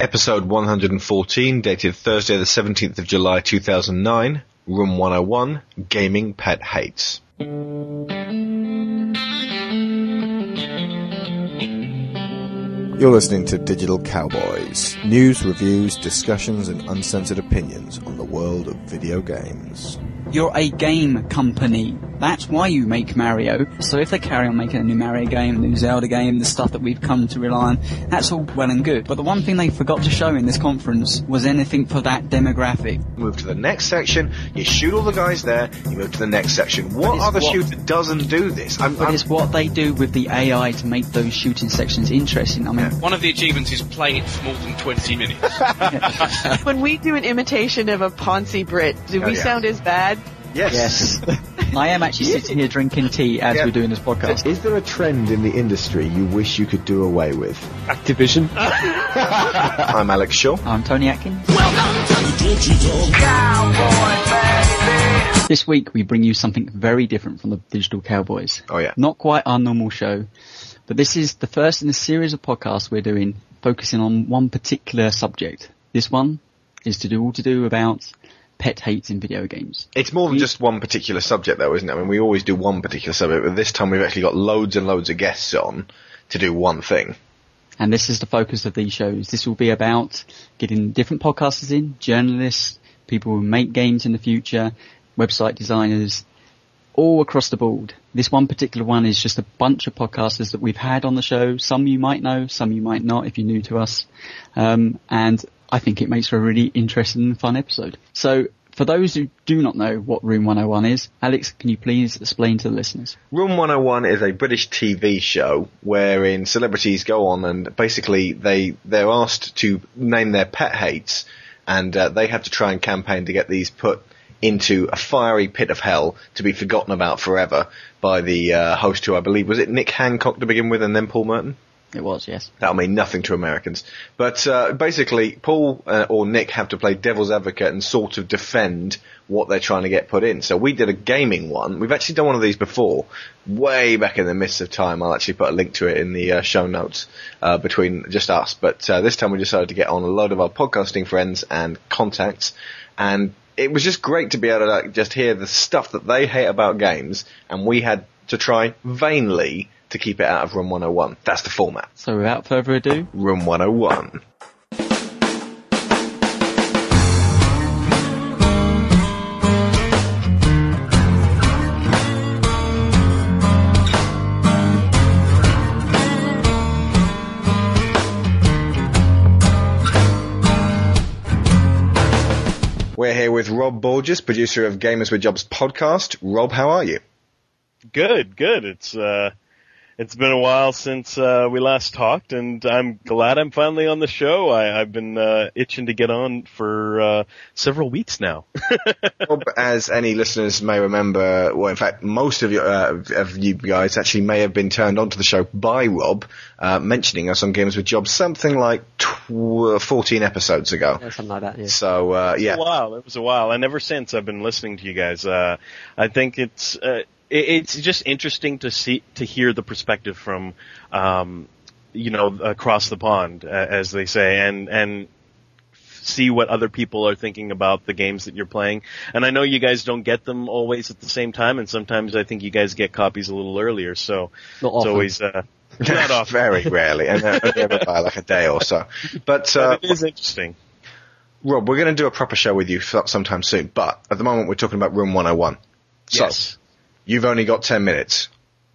Episode 114, dated Thursday the 17th of July 2009, Room 101, Gaming Pet Hates. You're listening to Digital Cowboys. News, reviews, discussions, and uncensored opinions on the world of video games. You're a game company. That's why you make Mario. So if they carry on making a new Mario game, a new Zelda game, the stuff that we've come to rely on, that's all well and good. But the one thing they forgot to show in this conference was anything for that demographic. Move to the next section, you shoot all the guys there, you move to the next section. What other what- shooter doesn't do this? I'm, But I'm- it's what they do with the AI to make those shooting sections interesting. I mean, One of the achievements is playing it for more than 20 minutes. When we do an imitation of a Ponzi Brit, do Oh, we yeah. sound as bad? Yes. yes. I am actually sitting here drinking tea as Yeah. we're doing this podcast. Is there a trend in the industry you wish you could do away with? Activision. I'm Alex Shaw. I'm Tony Atkins. This week we bring you something very different from the Digital Cowboys. Oh yeah. Not quite our normal show, but this is the first in a series of podcasts we're doing focusing on one particular subject. This one is to do all to do about pet hates in video games. It's more than just one particular subject though, isn't it? I mean, we always do one particular subject, but this time we've actually got loads and loads of guests on to do one thing. And this is the focus of these shows. This will be about getting different podcasters in, journalists, people who make games in the future, website designers, all across the board. This one particular one is just a bunch of podcasters that we've had on the show. Some you might know, some you might not if you're new to us. Um, and I think it makes for a really interesting and fun episode. So for those who do not know what Room 101 is, Alex, can you please explain to the listeners? Room 101 is a British TV show wherein celebrities go on and basically they they're asked to name their pet hates, and uh, they have to try and campaign to get these put into a fiery pit of hell to be forgotten about forever by the uh, host who I believe was it Nick Hancock to begin with and then Paul Merton. It was, yes. That'll mean nothing to Americans. But uh, basically, Paul uh, or Nick have to play devil's advocate and sort of defend what they're trying to get put in. So we did a gaming one. We've actually done one of these before, way back in the midst of time. I'll actually put a link to it in the uh, show notes uh, between just us. But uh, this time we decided to get on a load of our podcasting friends and contacts, and it was just great to be able to like, just hear the stuff that they hate about games, and we had to try vainly to keep it out of Room 101. That's the format. So without further ado, Room 101. We're here with Rob Borges, producer of Gamers with Jobs podcast. Rob, how are you? Good, good. It's uh it's been a while since uh we last talked and I'm glad I'm finally on the show. I, I've been uh itching to get on for uh several weeks now. Rob, as any listeners may remember, well, in fact, most of you, uh, of you guys actually may have been turned onto the show by Rob, uh, mentioning us on Gamers with Jobs something like tw- 14 episodes ago. Yeah, something like that. Yeah. So, uh, It was a while. It was a while. And ever since I've been listening to you guys. Uh I think it's uh it, it's just interesting to see to hear the perspective from um you know across the pond uh, as they say and and see what other people are thinking about the games that you're playing. And I know you guys don't get them always at the same time, and sometimes I think you guys get copies a little earlier. So Not it's often. always uh, not often. Very rarely, and uh, only by like a day or so. But, uh, But it is interesting. Rob, we're going to do a proper show with you sometime soon, but at the moment we're talking about Room 101. So, Yes. You've only got 10 minutes.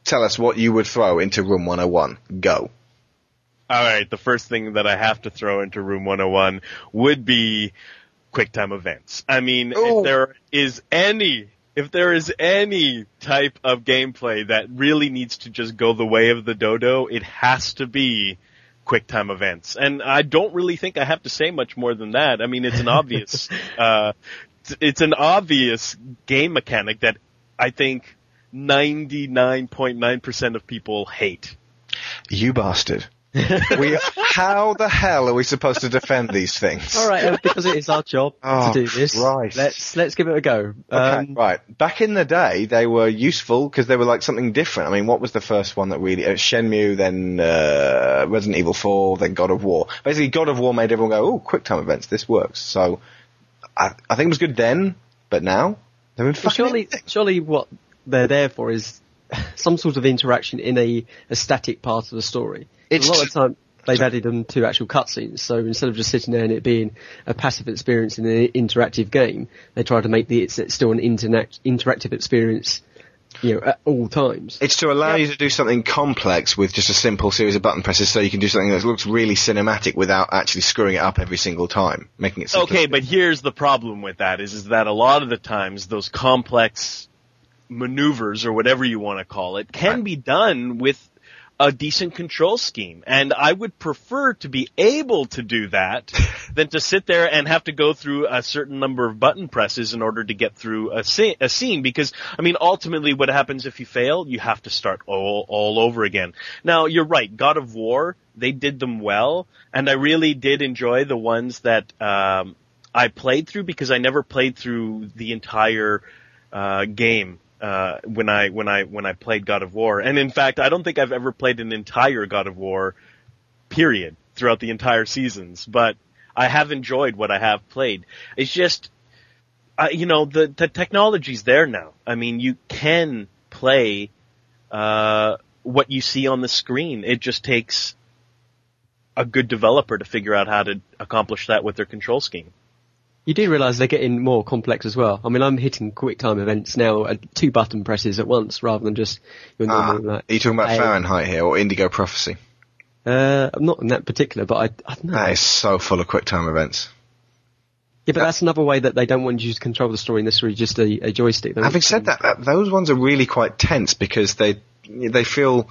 Tell us what you would throw into Room 101. Go. All right, the first thing that I have to throw into Room 101 would be QuickTime events. I mean, Ooh. if there is any, if there is any type of gameplay that really needs to just go the way of the dodo, it has to be QuickTime events. And I don't really think I have to say much more than that. I mean, it's an obvious, uh, it's an obvious game mechanic that I think 99.9% of people hate. You bastard. we, how the hell are we supposed to defend these things? All right, because it is our job Oh, to do this. Christ. Let's let's give it a go. Okay, Um, right. Back in the day, they were useful because they were like something different. I mean, what was the first one that really? Uh, Shenmue, then uh, Resident Evil 4, then God of War. Basically, God of War made everyone go, "Oh, quick time events, this works." So, I, I think it was good then, but now they've been Well, fucking surely, everything. surely what they're there for is some sort of interaction in a, a static part of the story. It's a lot of tr- the time they've added them to actual cutscenes, so instead of just sitting there and it being a passive experience in an interactive game, they try to make the it's, it's still an internet, interactive experience, you know, at all times. It's to allow you to do something complex with just a simple series of button presses, so you can do something that looks really cinematic without actually screwing it up every single time, making it. simplistic. Okay, but here's the problem with that is, is that a lot of the times those complex maneuvers or whatever you want to call it can Right. be done with a decent control scheme. And I would prefer to be able to do that than to sit there and have to go through a certain number of button presses in order to get through a, sce- a scene. Because, I mean, ultimately what happens if you fail? You have to start all, all over again. Now, you're right. God of War, they did them well. And I really did enjoy the ones that, um, I played through because I never played through the entire, uh, game uh, when I when I when I played God of War. And in fact, I don't think I've ever played an entire God of War period throughout the entire seasons, but I have enjoyed what I have played. It's just uh, you know, the the technology's there now. I mean, you can play uh what you see on the screen. It just takes a good developer to figure out how to accomplish that with their control scheme. You do realise they're getting more complex as well. I mean, I'm hitting quick time events now at two button presses at once rather than just your Ah, normal. like, are you talking about. Fahrenheit here or Indigo Prophecy? Uh, not in that particular, but I, I don't know. That is so full of quick time events. Yeah, but that's another way that they don't want you to control the story in necessarily just a, a joystick. Having said that, that, those ones are really quite tense because they they feel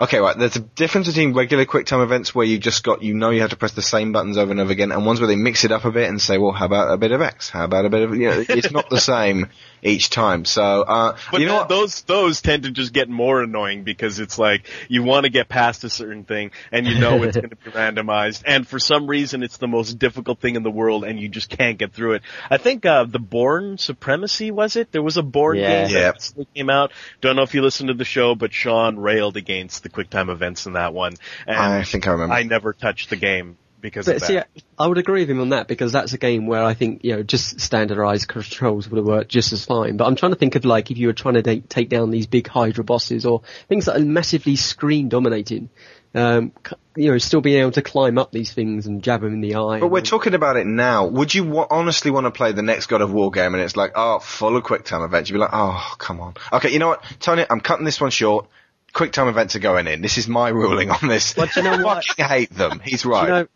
okay. Right, there's a difference between regular quick time events where you just got you know you have to press the same buttons over and over again, and ones where they mix it up a bit and say, well, how about a bit of X? How about a bit of you know? It's not the same each time. So uh, But you know th- those those tend to just get more annoying because it's like you want to get past a certain thing and you know it's going to be randomized, and for some reason it's the most difficult thing in the world, and you just can't get through it. I think uh, the Bourne Supremacy was it? There was a Bourne Yeah. game Yeah. that came out. Don't know if you listened to the show, but Sean railed against the QuickTime events in that one, and I think I remember. I never touched the game because But see. I would agree with him on that because that's a game where I think you know just standardized controls would have worked just as fine. But I'm trying to think of like if you were trying to da- take down these big Hydra bosses or things that are massively screen dominating. Um, you know, still being able to climb up these things and jab them in the eye. But we're talking about it now. Would you honestly want to play the next God of War game and it's like, oh, full of quick time events? You'd be like, oh, come on. Okay, you know what, Tony, I'm cutting this one short. Quick time events are going in. This is my ruling on this. But you know I what? fucking hate them. He's right. You know,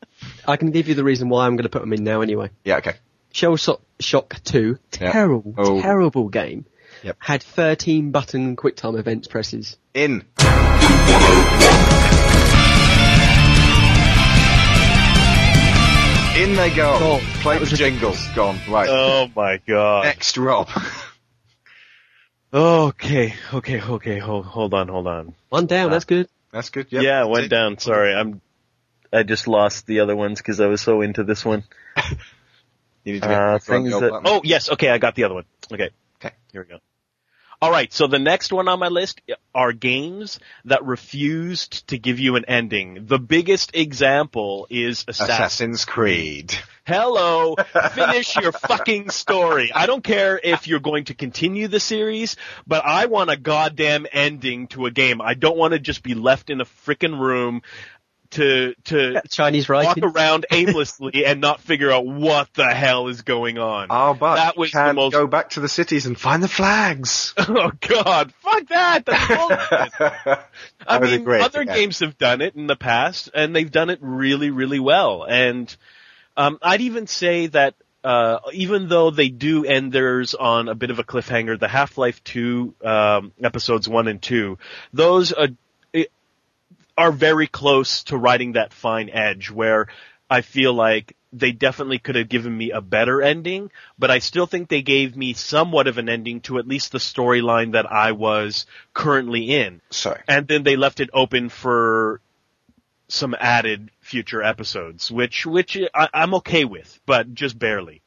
I can give you the reason why I'm going to put them in now anyway. yeah, okay. Shell Shock, Shock 2, Yeah. terrible, Oh. terrible game. Yep. Had 13 button QuickTime events presses. In. In they go. Oh, Play that the jingle. Gone. Right. Oh my god. Next, Rob. Okay, okay, okay. Hold, hold on, hold on. One down, that's good. That's good. Yep. yeah, it went it. down. Sorry, I'm. I just lost the other ones because I was so into this one. You need to Uh, things that. button. Oh yes, okay, I got the other one. Okay, Okay. here we go. All right, so the next one on my list are games that refused to give you an ending. The biggest example is Assassin. Assassin's Creed. Hello, finish your fucking story. I don't care if you're going to continue the series, but I want a goddamn ending to a game. I don't want to just be left in a frickin' room to to Chinese walk around aimlessly and not figure out what the hell is going on. Oh, but that was can most. go back to the cities and find the flags. oh God, fuck that! That's bullshit. I was mean, other game. games have done it in the past, and they've done it really, really well. And um, I'd even say that uh, even though they do end theirs on a bit of a cliffhanger, the Half-Life 2 um, episodes 1 and 2, those are, it- are very close to riding that fine edge where I feel like they definitely could have given me a better ending, but I still think they gave me somewhat of an ending to at least the storyline that I was currently in Sorry. and then they left it open for some added future episodes, which which I, I'm okay with, but just barely.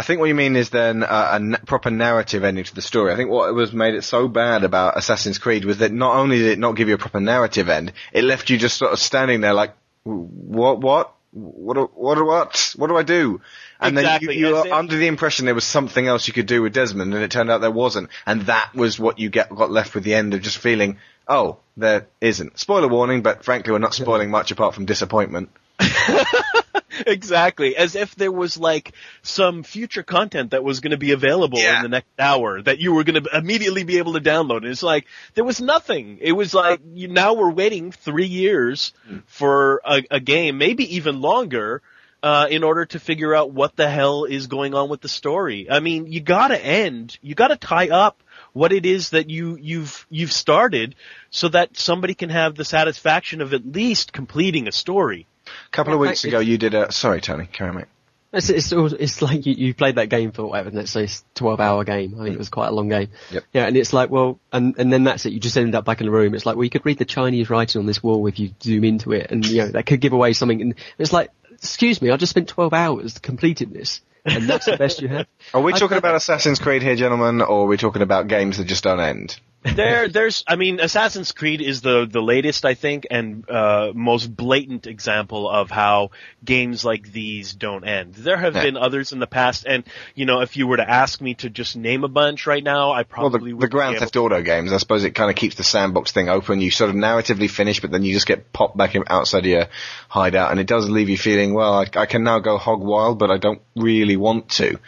I think what you mean is then uh, a n- proper narrative ending to the story. I think what was made it so bad about Assassin's Creed was that not only did it not give you a proper narrative end, it left you just sort of standing there like, what, what, what, do- what, do- what, what do I do? And Exactly, then you, you as were if- under the impression there was something else you could do with Desmond, and it turned out there wasn't. And that was what you get got left with the end of just feeling, oh, there isn't. Spoiler warning, but frankly, we're not spoiling much apart from disappointment. exactly. As if there was like some future content that was going to be available Yeah. in the next hour that you were going to immediately be able to download. And it's like, there was nothing. It was like, you, now we're waiting three years for a, a game, maybe even longer, uh, in order to figure out what the hell is going on with the story. I mean, you gotta end, you gotta tie up what it is that you, you've, you've started so that somebody can have the satisfaction of at least completing a story. A couple of weeks ago, you did a. Sorry, Tony. Carry on, mate. It's, it's, it's like you, you played that game for whatever, let's say 12 hour game. I think mm. it was quite a long game. Yep. Yeah, and it's like, well, and, and then that's it. You just ended up back in the room. It's like, well, you could read the Chinese writing on this wall if you zoom into it and, you know, that could give away something. And it's like, excuse me, I just spent 12 hours completing this. And that's the best you have. Are we talking about Assassin's Creed here, gentlemen, or are we talking about games that just don't end? There, there's, I mean, Assassin's Creed is the the latest, I think, and uh, most blatant example of how games like these don't end. There have Yeah. been others in the past, and you know, if you were to ask me to just name a bunch right now, I Well, probably the, would the Grand Theft Auto games, I suppose it kind of keeps the sandbox thing open. You sort of narratively finish, but then you just get popped back in, outside your hideout, and it does leave you feeling, well, I, I can now go hog wild, but I don't really want to.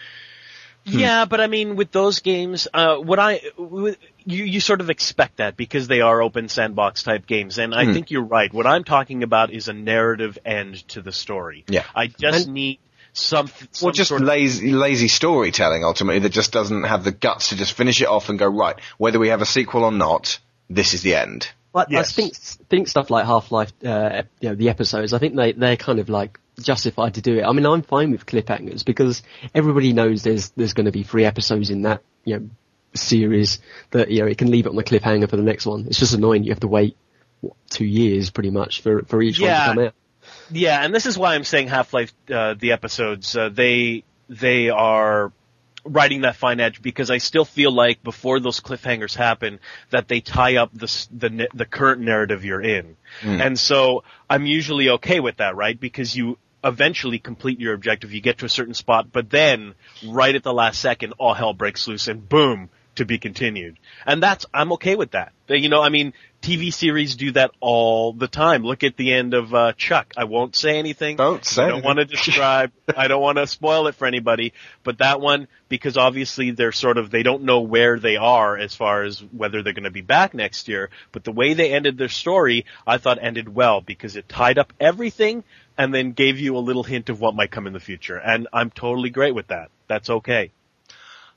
Yeah, but I mean, with those games, uh, what I, you, you sort of expect that because they are open sandbox type games, and I Hmm. think you're right. What I'm talking about is a narrative end to the story. Yeah. I just And- need some, some Well, just sort of lazy, lazy storytelling ultimately that just doesn't have the guts to just finish it off and go, right, whether we have a sequel or not, this is the end. Well, Yes. I think think stuff like Half Life, uh, you know, the episodes. I think they they're kind of like justified to do it. I mean, I'm fine with cliffhangers because everybody knows there's there's going to be three episodes in that you know series that you know it can leave it on the cliffhanger for the next one. It's just annoying. You have to wait what, two years pretty much for for each Yeah. one to come out. Yeah, and this is why I'm saying Half-Life, uh, the episodes, uh, they, they are writing that fine edge because I still feel like before those cliffhangers happen that they tie up the, the, the current narrative you're in. And so I'm usually okay with that, right? Because you eventually complete your objective, you get to a certain spot, but then right at the last second, all hell breaks loose and boom, to be continued. And that's, I'm okay with that. You know, I mean, TV series do that all the time. Look at the end of uh, Chuck. I won't say anything. Don't say I don't want to describe. I don't want to spoil it for anybody. But that one, because obviously they're sort of they don't know where they are as far as whether they're going to be back next year. But the way they ended their story, I thought ended well because it tied up everything and then gave you a little hint of what might come in the future. And I'm totally great with that. That's okay.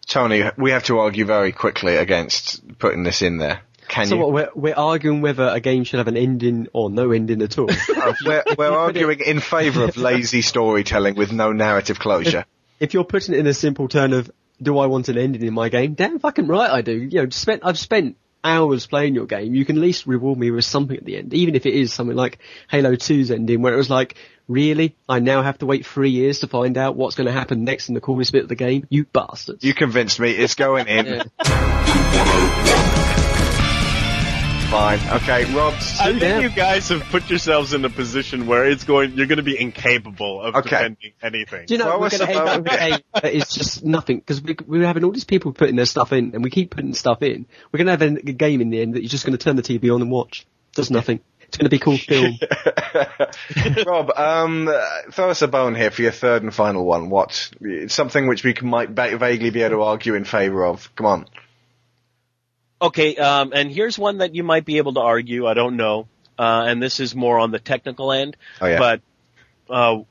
Tony, we have to argue very quickly against putting this in there. Can So you? what, we're we're arguing whether a game should have an ending or no ending at all. Uh, we're we're arguing in favour of lazy storytelling with no narrative closure. if you're putting it in a simple turn of do I want an ending in my game? Damn fucking right I do. You know, spent I've spent hours playing your game. You can at least reward me with something at the end, even if it is something like Halo 2's ending, where it was like, really, I now have to wait three years to find out what's going to happen next in the coolest bit of the game. You bastards. You convinced me. It's going in. Fine. Okay, Rob. I think down. you guys have put yourselves in a position where it's going. You're going to be incapable of Okay. defending anything. Do you know Well, we're we're going to end up with a game that is just nothing because we, we're having all these people putting their stuff in, and we keep putting stuff in. We're going to have a, a game in the end that you're just going to turn the TV on and watch. Does nothing. It's going to be called film. Rob, um, uh, throw us a bone here for your third and final one. What? It's something which we can, might ba- vaguely be able to argue in favour of. Come on. Okay, um, and here's one that you might be able to argue. I don't know, uh, and this is more on the technical end. Oh, yeah. But uh,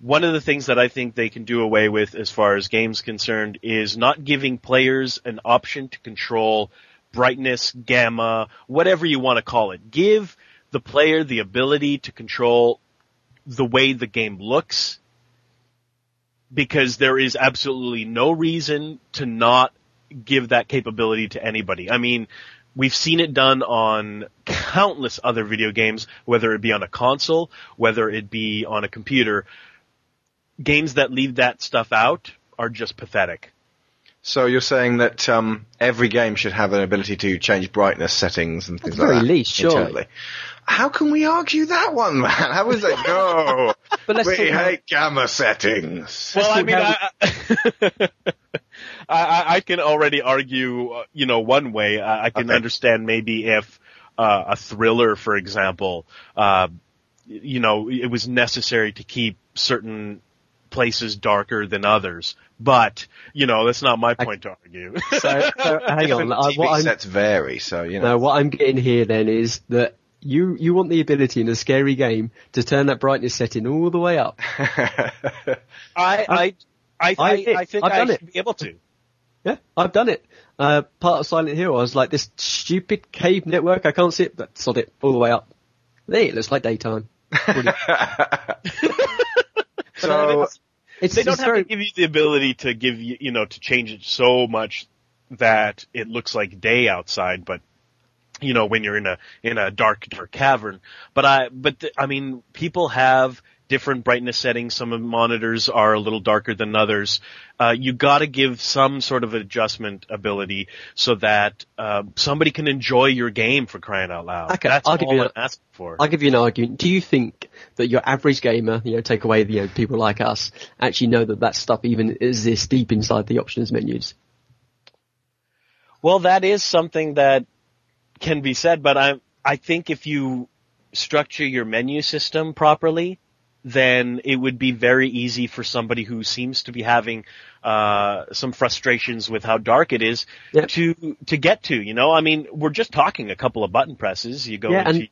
one of the things that I think they can do away with, as far as games concerned, is not giving players an option to control brightness, gamma, whatever you want to call it. Give the player the ability to control the way the game looks because there is absolutely no reason to not give that capability to anybody. I mean, we've seen it done on countless other video games, whether it be on a console, whether it be on a computer. Games that leave that stuff out are just pathetic. So you're saying that um, every game should have an ability to change brightness settings and things At the like very that. least, surely. internally. How can we argue that one, man? How is that go? But let's we talk about- hate gamma settings. Well, I mean, I, I, I- I can already argue, uh, you know, one way. I, I can Okay. understand maybe if uh, a thriller, for example, uh, you know, it was necessary to keep certain places darker than others. But, you know, that's not my point to argue. So, so hang on. I, TV what I'm, sets vary, so you know. no, what I'm getting here then is that you you want the ability in a scary game to turn that brightness setting all the way up. I, I, I, I, I- I think I've I should it. be able to. Yeah, I've done it. Uh, part of Silent Hill, I was like this stupid cave network. I can't see it, but sod it all the way up. There, it looks like daytime. so It's they don't have very, to give you the ability to give you, you know, to change it so much that it looks like day outside, but you know, when you're in a in a dark dark cavern. But I, but th- I mean, people have different brightness settings. Some of monitors are a little darker than others. Uh, you got to give some sort of adjustment ability so that uh, somebody can enjoy your game for crying out loud. Okay, That's I'll give all you I'm for. I'll give you an argument. Do you think that your average gamer, you know, take away the you know, people like us, actually know that that stuff even exists deep inside the options menus? Well, that is something that can be said, but I I think if you structure your menu system properly, then it would be very easy for somebody who seems to be having uh, some frustrations with how dark it is Yeah. to to get to. You know, I mean, we're just talking a couple of button presses. You go Yeah, into and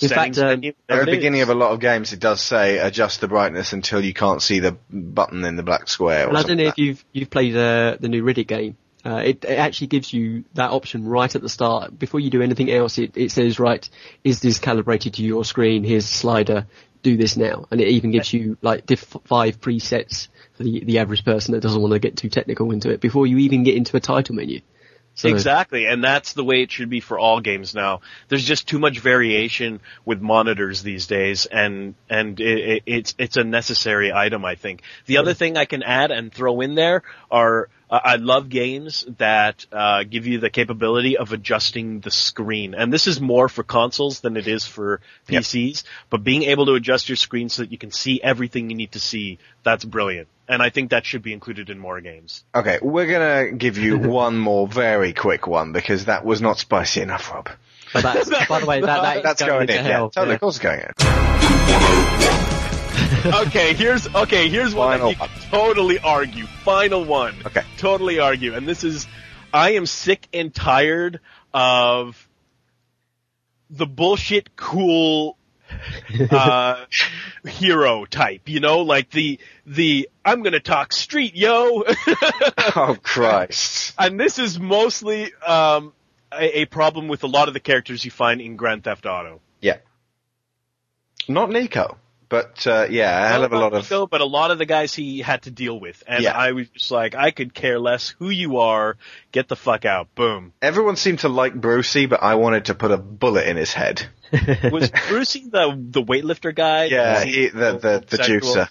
in fact, uh, menu, at it the is. beginning of a lot of games, it does say adjust the brightness until you can't see the button in the black square. Or And I don't know like if you've you've played uh, the new Riddick game. Uh, it, it actually gives you that option right at the start. Before you do anything else, it, it says, right, is this calibrated to your screen? Here's a slider. Do this now. And it even gives you like diff- five presets for the, the average person that doesn't want to get too technical into it before you even get into a title menu. So, Exactly, and that's the way it should be for all games now. There's just too much variation with monitors these days, and and it, it, it's it's a necessary item, I think. The other thing I can add and throw in there are uh, I love games that uh, give you the capability of adjusting the screen, and this is more for consoles than it is for PCs. But being able to adjust your screen so that you can see everything you need to see, that's brilliant, and I think that should be included in more games. Okay, we're gonna give you one more very quick one because that was not spicy enough, Rob. but that's, by the way, that, that is That's going, into in. Yeah, hell. totally. Yeah. Of course, it's going in. okay, here's okay. Here's one Final that you can totally argue. Final one. Okay. Totally argue, and this is, I am sick and tired of the bullshit cool uh hero type you know like the the i'm gonna talk street yo Oh Christ! and this is mostly um a, a problem with a lot of the characters you find in grand theft auto Yeah. Not Niko, but uh, yeah, a hell of a lot of. Niko, but a lot of the guys he had to deal with, and Yeah. I was just like, I could care less who you are. Get the fuck out. Boom. Everyone seemed to like Brucie, but I wanted to put a bullet in his head. Was Brucie the the weightlifter guy? Yeah, he he, the the the sexual? juicer.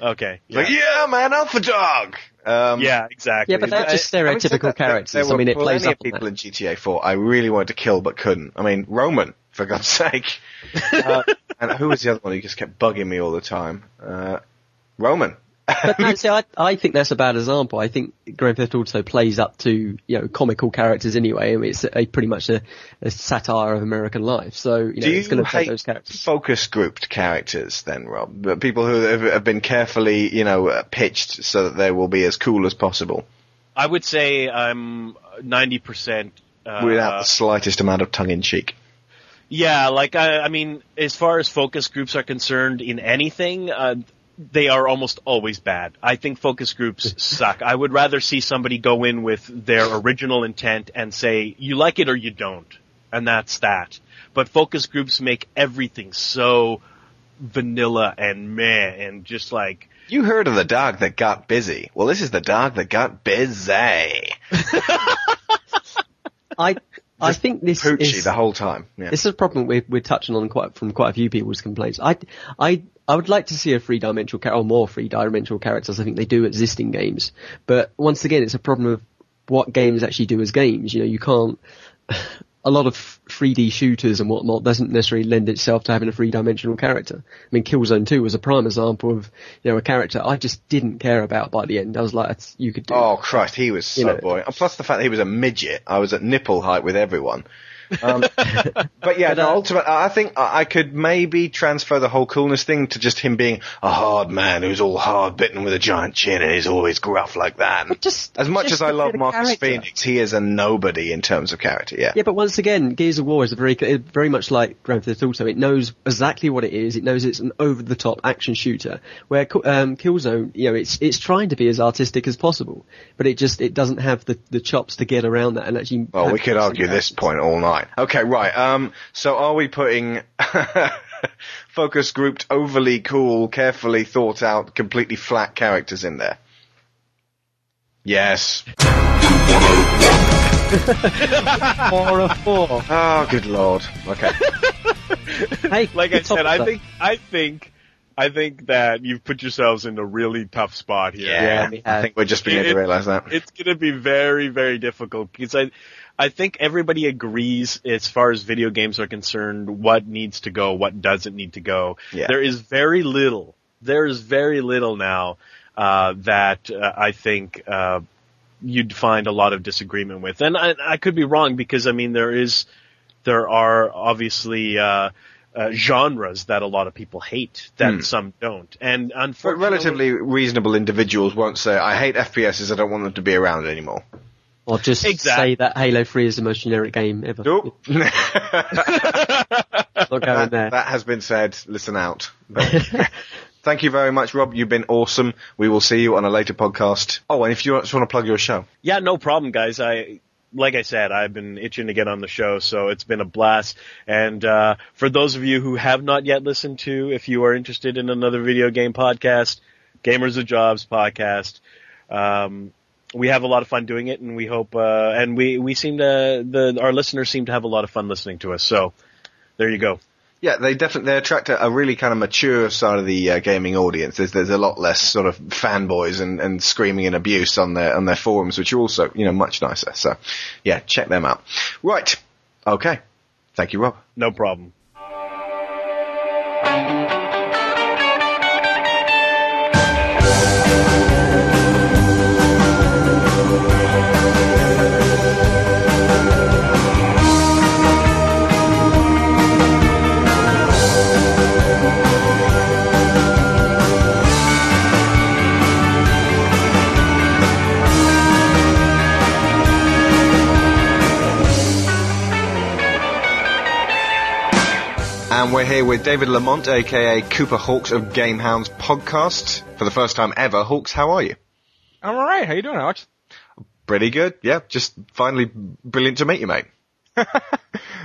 Okay. Yeah. Like, yeah, man, alpha dog. Um, yeah, exactly. Yeah, but they're just Having said stereotypical that, there- characters. There I mean, it plays plenty up people in GTA 4 I really wanted to kill but couldn't. I mean, Roman, for God's sake. Uh, and who was the other one who just kept bugging me all the time? Uh, Roman. But no, see, I, I think that's a bad example. I think Grand Theft Auto plays up to you know comical characters anyway. I mean, it's a, pretty much a, a satire of American life. So you know, Do you it's going to take those characters. focus grouped characters then, Rob? The People who have, have been carefully, you know, uh, pitched so that they will be as cool as possible I would say I'm ninety percent. Uh, without the slightest amount of tongue in cheek. Yeah, like I, I mean, as far as focus groups are concerned in anything, uh, they are almost always bad. I think focus groups suck. I would rather see somebody go in with their original intent and say, you like it or you don't. And that's that. But focus groups make everything so vanilla and meh and just like, You heard of the dog that got busy. Well, this is the dog that got busy. I I think this Poochie is the whole time. Yeah. This is a problem we're, we're touching on quite from quite a few people's complaints. I, I, I would like to see a three-dimensional character, or more three-dimensional characters. I think they do exist in games, but once again, it's a problem of what games actually do as games. You know, you can't. A lot of 3D shooters and whatnot doesn't necessarily lend itself to having a three-dimensional character. I mean, Killzone 2 was a prime example of, you know, a character I just didn't care about by the end. I was like, you could do. Oh Christ, he was so You know. boring. And plus the fact that he was a midget, I was at nipple height with everyone. Um, but yeah, But, no, uh, ultimately, I think I I could maybe transfer the whole coolness thing to just him being a hard man who's all hard bitten with a giant chin and he's always gruff like that. But just as much just as I love Marcus character. Fenix, he is a nobody in terms of character. Yeah. Yeah, but once again, Gears of War is a very, very much like Grand Theft Auto. It knows exactly what it is. It knows it's an over-the-top action shooter. Where um, Killzone, you know, it's it's trying to be as artistic as possible, but it just it doesn't have the, the chops to get around that and actually. Well, we could argue this point all night. Okay, right. Um, so are we putting focus grouped, overly cool, carefully thought out, completely flat characters in there? Yes. Four of four. Oh, good lord. Okay. Hey, like I said, I think, I think, I think that you've put yourselves in a really tough spot here. Yeah, we I think we're just beginning to realise that. It's going to be very, very difficult because I, I think everybody agrees as far as video games are concerned, what needs to go, what doesn't need to go. Yeah. There is very little, there is very little now, uh, that uh, I think, uh, you'd find a lot of disagreement with. And I, I could be wrong because I mean there is, there are obviously, uh, uh, genres that a lot of people hate that Hmm. some don't. And But unfortunately, relatively reasonable individuals won't say, I hate FPSs, I don't want them to be around anymore. Or just Exactly. say that Halo 3 is the most generic game ever. Nope. Not going that, there. that has been said. Listen out. But- Thank you very much, Rob. You've been awesome. We will see you on a later podcast. Oh, and if you just want to plug your show. Yeah, no problem, guys. I like I said, I've been itching to get on the show, so it's been a blast. And uh, for those of you who have not yet listened to, if you are interested in another video game podcast, Gamers of Jobs podcast, um, we have a lot of fun doing it, and we hope, uh, and we we seem to the our listeners seem to have a lot of fun listening to us. So there you go. Yeah, they definitely they attract a, a really kind of mature side of the uh, gaming audience. There's there's a lot less sort of fanboys and, and screaming and abuse on their on their forums, which are also you know much nicer. So yeah, check them out. Right, okay. Thank you, Rob. No problem. We're here with David Lamont, aka Cooper Hawks of Gamehounds podcast. For the first time ever, Hawks, how are you? I'm all right. How you doing, Alex? Pretty good. Yeah, just finally brilliant to meet you, mate.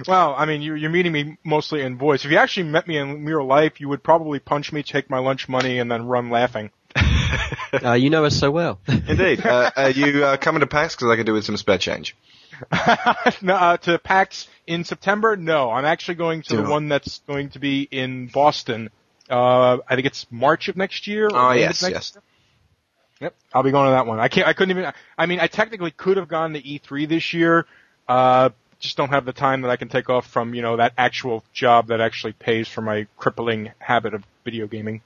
Well, I mean, you're, you're meeting me mostly in voice. If you actually met me in real life, you would probably punch me, take my lunch money, and then run laughing. Uh, you know us so well. Indeed. uh, are you uh, coming to PAX? Because I could do with some spare change. no, uh, to PAX in September? No, I'm actually going to Do the it. one that's going to be in Boston. Uh, I think it's March of next year. Oh, yes, next yes. year. Yep, I'll be going to that one. I can't. I couldn't even. I mean, I technically could have gone to E3 this year. Uh, just don't have the time that I can take off from you know that actual job that actually pays for my crippling habit of video gaming.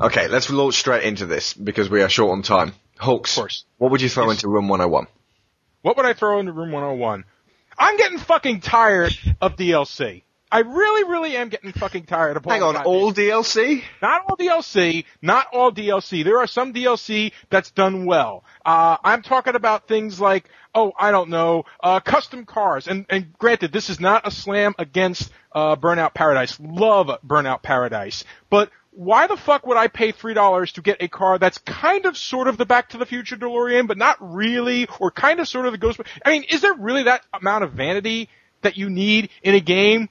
Okay, let's launch straight into this because we are short on time. Course. what would you throw Yes. into Room 101? What would I throw into Room 101? I'm getting fucking tired of DLC. I really, really am getting fucking tired of Hang on, all DLC? Not all DLC, not all DLC. There are some DLC that's done well. Uh, I'm talking about things like, oh, I don't know, uh, custom cars. And, and granted, this is not a slam against, uh, Burnout Paradise. Love Burnout Paradise. But why the fuck would I pay three dollars to get a car that's kind of sort of the Back to the Future DeLorean, but not really, or kind of sort of the Ghost? I mean, is there really that amount of vanity that you need in a game?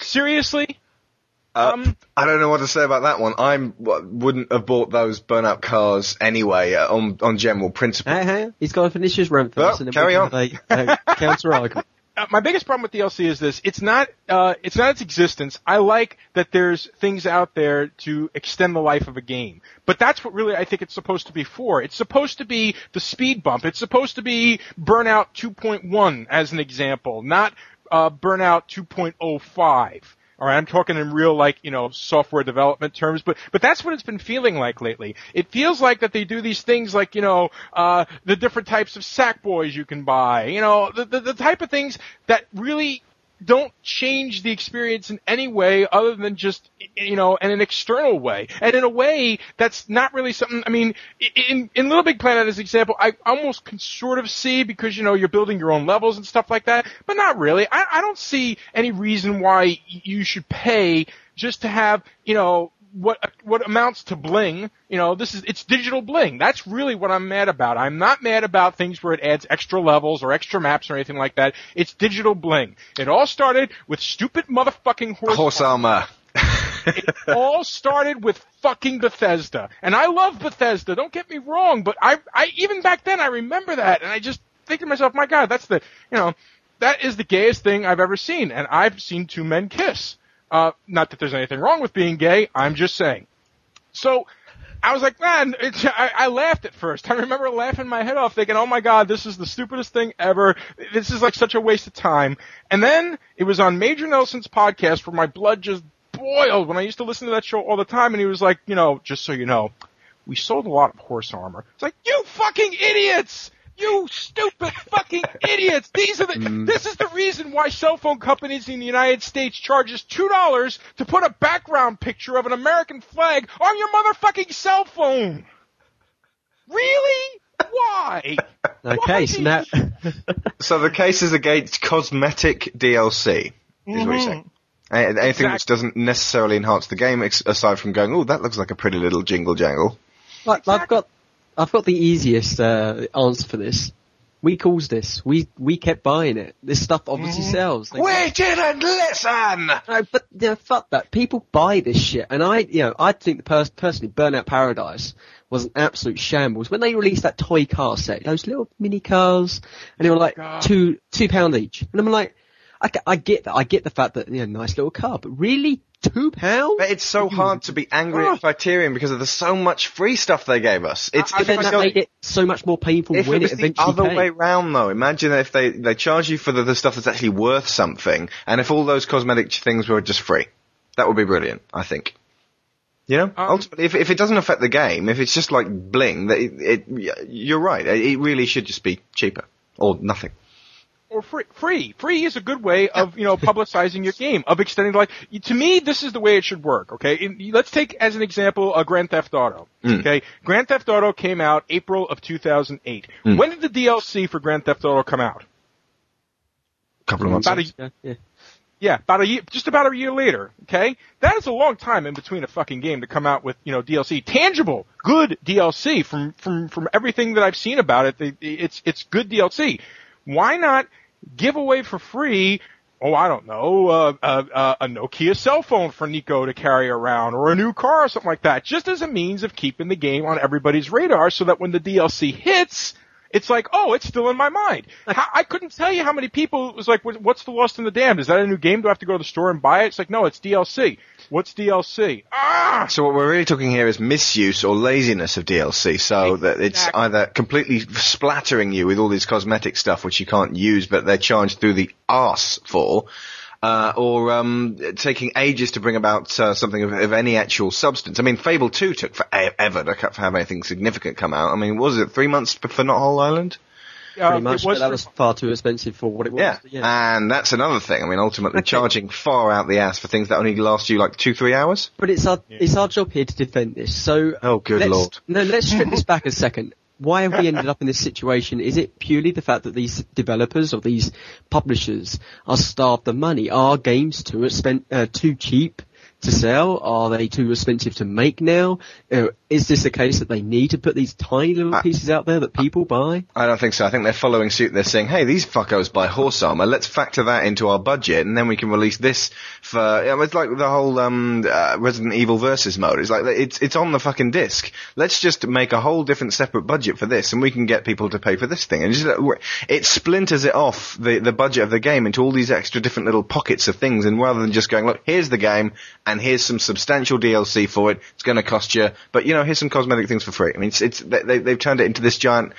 Seriously? Uh, Um, I don't know what to say about that one. I wouldn't have bought those burnout cars anyway uh, on on general principle. Hey, hey, he's got to finish his rant Well, first, and then carry we on. can have a, a counter argument. Uh, my biggest problem with DLC is this: it's not uh, it's not its existence. I like that there's things out there to extend the life of a game, but that's what really I think it's supposed to be for. It's supposed to be the speed bump. It's supposed to be Burnout 2.1 as an example, not uh, Burnout 2.05. All right, I'm talking in real like you know software development terms, but but that's what it's been feeling like lately. It feels like that they do these things like you know uh, the different types of sack boys you can buy, you know the, the the type of things that really don't change the experience in any way other than just you know in an external way. And in a way that's not really something i mean in in little big planet as an example i almost can sort of see because you know you're building your own levels and stuff like that but not really. I i don't see any reason why you should pay just to have you know what what amounts to bling. You know, this is it's digital bling. That's really what I'm mad about. I'm not mad about things where it adds extra levels or extra maps or anything like that. It's digital bling. It all started with stupid motherfucking horse, Horse armor. it all started with fucking Bethesda. And I love Bethesda, don't get me wrong, but I I even back then I remember that and I just think to myself, my god, that's the you know, that is the gayest thing I've ever seen and I've seen two men kiss. Uh, not that there's anything wrong with being gay. I'm just saying. So I was like, man, I, I laughed at first. I remember laughing my head off, thinking, "Oh my god, this is the stupidest thing ever. This is like such a waste of time." And then it was on Major Nelson's podcast where my blood just boiled when I used to listen to that show all the time, and he was like, you know, just so you know, we sold a lot of horse armor. It's like, you fucking idiots! You stupid fucking idiots! These are the. Mm. This is the reason why cell phone companies in the United States charges two dollars to put a background picture of an American flag on your motherfucking cell phone. Really? Why? Okay, so now So the case is against cosmetic DLC, is what you're saying. Mm-hmm. A- Anything which doesn't necessarily enhance the game, aside from going, oh, that looks like a pretty little jingle jangle. Like, I've got, I've got the easiest uh, answer for this. We caused this. We we kept buying it. This stuff obviously sells. They- We didn't listen! No, but you know, fuck that. People buy this shit, and I, you know, I think the pers- personally, Burnout Paradise was an absolute shambles when they released that toy car set. Those little mini cars, and they were like God. two two pound each, and I'm like, I, I get that. I get the fact that you know, nice little car, but really two pounds? But it's so hard to be angry at Criterion because of the so much free stuff they gave us. It's, then it that made it so much more painful if when it was it the eventually other came. way round though, imagine if they, they charge you for the, the stuff that's actually worth something, and if all those cosmetic things were just free. That would be brilliant, I think. You know, Um, ultimately, if, if it doesn't affect the game, if it's just like bling, that it, it, you're right. It really should just be cheaper or nothing. Or free. Free. Free is a good way of, you know, publicizing your game, of extending the life. To me, this is the way it should work, okay? In- let's take as an example a Grand Theft Auto, mm. okay? Grand Theft Auto came out April of 2008. Mm. When did the DLC for Grand Theft Auto come out? couple of months. About a, Yeah, yeah. yeah, about a year, just about a year later, okay? That is a long time in between a fucking game to come out with, you know, DLC. Tangible, good DLC from, from, from everything that I've seen about it. It's, it's good DLC. Why not give away for free, oh, I don't know, uh, uh, uh, a Nokia cell phone for Niko to carry around or a new car or something like that, just as a means of keeping the game on everybody's radar so that when the DLC hits, it's like, oh, it's still in my mind. How, I couldn't tell you how many people it was like, what's the Lost in the Damned? Is that a new game? Do I have to go to the store and buy it? It's like, no, it's DLC. What's DLC? Ah! So what we're really talking here is misuse or laziness of DLC, so that it's either completely splattering you with all this cosmetic stuff which you can't use but they're charged through the arse for, uh, or um, taking ages to bring about uh, something of, of any actual substance. I mean, Fable 2 took forever to have anything significant come out. I mean, was it three months for Knothole Island? Uh, Pretty much, was but that was far too expensive for what it was. Yeah. yeah. And that's another thing. I mean, ultimately charging far out the ass for things that only last you like two, three hours. But it's our it's our job here to defend this. So Oh, good let's, lord. No, let's strip this back a second. Why have we ended up in this situation? Is it purely the fact that these developers or these publishers are starved of money? Are games too expen- uh, too cheap to sell? Are they too expensive to make now? Uh, is this a case that they need to put these tiny little I- pieces out there that people buy? I don't think so. I think they're following suit. They're saying, "Hey, these fuckos buy horse armor. Let's factor that into our budget, and then we can release this for." You know, it's like the whole um, uh, Resident Evil versus mode. It's like it's it's on the fucking disc. Let's just make a whole different separate budget for this, and we can get people to pay for this thing. And just, uh, it splinters it off the the budget of the game into all these extra different little pockets of things. And rather than just going, "Look, here's the game, and here's some substantial DLC for it. It's going to cost you, but you know, here's some cosmetic things for free." I mean, it's, it's they, they- they've turned it into this giant.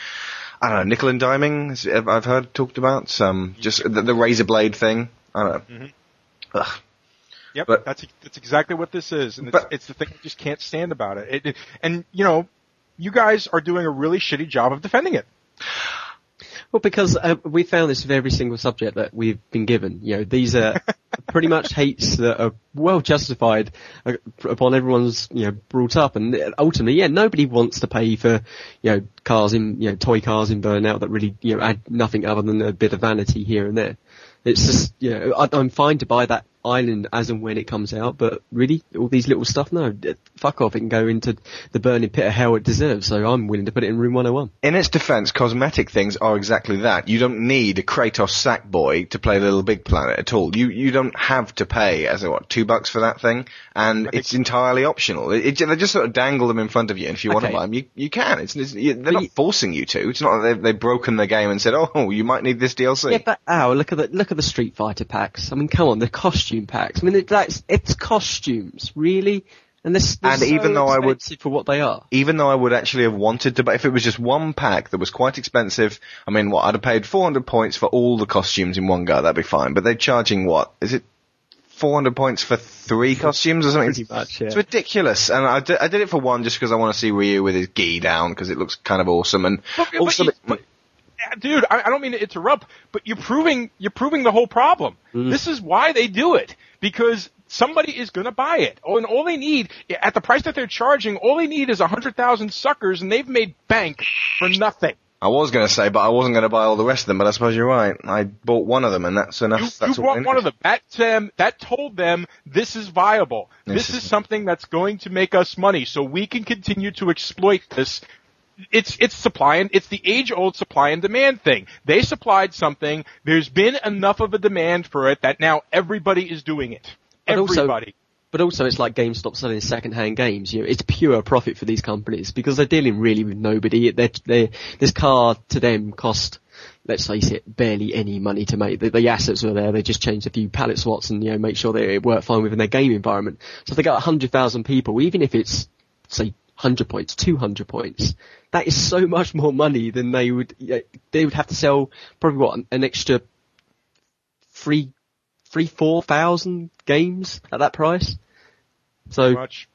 I don't know, nickel and diming. I've heard talked about. Um, just the, the razor blade thing. I don't know. Ugh. Yep, But- that's that's exactly what this is, and it's, But- it's the thing I just can't stand about it. It, it. And you know, you guys are doing a really shitty job of defending it. Well, because uh, we found this with every single subject that we've been given. You know, these are pretty much hates that are well justified uh, upon everyone's you know brought up, and ultimately, yeah, nobody wants to pay for you know cars in you know toy cars in burnout that really you know add nothing other than a bit of vanity here and there. It's just you know I, I'm fine to buy that island as and when it comes out, but really all these little stuff, no, fuck off. It can go into the burning pit of hell it deserves. So I'm willing to put it in room 101. In its defense, cosmetic things are exactly that. You don't need a Kratos Sackboy to play Little Big Planet at all. You you don't have to pay as a, what two bucks for that thing, and it's entirely optional. It, it, they just sort of dangle them in front of you, and if you want to buy them, you you can. It's, it's they're But not you- forcing you to. It's not that they've, they've broken the game and said, oh, you might need this DLC. Yeah, but ow, look at the look at the Street Fighter packs. I mean, come on, the costume packs. I mean, it, that's it's costumes, really, and this And even though I would- for what they are. even though I would actually have wanted to, but if it was just one pack that was quite expensive, I mean, what, I'd have paid 400 points for all the costumes in one go, that'd be fine. But they're charging what? Is it 400 points for three costumes or something? Pretty much, yeah. It's ridiculous. And I did, I did it for one just because I want to see Ryu with his gi down because it looks kind of awesome. And But- but also, you- but- yeah, dude, I, I don't mean to interrupt, but you're proving you're proving the whole problem. This is why they do it because somebody is going to buy it. Oh, and all they need at the price that they're charging, all they need is a hundred thousand suckers, and they've made bank for nothing. I was going to say, but I wasn't going to buy all the rest of them, but I suppose you're right. I bought one of them and that's enough. You, that's you bought one of them. That um, that told them this is viable. This This is- is something that's going to make us money, so we can continue to exploit this. It's it's supply and it's the age old supply and demand thing. They supplied something. There's been enough of a demand for it that now everybody is doing it. But also- Everybody. But also, it's like GameStop selling second-hand games. You know, it's pure profit for these companies because they're dealing really with nobody. They're, they this car to them cost, let's face it, barely any money to make. The, the assets were there. They just changed a few palette slots and you know make sure they it worked fine within their game environment. So if they got hundred thousand people, even if it's say 100 points, 200 points. That is so much more money than they would, they would have to sell probably what, an extra three, three, four thousand games at that price. So, Much.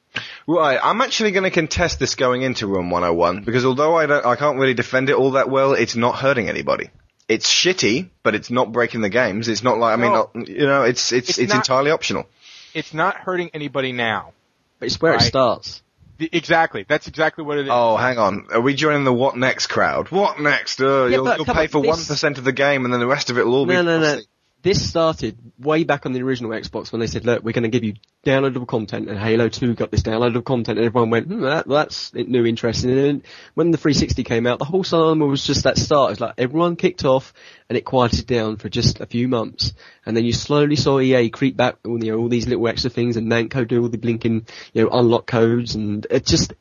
Right, I'm actually going to contest this going into Room 101 because although I don't, I can't really defend it all that well, it's not hurting anybody. It's shitty, but it's not breaking the games. It's not like I mean, No. not, you know, it's it's It's it's, not- entirely optional. It's not hurting anybody now. But it's where it starts. The- Exactly. That's exactly what it is. Oh, hang on, are we joining the what next crowd? What next? Uh, Yeah, you'll you'll pay on, for this- one percent of the game, and then the rest of it will all be. No, no, no. This started way back on the original Xbox when they said, look, we're going to give you downloadable content and Halo 2 got this downloadable content and everyone went, hmm, that, that's new interesting. And then when the 360 came out, the whole cinema was just that start. It's like everyone kicked off and it quieted down for just a few months. And then you slowly saw EA creep back, you know, all these little extra things and Namco do all the blinking, you know, unlock codes and it just,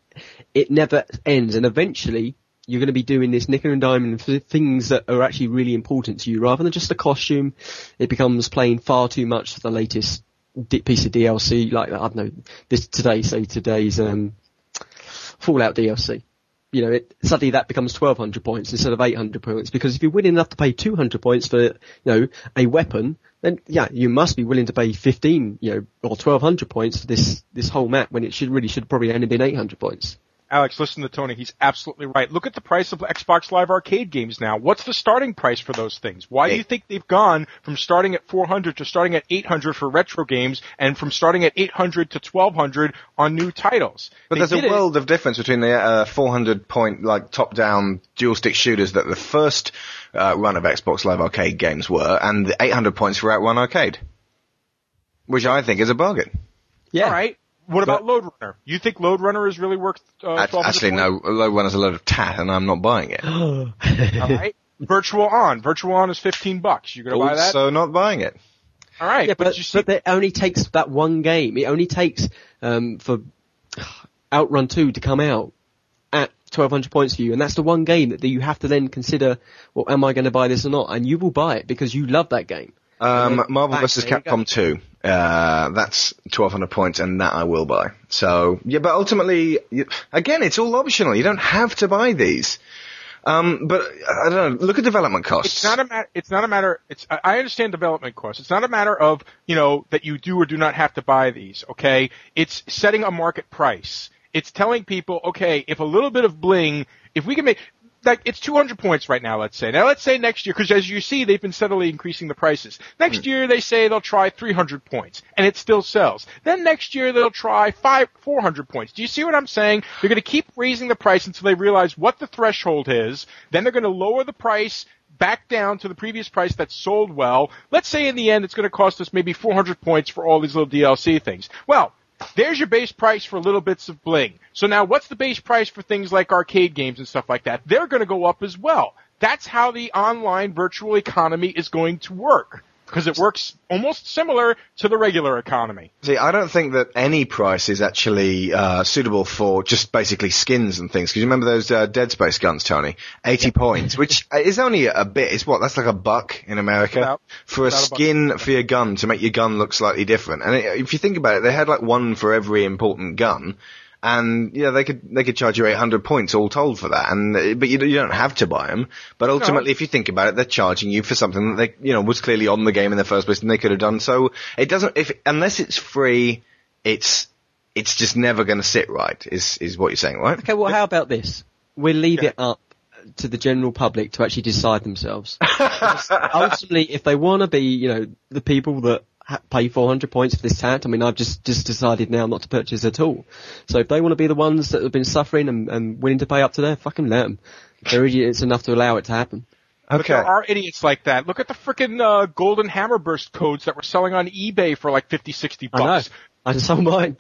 it never ends. And eventually, you're going to be doing this nickel and diamond for things that are actually really important to you rather than just a costume. It becomes playing far too much for the latest piece of DLC, like, I don't know, this today, say today's, um, Fallout DLC. You know, it, suddenly that becomes 1200 points instead of 800 points because if you're willing enough to pay 200 points for, you know, a weapon, then yeah, you must be willing to pay 15, you know, or 1200 points for this, this whole map when it should really should probably only been 800 points. Alex, listen to Tony. He's absolutely right. Look at the price of Xbox Live Arcade games now. What's the starting price for those things? Why do you think they've gone from starting at 400 to starting at 800 for retro games and from starting at 800 to 1200 on new titles? But They there's a did it- world of difference between the uh, 400 point like top down dual stick shooters that the first uh, run of Xbox Live Arcade games were, and the 800 points for Outrun Arcade, which I think is a bargain. Yeah. All right. What about Lode Runner? You think Lode Runner is really worth uh, 1200 Actually, no. Lode Runner's a load of tat, and I'm not buying it. All right. Virtual On. Virtual On is 15 bucks. You gonna buy that? Also, not buying it. All right. Yeah, but, but, you see, but it only takes that one game. It only takes um, for Outrun 2 to come out at 1200 points for you, and that's the one game that, that you have to then consider, well, am I going to buy this or not? And you will buy it because you love that game. Um, Marvel back, vs. there you go. Capcom 2. Uh, that's 1200 points and that I will buy. So, yeah, but ultimately, again, it's all optional. You don't have to buy these. Um, but I don't know. Look at development costs. it's not a matter. It's not a matter. It's. I understand development costs. It's not a matter of you know that you do or do not have to buy these. Okay. It's setting a market price. It's telling people, okay, if a little bit of bling, if we can make. Like it's 200 points right now. Let's say. Now let's say next year, because as you see, they've been steadily increasing the prices. Next hmm. year, they say they'll try 300 points, and it still sells. Then next year, they'll try five 400 points. Do you see what I'm saying? They're going to keep raising the price until they realize what the threshold is. Then they're going to lower the price back down to the previous price that sold well. Let's say in the end it's going to cost us maybe 400 points for all these little DLC things. Well, there's your base price for little bits of bling. So now what's the base price for things like arcade games and stuff like that? They're to go up as well. That's how the online virtual economy is going to work. Because it works almost similar to the regular economy. See, I don't think that any price is actually uh, suitable for just basically skins and things. Because you remember those uh, Dead Space guns, Tony? 80 points, which is only a bit. It's what? That's like a buck in America About- for a about a skin for your gun to make your gun look slightly different. And it, if you think about it, they had like one for every important gun. And yeah, they could they could charge you 800 points all told for that, and uh, but you, you don't have to buy them. But ultimately, if you think about it, they're charging you for something that they you know was clearly on the game in the first place, and they could have done so. It doesn't if unless it's free, it's it's just never going to sit right. Is is what you're saying, right? Okay, well, how about this? We'll leave Yeah. it up to the general public to actually decide themselves. Ultimately, if they want to be, you know, the people that ha- pay 400 points for this tat, I mean, I've just, just decided now not to purchase at all. So if they want to be the ones that have been suffering and, and willing to pay up to there, fucking let them. They're idiots enough to allow it to happen. But Okay. there are idiots like that. Look at the frickin' uh, golden Hammerburst codes that were selling on eBay for like 50, 60 I know. bucks. I just sold mine.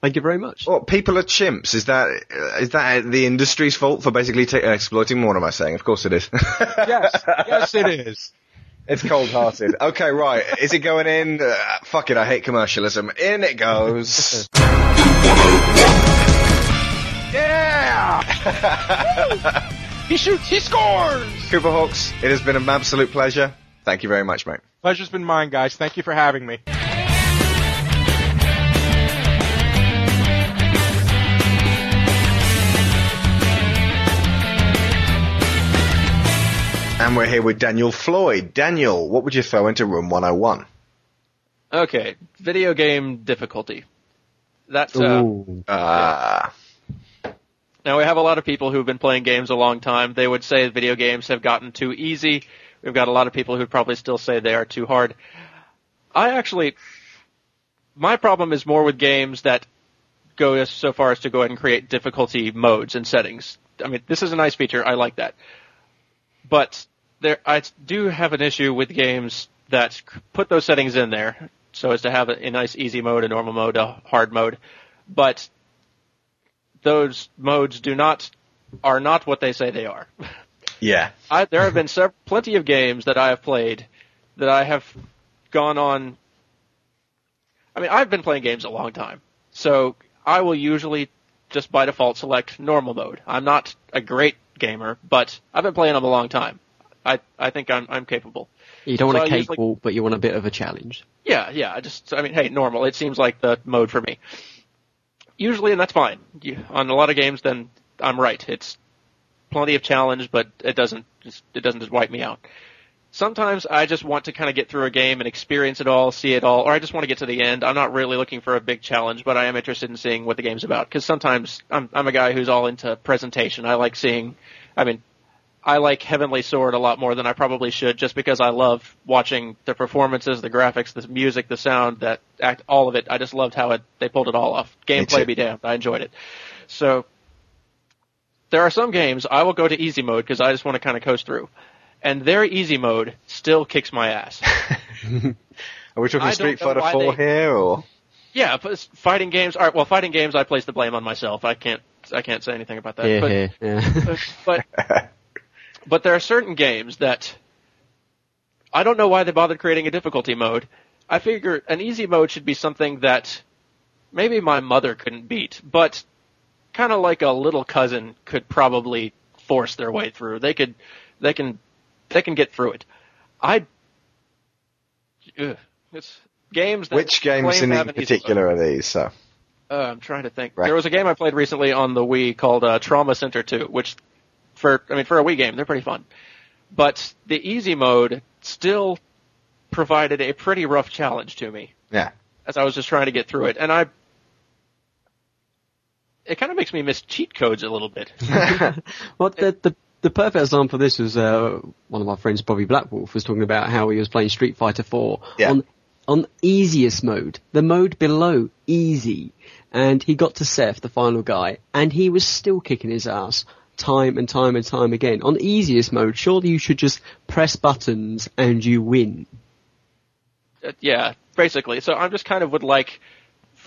Thank you very much. Well, people are chimps. Is that uh, that the industry's fault for basically ta exploiting? more? am I saying? Of course it is. Yes, yes it is. It's cold hearted. okay, right. Is it going in? Uh, fuck it, I hate commercialism. In it goes. Yeah! he shoots, he scores! Cooper Hawks, it has been an absolute pleasure. Thank you very much, mate. Pleasure's been mine, guys. Thank you for having me. And we're here with Daniel Floyd. Daniel, what would you throw into room 101? Okay, video game difficulty. That's uh, Ooh. Uh, now we have a lot of people who've been playing games a long time. They would say video games have gotten too easy. We've got a lot of people who'd probably still say they are too hard. I actually, my problem is more with games that go as- so far as to go ahead and create difficulty modes and settings. I mean, this is a nice feature. I like that. But there, I do have an issue with games that put those settings in there so as to have a, a nice easy mode, a normal mode, a hard mode. But those modes do not, are not what they say they are. yeah. I, there have been sev- plenty of games that I have played that I have gone on. I mean, I've been playing games a long time, so I will usually just by default select normal mode. I'm not a great gamer, but I've been playing them a long time. I I think I'm I'm capable. You don't want So a I usually- cakewalk, but you want a bit of a challenge. Yeah, yeah. I just, I mean, hey, normal. It seems like the mode for me. Usually, and that's fine. You, on a lot of games, then I'm right. It's plenty of challenge, but it doesn't, just, it doesn't just wipe me out. Sometimes I just want to kind of get through a game and experience it all, see it all, or I just want to get to the end. I'm not really looking for a big challenge, but I am interested in seeing what the game's about. Because sometimes I'm, I'm a guy who's all into presentation. I like seeing, I mean, I like Heavenly Sword a lot more than I probably should, just because I love watching the performances, the graphics, the music, the sound, that act, all of it. I just loved how it they pulled it all off. Gameplay be damned, I enjoyed it. So there are some games I will go to easy mode because I just want to kind of coast through, and their easy mode still kicks my ass. Are we talking Street Fighter 4 they- here, or? Yeah, but fighting games. All right, well, fighting games, I place the blame on myself. I can't, I can't say anything about that. Here, but, yeah. but, but there are certain games that I don't know why they bothered creating a difficulty mode. I figure an easy mode should be something that maybe my mother couldn't beat, but kind of like a little cousin could probably force their way through. They could, they can, they can get through it. I, ugh, it's games that Which games in to easy particular are these? So Uh, I'm trying to think. Right. There was a game I played recently on the Wii called uh, Trauma Center 2, which for I mean for a Wii game they're pretty fun, but the easy mode still provided a pretty rough challenge to me yeah, as I was just trying to get through it, and I. It kind of makes me miss cheat codes a little bit. Well, the, the the perfect example for this was uh, one of my friends, Bobby Blackwolf, was talking about how he was playing Street Fighter 4 Yeah. on on easiest mode, the mode below easy, and he got to Seth, the final guy, and he was still kicking his ass time and time and time again. On easiest mode, surely you should just press buttons and you win. Uh, yeah, basically. So I'm just kind of would like,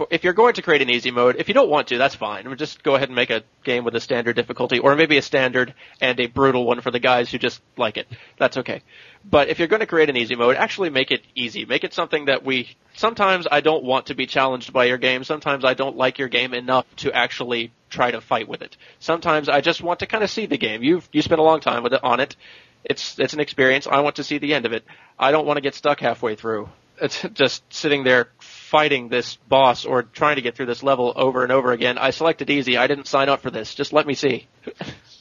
if you're going to create an easy mode, if you don't want to, that's fine. We'll just go ahead and make a game with a standard difficulty, or maybe a standard and a brutal one for the guys who just like it. That's okay. But if you're going to create an easy mode, actually make it easy. Make it something that we, sometimes I don't want to be challenged by your game. Sometimes I don't like your game enough to actually try to fight with it. Sometimes I just want to kind of see the game. You've, you spent a long time with it, on it. It's, it's an experience. I want to see the end of it. I don't want to get stuck halfway through. It's just sitting there fighting this boss or trying to get through this level over and over again. I selected easy. I didn't sign up for this. Just let me see.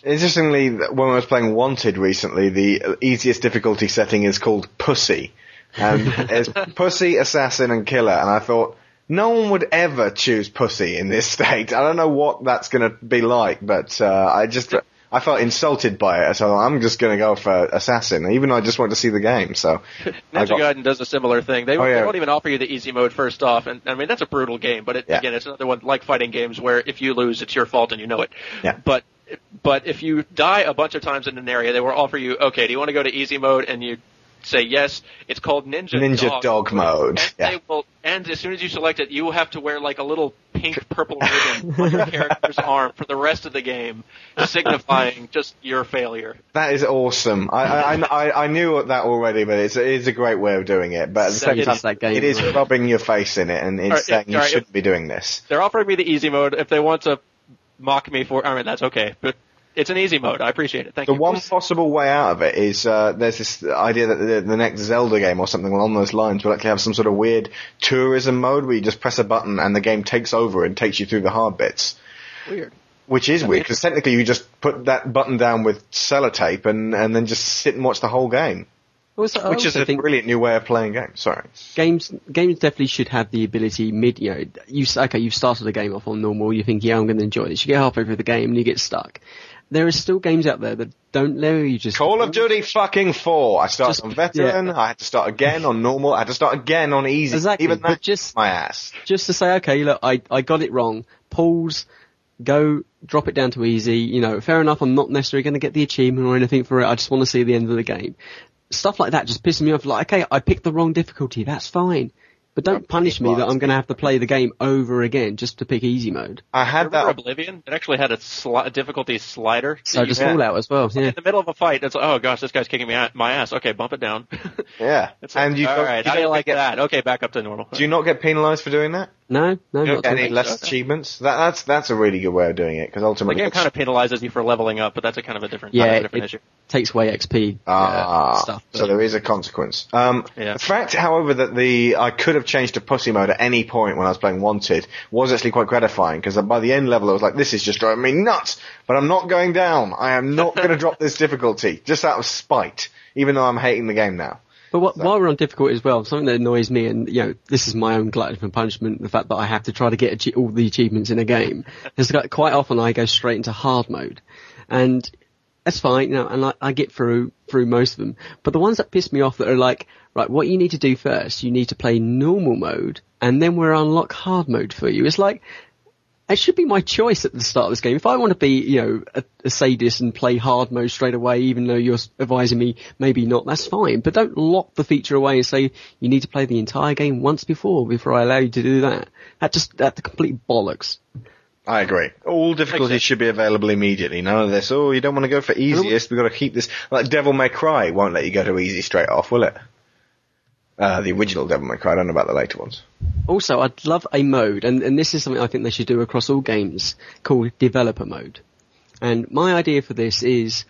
Interestingly, when I was playing Wanted recently, the easiest difficulty setting is called Pussy. And it's Pussy, Assassin, and Killer. And I thought, no one would ever choose Pussy in this state. I don't know what that's going to be like, but uh, I just I felt insulted by it. So I'm just going to go for Assassin, even though I just want to see the game. So Ninja got- Gaiden does a similar thing. They, Oh, yeah. they won't even offer you the easy mode first off, and I mean that's a brutal game. But it, Yeah. again, it's another one like fighting games where if you lose, it's your fault and you know it. Yeah. But but if you die a bunch of times in an area, they will offer you, okay, do you want to go to easy mode? And you say yes. It's called Ninja Ninja Dog mode. And Yeah. they will, and as soon as you select it, you will have to wear like a little pink purple ribbon on your character's arm for the rest of the game, signifying just your failure. That is awesome. I, I, I, I knew that already, but it's, it is a great way of doing it. But at the That same time, game, it is right? rubbing your face in it, and it's Alright, saying you alright, shouldn't be doing this. They're offering me the easy mode. If they want to mock me for, I mean, that's okay. But it's an easy mode. I appreciate it. Thank The you. The one possible way out of it is uh, there's this idea that the, the next Zelda game or something along those lines will actually have some sort of weird tourism mode where you just press a button and the game takes over and takes you through the hard bits. Weird. Which is weird because technically you just put that button down with sellotape and, and then just sit and watch the whole game. Also, Which is a think brilliant new way of playing games. Sorry. games games definitely should have the ability mid you know you okay you've started the game off on normal you think yeah I'm going to enjoy this you get halfway through the game and you get stuck there are still games out there that don't let you just Call of Duty fucking 4. I started Just- on veteran, yeah. I had to start again on normal, I had to start again on easy. Exactly, Even that just- my ass. just to say okay look I I got it wrong. Pause go drop it down to easy. You know fair enough I'm not necessarily going to get the achievement or anything for it. I just want to see the end of the game. Stuff like that just pisses me off. Like okay I picked the wrong difficulty. That's fine but don't punish me that I'm going to have to play the game over again just to pick easy mode I had Remember that Oblivion? It actually had a, sli- a difficulty slider. so You- does Fallout as well yeah In the middle of a fight, it's like, oh gosh, this guy's kicking me a- my ass. Okay, bump it down. Yeah. It's like, and you all don't, right, you how do you don't like get, that? Okay, back up to normal. Do you not get penalised for doing that? No no You don't get any less Okay. achievements? That, that's that's a really good way of doing it because the ultimately game kind of penalizes you for leveling up, but that's a kind of a different, Yeah, kind of a different it- issue. takes away XP uh, Ah, stuff. so there is a consequence. Um, Yeah. The fact, however, that the I could have changed to pussy mode at any point when I was playing Wanted was actually quite gratifying because by the end level I was like, this is just driving me nuts. But I'm not going down. I am not going to drop this difficulty just out of spite, even though I'm hating the game now. But what, while we're on difficulty as well, something that annoys me, and you know, this is my own glutton for punishment, the fact that I have to try to get all the achievements in a game, is that quite often I go straight into hard mode, and that's fine, you know, and I, I get through through most of them. But the ones that piss me off that are like, right, what you need to do first, you need to play normal mode, and then we'll unlock hard mode for you. It's like, it should be my choice at the start of this game. If I want to be, you know, a, a sadist and play hard mode straight away, even though you're advising me maybe not, that's fine. But don't lock the feature away and say you need to play the entire game once before before I allow you to do that. That just that's complete bollocks. I agree. All difficulties should be available immediately. None of this, oh, you don't want to go for easiest, we've got to keep this, like Devil May Cry won't let you go to easy straight off, will it? Uh, the original Devil May Cry, I don't know about the later ones. Also, I'd love a mode, and, and this is something I think they should do across all games, called developer mode. And my idea for this is,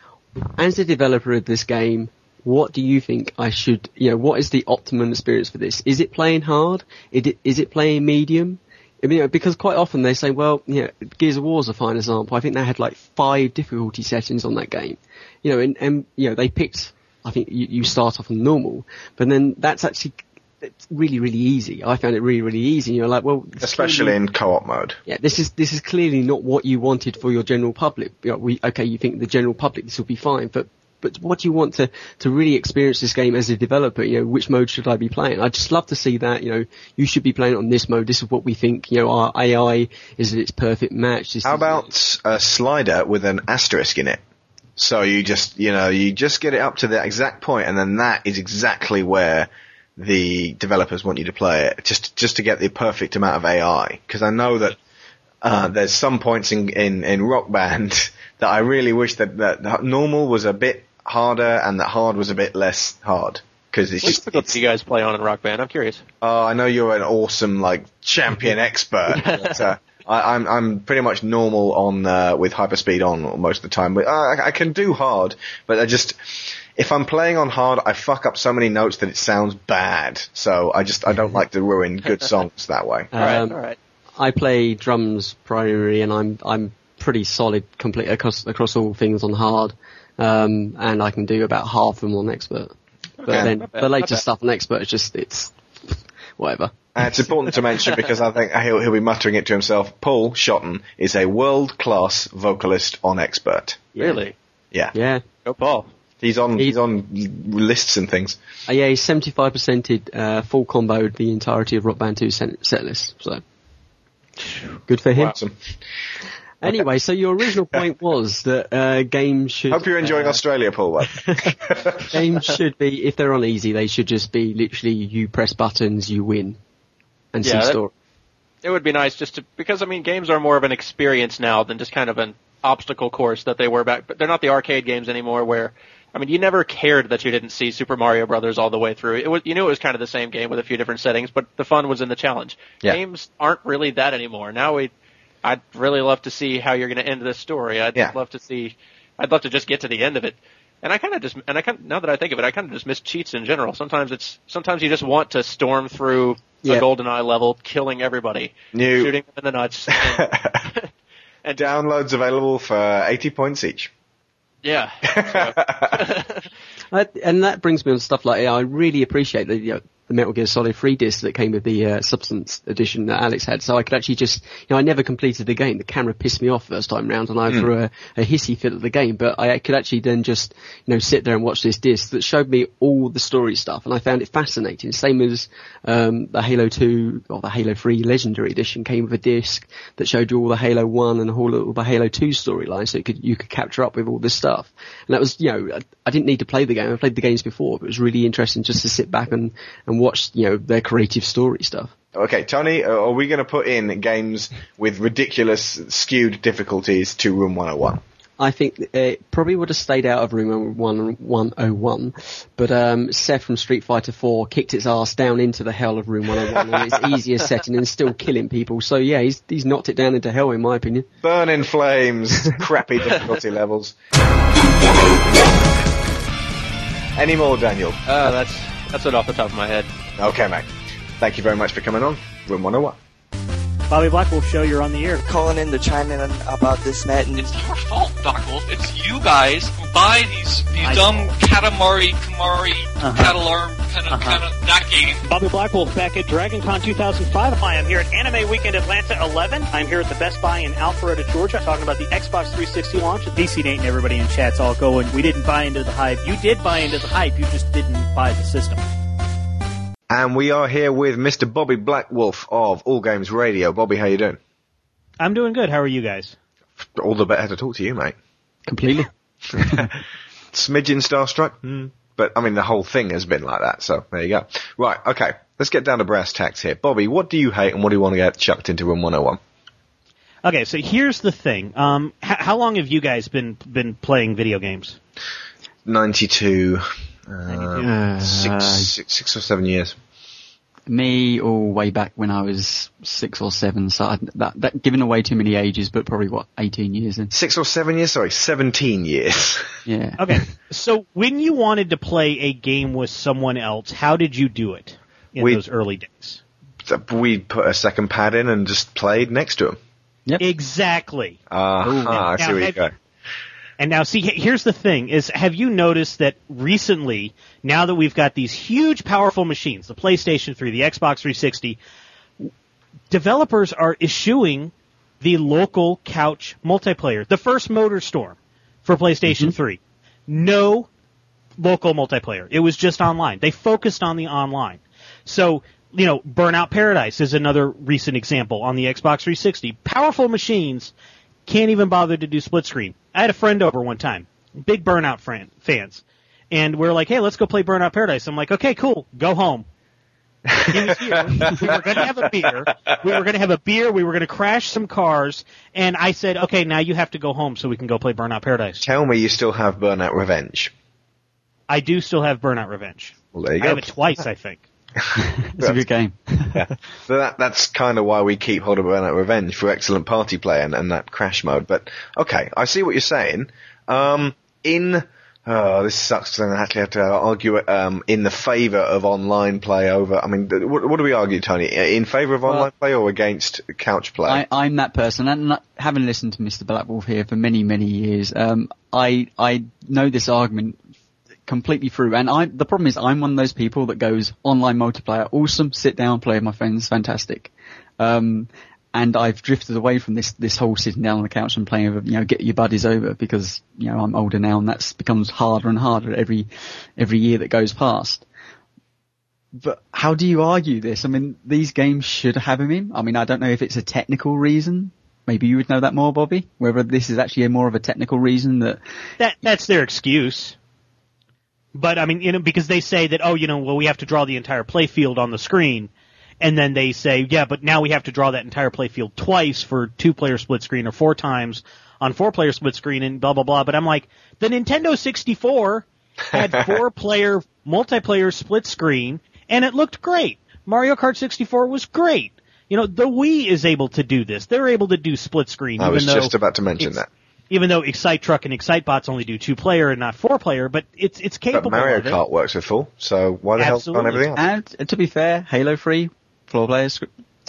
as a developer of this game, what do you think I should, you know, what is the optimum experience for this? Is it playing hard? Is it, is it playing medium? I mean, you know, because quite often they say, well, you know, Gears of War is a fine example. I think they had like five difficulty settings on that game. You know, and, and you know, they picked, I think you, you start off on normal, but then that's actually it's really, really easy. I found it really, really easy. You're like, well, Especially clearly- in co-op mode. yeah, this is this is clearly not what you wanted for your general public. You know, we, okay, you think the general public this will be fine, but but what do you want to to really experience this game as a developer? You know, which mode should I be playing? I'd just love to see that. You know, you should be playing on this mode. This is what we think. You know, our AI is its perfect match. This How about a slider with an asterisk in it? So you just, you know, you just get it up to the exact point and then that is exactly where the developers want you to play it, just, just to get the perfect amount of AI. Cause I know that, uh, there's some points in, in, in Rock Band that I really wish that, that normal was a bit harder and that hard was a bit less hard. Cause it's What just, difficulty do you guys play on in Rock Band? I'm curious. Oh, I know you're an awesome like champion expert. but, uh, I, I'm I'm pretty much normal on uh, with hyperspeed on most of the time, but I, I can do hard. But I just if I'm playing on hard, I fuck up so many notes that it sounds bad. So I just I don't like to ruin good songs that way. All right, Um, all right. I play drums primarily, and I'm I'm pretty solid, complete across across all things on hard, um, and I can do about half of them on expert. But Okay. then the not later stuff on expert is just it's whatever. And it's important to mention because I think he'll he'll be muttering it to himself. Paul Shotton is a world class vocalist on expert. Really? Yeah, Yeah, Go Paul. he's on He- he's on lists and things. uh, yeah, he's 75%ed uh, full comboed the entirety of Rock Band 2 set, set list. So good for him. Awesome. Anyway, so your original point was that uh, games should. Hope you're enjoying uh, Australia, Paul. Games should be if they're on easy, they should just be literally you press buttons, you win, and Yeah, see story. It would be nice just to because I mean games are more of an experience now than just kind of an obstacle course that they were back. But they're not the arcade games anymore. Where I mean, you never cared that you didn't see Super Mario Brothers all the way through. It was you knew it was kind of the same game with a few different settings, but the fun was in the challenge. Yeah. Games aren't really that anymore. Now we, I'd really love to see how you're going to end this story. I'd Yeah. love to see. I'd love to just get to the end of it. And I kind of just, and I kind now that I think of it, I kind of just miss cheats in general. Sometimes it's, sometimes you just want to storm through Yeah. a GoldenEye level, killing everybody, New shooting them in the nuts. And, and downloads available for 80 points each. yeah. So, and that brings me on stuff like I really appreciate the you know, the Metal Gear Solid 3 disc that came with the uh, Substance edition that Alex had. So I could actually just, you know, I never completed the game. The camera pissed me off first time round, and I threw a, a hissy fit at the game. But I could actually then just, you know, sit there and watch this disc that showed me all the story stuff, and I found it fascinating. Same as um, the Halo 2 or the Halo 3 Legendary Edition came with a disc that showed you all the Halo 1 and all, all the Halo 2 storylines, so you could you could capture up with all this stuff. And that was, you know, I, I didn't need to play the game. I played the games before, but it was really interesting just to sit back and and watch, you know, their creative story stuff. Okay, Tony, uh, are we going to put in games with ridiculous skewed difficulties to Room 101? I think it probably would have stayed out of Room 1 101, but um, Seth from Street Fighter 4 kicked its ass down into the hell of Room 101 on its easiest setting and still killing people. So yeah, he's he's knocked it down into hell in my opinion. Burn in flames, crappy difficulty levels. Any more, Daniel? uh, that's that's it off the top of my head. Okay, mate. Thank you very much for coming on. Room 101. Bobby Blackwolf Show, you're on the air. calling in to chime in about this, Matt, and It's your fault, Doc Wolf. It's you guys who buy these these I- dumb Katamari, Kamari, Uh-huh. Catalarm kind of Uh-huh. kind of that game. Bobby Blackwolf back at DragonCon 2005. Hi, I'm here at Anime Weekend Atlanta 11. I'm here at the Best Buy in Alpharetta, Georgia, talking about the Xbox 360 launch. DC Nate and everybody in chat's all going, we didn't buy into the hype. You did buy into the hype, you just didn't buy the system. And we are here with Mr. Bobby Blackwolf of All Games Radio. Bobby, how you doing? I'm doing good. How are you guys? All the better to talk to you, mate. Completely. Smidgen starstruck, hmm. but I mean the whole thing has been like that. So there you go. Right, okay. Let's get down to brass tacks here. Bobby, what do you hate and what do you want to get chucked into room 101? Okay, so here's the thing. Um, h- how long have you guys been been playing video games? 92, uh, Uh, six, six, six or seven years. Me, all way back when I was six or seven, so I, that, that giving away too many ages, but probably what, 18 years in. Six or seven years? Sorry, 17 years. Yeah. Okay, so when you wanted to play a game with someone else, how did you do it in We- those early days? we put a second pad in and just played next to him. Exactly. Ah, I see Now, where you go. And now, see, here's the thing: is have you noticed that recently, now that we've got these huge, powerful machines, the PlayStation 3, the Xbox 360, developers are issuing the local couch multiplayer. The first MotorStorm for PlayStation mm-hmm. 3, no local multiplayer. It was just online. They focused on the online. So, you know, Burnout Paradise is another recent example on the Xbox 360. Powerful machines can't even bother to do split screen. I had a friend over one time, big Burnout fan, fans, and we are like, "Hey, let's go play Burnout Paradise." I'm like, "Okay, cool, go home." He was here. we were going to have a beer. We were going to have a beer. We were going to crash some cars, and I said, "Okay, now you have to go home so we can go play Burnout Paradise." Tell me you still have Burnout Revenge. I do still have Burnout Revenge. Well, there you I go. have it twice, I think. It's a good game. yeah. So that that's kind of why we keep hold of Burnout Revenge for excellent party play and, and that crash mode. But okay, I see what you're saying. Um, in oh, this sucks because I actually have to argue it um, in the favour of online play over. I mean, what, what do we argue, Tony? In favour of online play or against couch play? I, I'm that person, and having listened to Mr. Blackwolf here for many, many years, um, I I know this argument completely through. And I the problem is I'm one of those people that goes online multiplayer, awesome, sit down, play with my friends, fantastic. Um, and I've drifted away from this this whole sitting down on the couch and playing with you know get your buddies over because you know I'm older now and that's becomes harder and harder every every year that goes past. But how do you argue this? I mean, these games should have him in. I mean, I don't know if it's a technical reason. Maybe you would know that more, Bobby. Whether this is actually a more of a technical reason that That that's their excuse. But I mean, you know, because they say that, oh, you know, well, we have to draw the entire playfield on the screen, and then they say, yeah, but now we have to draw that entire playfield twice for two-player split screen or four times on four-player split screen and blah blah blah. But I'm like, the Nintendo 64 had four-player multiplayer split screen, and it looked great. Mario Kart 64 was great. You know, the Wii is able to do this. They're able to do split screen. I was just about to mention that. Even though Excite Truck and Excitebots only do two player and not four player, but it's it's capable But Mario of it. Kart works with full, so why the hell Absolutely. on everything else? And to be fair, Halo 3, four players,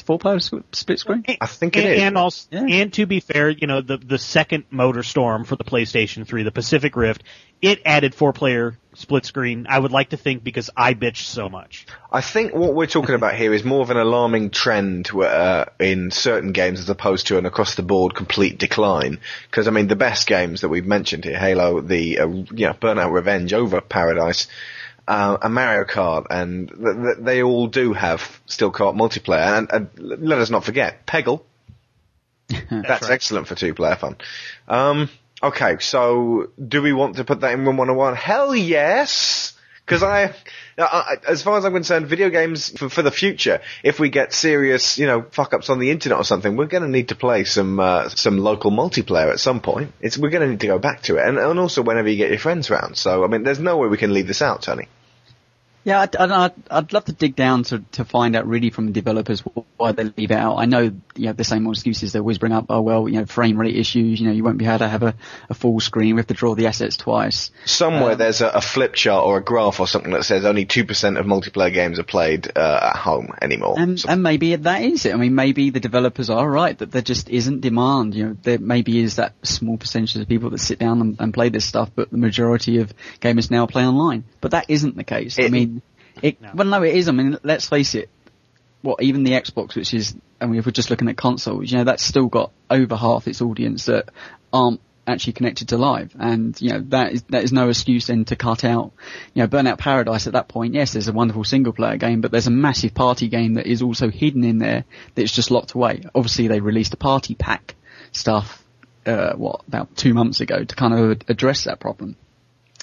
four players split screen. I think and, it is. and also, and to be fair, you know the the second MotorStorm for the PlayStation 3, the Pacific Rift, it added four player split screen. I would like to think because I bitch so much. I think what we're talking about here is more of an alarming trend uh, in certain games as opposed to an across the board complete decline. Because I mean, the best games that we've mentioned here, Halo, the uh, you know, Burnout Revenge over Paradise, uh, and Mario Kart, and th- th- they all do have still co-op multiplayer. And, and let us not forget Peggle. That's, excellent for two-player fun. Um, okay, so do we want to put that in room 101? Hell yes! Because I, As far as I'm concerned, video games for, for the future, if we get serious, you know, fuck-ups on the internet or something, we're going to need to play some uh, some local multiplayer at some point. It's we're going to need to go back to it, and, and also whenever you get your friends round. So I mean, there's no way we can leave this out, Tony. Yeah, I'd, I'd, I'd- love to dig down to, to find out really from the developers why they leave it out. I know, you know, the same old excuses they always bring up. Oh well, you know, frame rate issues. You know, you won't be able to have a, a full screen. We have to draw the assets twice. Somewhere Um, there's a, a flip chart or a graph or something that says only two percent of multiplayer games are played uh, at home anymore. And, and maybe that is it. I mean, maybe the developers are right that there just isn't demand. You know, there maybe is that small percentage of people that sit down and, and play this stuff, but the majority of gamers now play online. But that isn't the case. I mean, it, well, no, it is. I mean, let's face it. What even the Xbox, which is, I mean, if we're just looking at consoles, you know, that's still got over half its audience that aren't actually connected to live. And, you know, that is, that is no excuse then to cut out, you know, Burnout Paradise at that point. Yes, there's a wonderful single player game, but there's a massive party game that is also hidden in there that's just locked away. Obviously they released a party pack stuff, uh, what, about two months ago to kind of address that problem.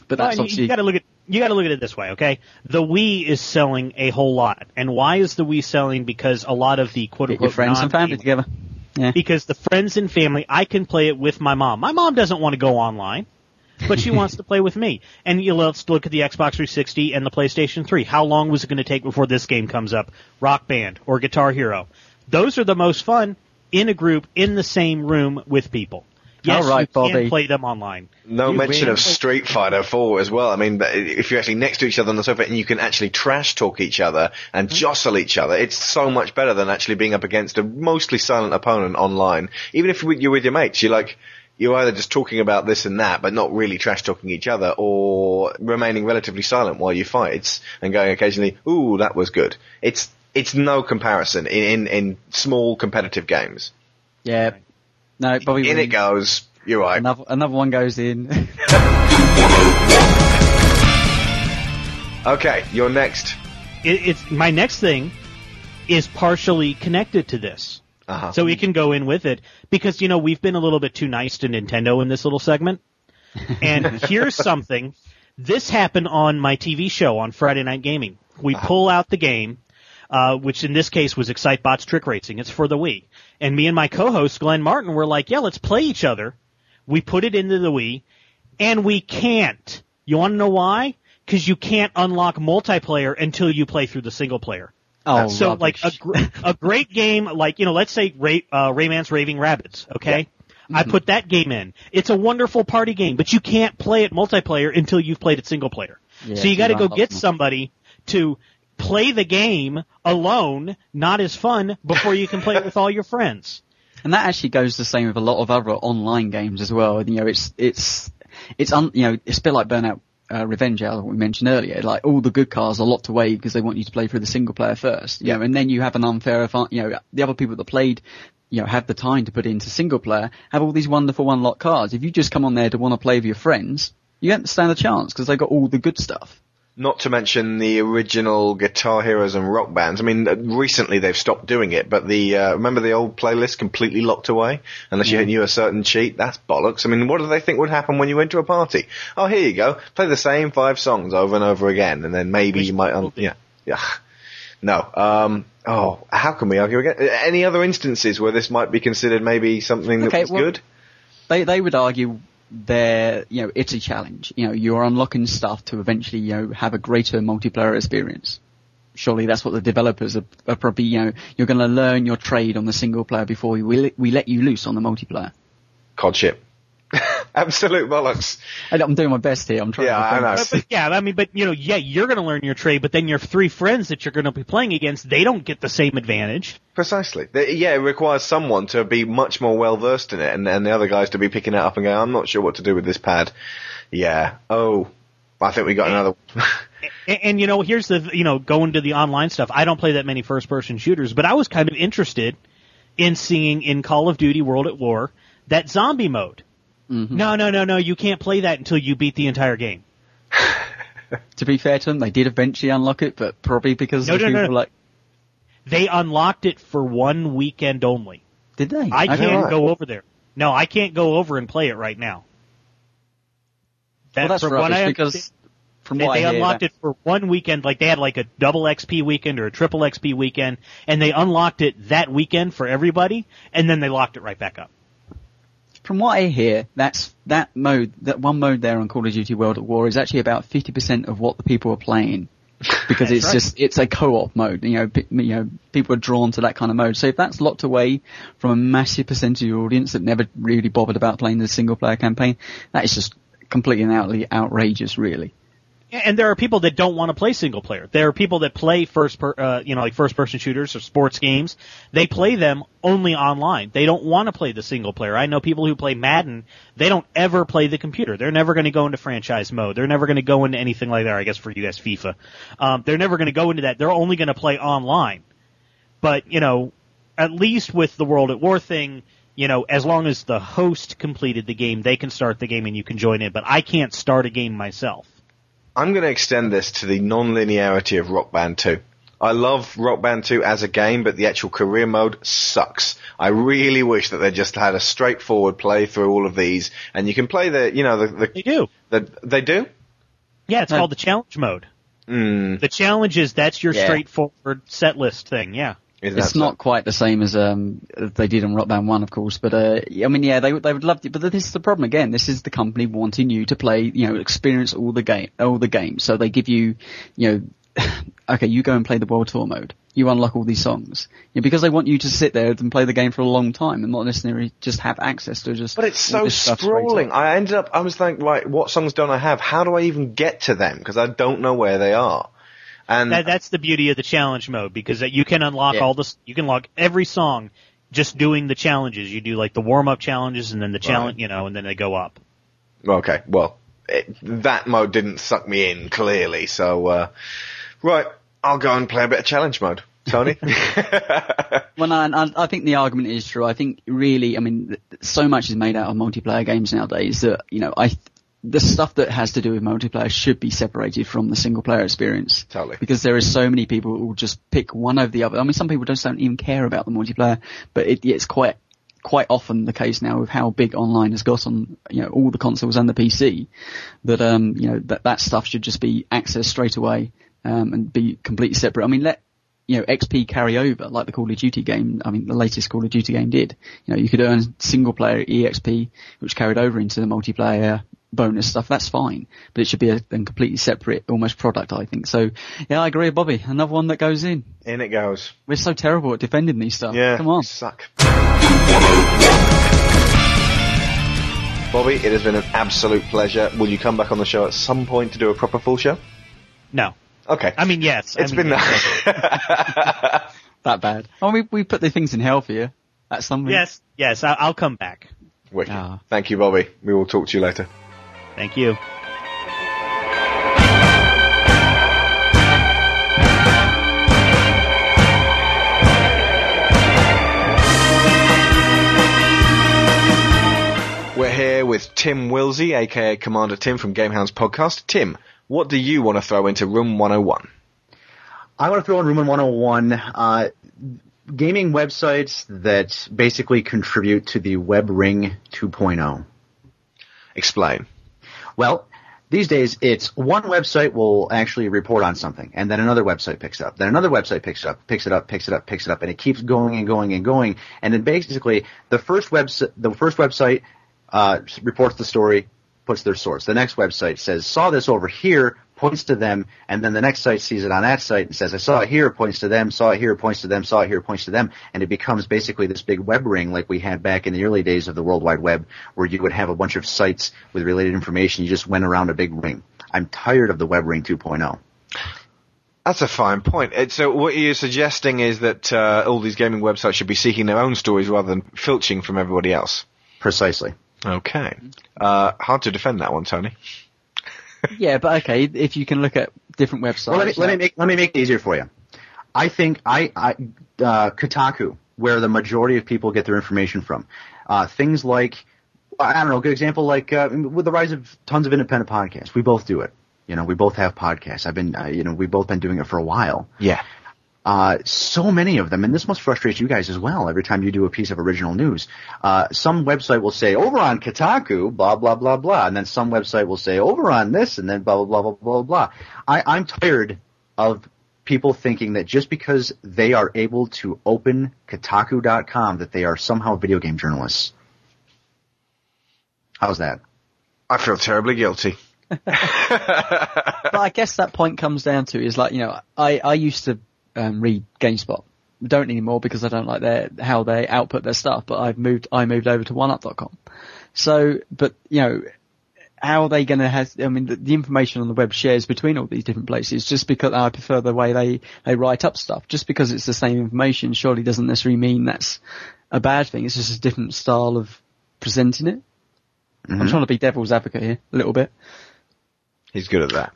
But that's you- obviously, you got to look at you got to look at it this way, okay? The Wii is selling a whole lot, and why is the Wii selling? Because a lot of the quote unquote friends and family together. Yeah. Because the friends and family, I can play it with my mom. My mom doesn't want to go online, but she wants to play with me. And you know, let's look at the Xbox 360 and the PlayStation 3. How long was it going to take before this game comes up? Rock Band or Guitar Hero. Those are the most fun in a group in the same room with people. Yes, All right, you Bobby. can play them online. No You mention really- of Street Fighter 4 as well. I mean, if you're actually next to each other on the sofa and you can actually trash talk each other and mm-hmm. jostle each other, it's so much better than actually being up against a mostly silent opponent online. Even if you're with your mates, you're like, you're either just talking about this and that, but not really trash talking each other, or remaining relatively silent while you fight. It's, and going occasionally, ooh, that was good. It's, it's no comparison in, in, in small competitive games. Yeah. No, Bobby. In it goes. You're right. Another, another one goes in. Okay, you're next. it, it's my next thing is partially connected to this. Uh-huh. So we can go in with it because you know we've been a little bit too nice to Nintendo in this little segment. And here's something. This happened on my TV show on Friday Night Gaming. We pull out the game, uh, which in this case was Excitebots Trick Racing. It's for the Wii. And me and my co-host Glenn Martin were like, yeah, let's play each other. We put it into the Wii, and we can't. You want to know why? Because you can't unlock multiplayer until you play through the single player. Oh, so rubbish. like a gr- a great game, like you know, let's say Ray, uh, Rayman's Raving Rabbids. Okay, I Mm-hmm. put that game in. It's a wonderful party game, but you can't play it multiplayer until you've played it single player. Yeah, so you got to go get somebody to play the game alone, not as fun, before you can play it with all your friends. And that actually goes the same with a lot of other online games as well. You know, it's it's it's un, you know it's a bit like Burnout uh, Revenge, as we mentioned earlier. Like all the good cars are locked away because they want you to play through the single player first. You know, and then you have an unfair, you know, the other people that played. You know, have the time to put into single player, have all these wonderful unlocked cars. If you just come on there to want to play with your friends, you don't stand a chance because they've got all the good stuff. Not to mention the original Guitar Heroes and Rock Bands. I mean, uh, recently they've stopped doing it, but the uh, remember the old playlist completely locked away unless you knew a certain cheat. That's bollocks. I mean, what do they think would happen when you went to a party? Oh, here you go, play the same five songs over and over again, and then maybe you might, un- yeah, yeah. No. Um. Oh, how can we argue again? Uh, Any other instances where this might be considered maybe something that Okay, was well- good? they they would argue they're you know it's a challenge. You know you're unlocking stuff to eventually you know have a greater multiplayer experience. Surely that's what the developers are, are probably you know you're going to learn your trade on the single player before we we let you loose on the multiplayer. Codship. Absolute bollocks. I, I'm doing my best here. I'm trying. Yeah, to I know. But, but yeah, I mean, but you know, yeah, you're going to learn your trade, but then your three friends that you're going to be playing against, they don't get the same advantage. Precisely. The- Yeah, it requires someone to be much more well versed in it, and, and the other guys to be picking it up and going, "I'm not sure what to do with this pad." Yeah. Oh, I think we got another. And, and you know, here's the you know going to the online stuff. I don't play that many first person shooters, but I was kind of interested in seeing in Call of Duty World at War that zombie mode. Mm-hmm. No, no, no, no. You can't play that until you beat the entire game. To be fair to them, they did eventually unlock it, but probably because No, no, people no. like, They unlocked it for one weekend only. did they? I Okay. can't go over there. No, I can't go over and play it right now. That, Well, that's from what rubbish I because from they, what they I unlocked that- it for one weekend, like they had like a double XP weekend or a triple XP weekend, and they unlocked it that weekend for everybody, and then they locked it right back up. From what I hear, that's that mode, that one mode there on Call of Duty World at War is actually about 50% of what the people are playing. Because it's right. just, it's a co-op mode, you know, pe- you know, people are drawn to that kind of mode. So if that's locked away from a massive percentage of your audience that never really bothered about playing the single player campaign, that is just completely and outly outrageous, really. And there are people that don't want to play single player. There are people that play first, per, uh, you know, like first person shooters or sports games. They play them only online. They don't want to play the single player. I know people who play Madden. They don't ever play the computer. They're never going to go into franchise mode. They're never going to go into anything like that. I guess for you guys, FIFA. Um, they're never going to go into that. They're only going to play online. But you know, at least with the World at War thing, you know, as long as the host completed the game, they can start the game and you can join in, but I can't start a game myself. I'm going to extend this to the non-linearity of Rock Band 2. I love Rock Band 2 as a game, but the actual career mode sucks. I really wish that they just had a straightforward play through all of these, and you can play the, you know, the, the They do. the they do. Yeah, it's No. called the challenge mode. Mm, The challenge is that's your Yeah. straightforward set list thing, yeah. It's so? not quite the same as um they did on Rock Band One, of course, but uh, I mean, yeah, they they would love to. But this is the problem again. This is the company wanting you to play, you know, experience all the game, all the games. So they give you, you know, okay, you go and play the World Tour mode. You unlock all these songs yeah, because they want you to sit there and play the game for a long time and not necessarily just have access to just. But it's so this stuff straight sprawling. I ended up, I was like, right, what songs don't I have? How do I even get to them? Because I don't know where they are. And That, that's the beauty of the challenge mode because that you can unlock Yeah. all this, you can unlock every song just doing the challenges. You do like the warm up challenges and then the challenge, you know, and then they go up. Okay, well, it, that mode didn't suck me in clearly, so uh, right, I'll go and play a bit of challenge mode. Tony, Well, no, and I, I think the argument is true. I think really, I mean, so much is made out of multiplayer games nowadays that you know, I the stuff that has to do with multiplayer should be separated from the single player experience. Totally. Because there is so many people who will just pick one over the other. I mean, some people just don't even care about the multiplayer, but it, it's quite quite often the case now with how big online has got on you know all the consoles and the PC that um you know that that stuff should just be accessed straight away um and be completely separate. I mean let you know XP carry over like the Call of Duty game. I mean the latest Call of Duty game did. You know you could earn single player EXP which carried over into the multiplayer bonus stuff. That's fine, but it should be a, a completely separate almost product. I think so. Yeah, I agree, with Bobby. Another one that goes in. in it goes. We're so terrible at defending these stuff. Yeah, come on. suck. Bobby, it has been an absolute pleasure. Will you come back on the show at some point to do a proper full show? No. Okay. I mean, yes. I It's mean, been yes. that bad. Oh, we we put the things in hell for you. That's something. Yes, yes, I- I'll come back. Wicked. Ah. Thank you, Bobby. We will talk to you later. Thank you. We're here with Tim Wilsey, aka Commander Tim from Gamehounds Podcast. Tim, what do you want to throw into Room 101? I want to throw in Room 101, uh, gaming websites that basically contribute to the Web Ring 2.0. Explain. Well, these days it's one website will actually report on something, and then another website picks it up, then another website picks it up, picks it up, picks it up, picks it up, and it keeps going and going and going. And then basically the first website, the first website uh, reports the story, puts their source. The next website says saw this over here, points to them, and then the next site sees it on that site and says I saw it here, points to them, saw it here, points to them, saw it here, points to them, and it becomes basically this big web ring like we had back in the early days of the World Wide Web, where you would have a bunch of sites with related information. You just went around a big ring. I'm tired of the Web Ring oh. 2.0. That's a fine point. Uh, So what you're suggesting is that uh, all these gaming websites should be seeking their own stories rather than filching from everybody else. Precisely. Okay. Uh, hard to defend that one, Tony. Yeah, but okay, if you can look at different websites. Well, let me, let me make let me make it easier for you. I think I, I uh, Kotaku, where the majority of people get their information from, uh, things like I don't know, a good example like uh, with the rise of tons of independent podcasts. We both do it. You know, we both have podcasts. I've been, uh, you know, we've both been doing it for a while. Yeah. Uh, so many of them, and this must frustrate you guys as well. Every time you do a piece of original news, uh, some website will say over on Kotaku, blah blah blah blah, and then some website will say over on this, and then blah blah blah blah blah blah. I, I'm tired of people thinking that just because they are able to open Kotaku.com that they are somehow video game journalists. How's that? I feel terribly guilty. but I guess that point comes down to is like you know I I used to um, read GameSpot. Don't anymore because I don't like their how they output their stuff. But I've moved I moved over to OneUp.com. So, but you know, how are they going to have? I mean, the, the information on the web shares between all these different places. Just because I prefer the way they they write up stuff. Just because it's the same information, surely doesn't necessarily mean that's a bad thing. It's just a different style of presenting it. I'm Mhm. trying to be devil's advocate here a little bit. He's good at that.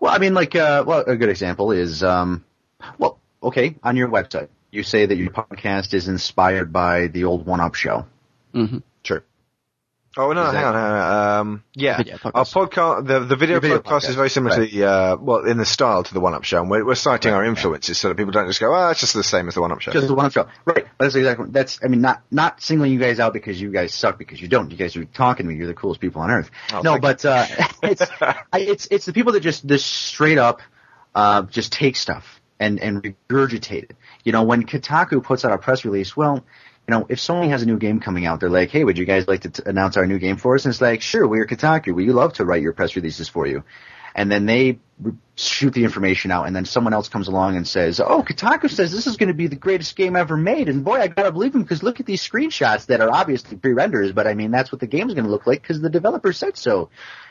Well, I mean, like, uh, well, a good example is, um, well, okay, on your website, you say that your podcast is inspired by the old One Up show. Mm-hmm. True. Oh no, Is hang that- on, hang on. Um, yeah, Video podcast. our podcast, the the video, video podcast, is very similar right. to the uh, well, in the style to the One Up Show, and we're, we're citing Right, our influences so that people don't just go, "Ah, it's just the same as the One Up Show." Just the one Up show, right? But that's exactly that's. I mean, not not singling you guys out because you guys suck because you don't. You guys are talking to me. You're the coolest people on earth. Oh, no, but uh, it's I, it's it's the people that just just straight up uh, just take stuff and and regurgitate it. You know, when Kotaku puts out a press release, well. You know, if Sony has a new game coming out, they're like, "Hey, would you guys like to t- announce our new game for us?" And it's like, "Sure, we're Kotaku. We love to write your press releases for you." and then they shoot the information out, and then someone else comes along and says, "Oh, Kotaku says this is going to be the greatest game ever made," and boy, I gotta believe him because look at these screenshots that are obviously pre-renders, but I mean that's what the game's going to look like because the developer said so.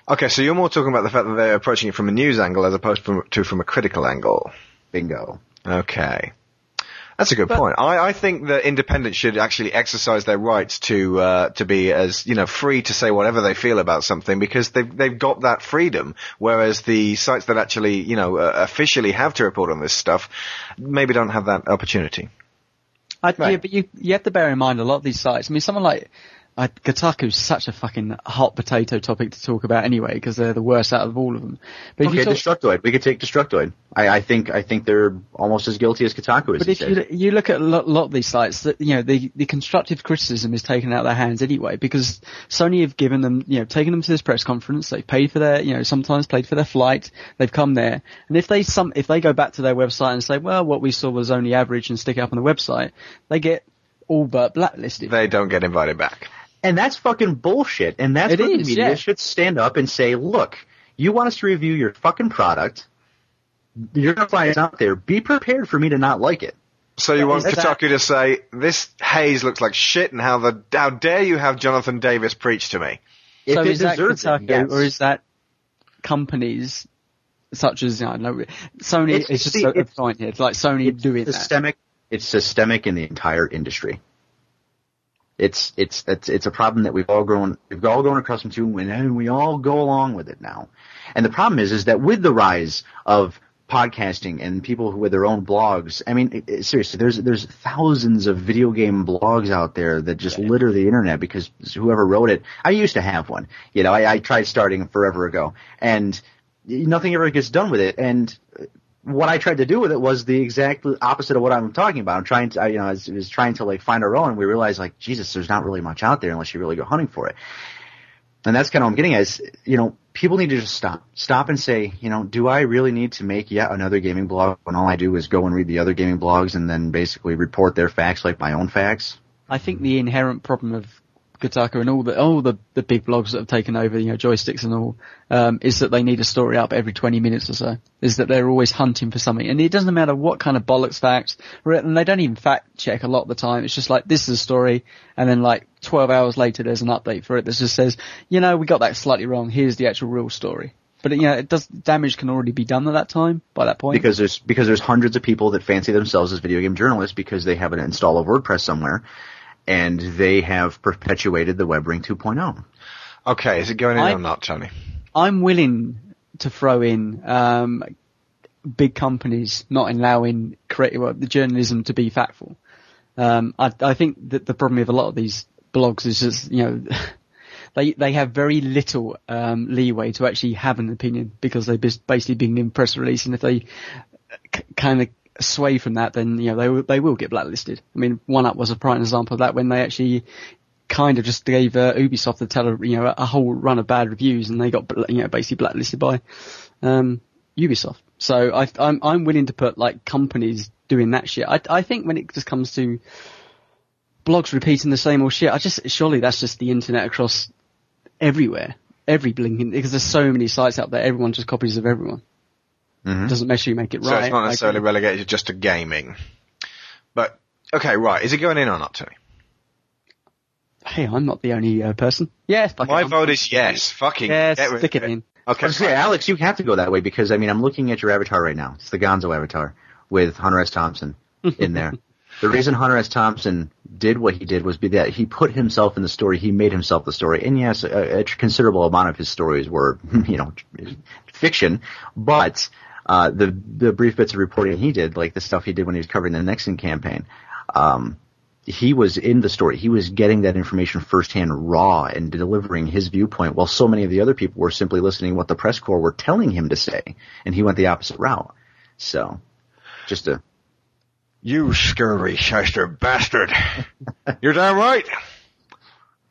Okay, so you're more talking about the fact that they're approaching it from a news angle as opposed to from a critical angle. Bingo. Okay. That's a good point. I, I think that independents should actually exercise their rights to uh, to be as you know free to say whatever they feel about something because they've they've got that freedom. Whereas the sites that actually you know uh, officially have to report on this stuff maybe don't have that opportunity. I, Yeah, but you you have to bear in mind a lot of these sites. I mean, someone like uh, Kotaku's such a fucking hot potato topic to talk about anyway because they're the worst out of all of them. But okay, talk, Destructoid. We could take Destructoid. I, I think I think they're almost as guilty as Kotaku is. But if you, days. you look at a lot, lot of these sites, that you know the the constructive criticism is taken out of their hands anyway because Sony have given them, you know, taken them to this press conference. They've paid for their, you know, sometimes paid for their flight. They've come there, and if they some if they go back to their website and say, well, what we saw was only average, and stick it up on the website, they get all but blacklisted. They don't get invited back. And that's fucking bullshit. And that's It what the media yeah. should stand up and say, look, you want us to review your fucking product. You're gonna find us out there. Be prepared for me to not like it. So you want Is that- Kotaku to say this haze looks like shit, and how the how dare you have Jonathan Davis preach to me? If so it is that deserves it, Kotaku yes. or is that companies such as I don't know Sony? It's- It's, just see, so it's- fine here. It's like Sony doing that. systemic. It's systemic in the entire industry. It's it's it's it's a problem that we've all grown we've all grown accustomed to, and we all go along with it now. And the problem is, is that with the rise of podcasting and people who with their own blogs, I mean, it, it- seriously, there's there's thousands of video game blogs out there that just litter the internet because whoever wrote it. I used to have one. You know, I, I tried starting forever ago, and nothing ever gets done with it. And what I tried to do with it was the exact opposite of what I'm talking about. I'm trying to, I, you know, I was, was trying to like find our own. We realized like, Jesus, there's not really much out there unless you really go hunting for it. And that's kind of what I'm getting at is, you know, people need to just stop, stop and say, you know, do I really need to make yet another gaming blog when all I do is go and read the other gaming blogs and then basically report their facts like my own facts? I think the inherent problem of Kotaku and all the all the, the big blogs that have taken over, you know, joysticks and all, um, is that they need a story up every 20 minutes or so. Is that they're always hunting for something, and it doesn't matter what kind of bollocks facts, and they don't even fact check a lot of the time. It's just like this is a story, and then like 12 hours later, there's an update for it that just says, you know, we got that slightly wrong. Here's the actual real story. But you know, it does damage can already be done at that time by that point. Because there's, because there's hundreds of people that fancy themselves as video game journalists because they have an install of WordPress somewhere and they have perpetuated the WebRing 2.0. Okay, is it going in I- or not, Tony? I'm willing to throw in um, big companies not allowing creative well, the journalism to be factful. Um, I, I think that the problem with a lot of these blogs is just you know they they have very little um, leeway to actually have an opinion because they've bas- basically been in press release, and if they c- kind of sway from that, then you know they will, they will get blacklisted. I mean, One Up was a prime example of that when they actually kind of just gave uh, Ubisoft the tele, you know, a whole run of bad reviews, and they got you know basically blacklisted by um, Ubisoft. So I, I'm I'm willing to put like companies doing that shit. I I think when it just comes to blogs repeating the same old shit, I just surely that's just the internet across everywhere, every blinking because there's so many sites out there. Everyone just copies of everyone. Mm-hmm. It doesn't necessarily make it right. So it's not necessarily agree. relegated just to gaming. But, okay, right. Is it going in or not, Tony? Hey, I'm not the only uh, person. Yes, fuck it, My I'm- vote is yes. Fucking Yes, get stick of it in. Okay. I was say, Alex, you have to go that way because I mean, I'm looking at your avatar right now. It's the Gonzo avatar with Hunter S. Thompson in there. the reason Hunter S. Thompson did what he did was be that he put himself in the story. He made himself the story. And yes, a, a considerable amount of his stories were, you know, fiction, but uh, the the brief bits of reporting he did, like the stuff he did when he was covering the Nixon campaign, um, he was in the story. He was getting that information firsthand, raw, and delivering his viewpoint, while so many of the other people were simply listening what the press corps were telling him to say, and he went the opposite route. So, just a You scurvy shyster bastard. You're damn right.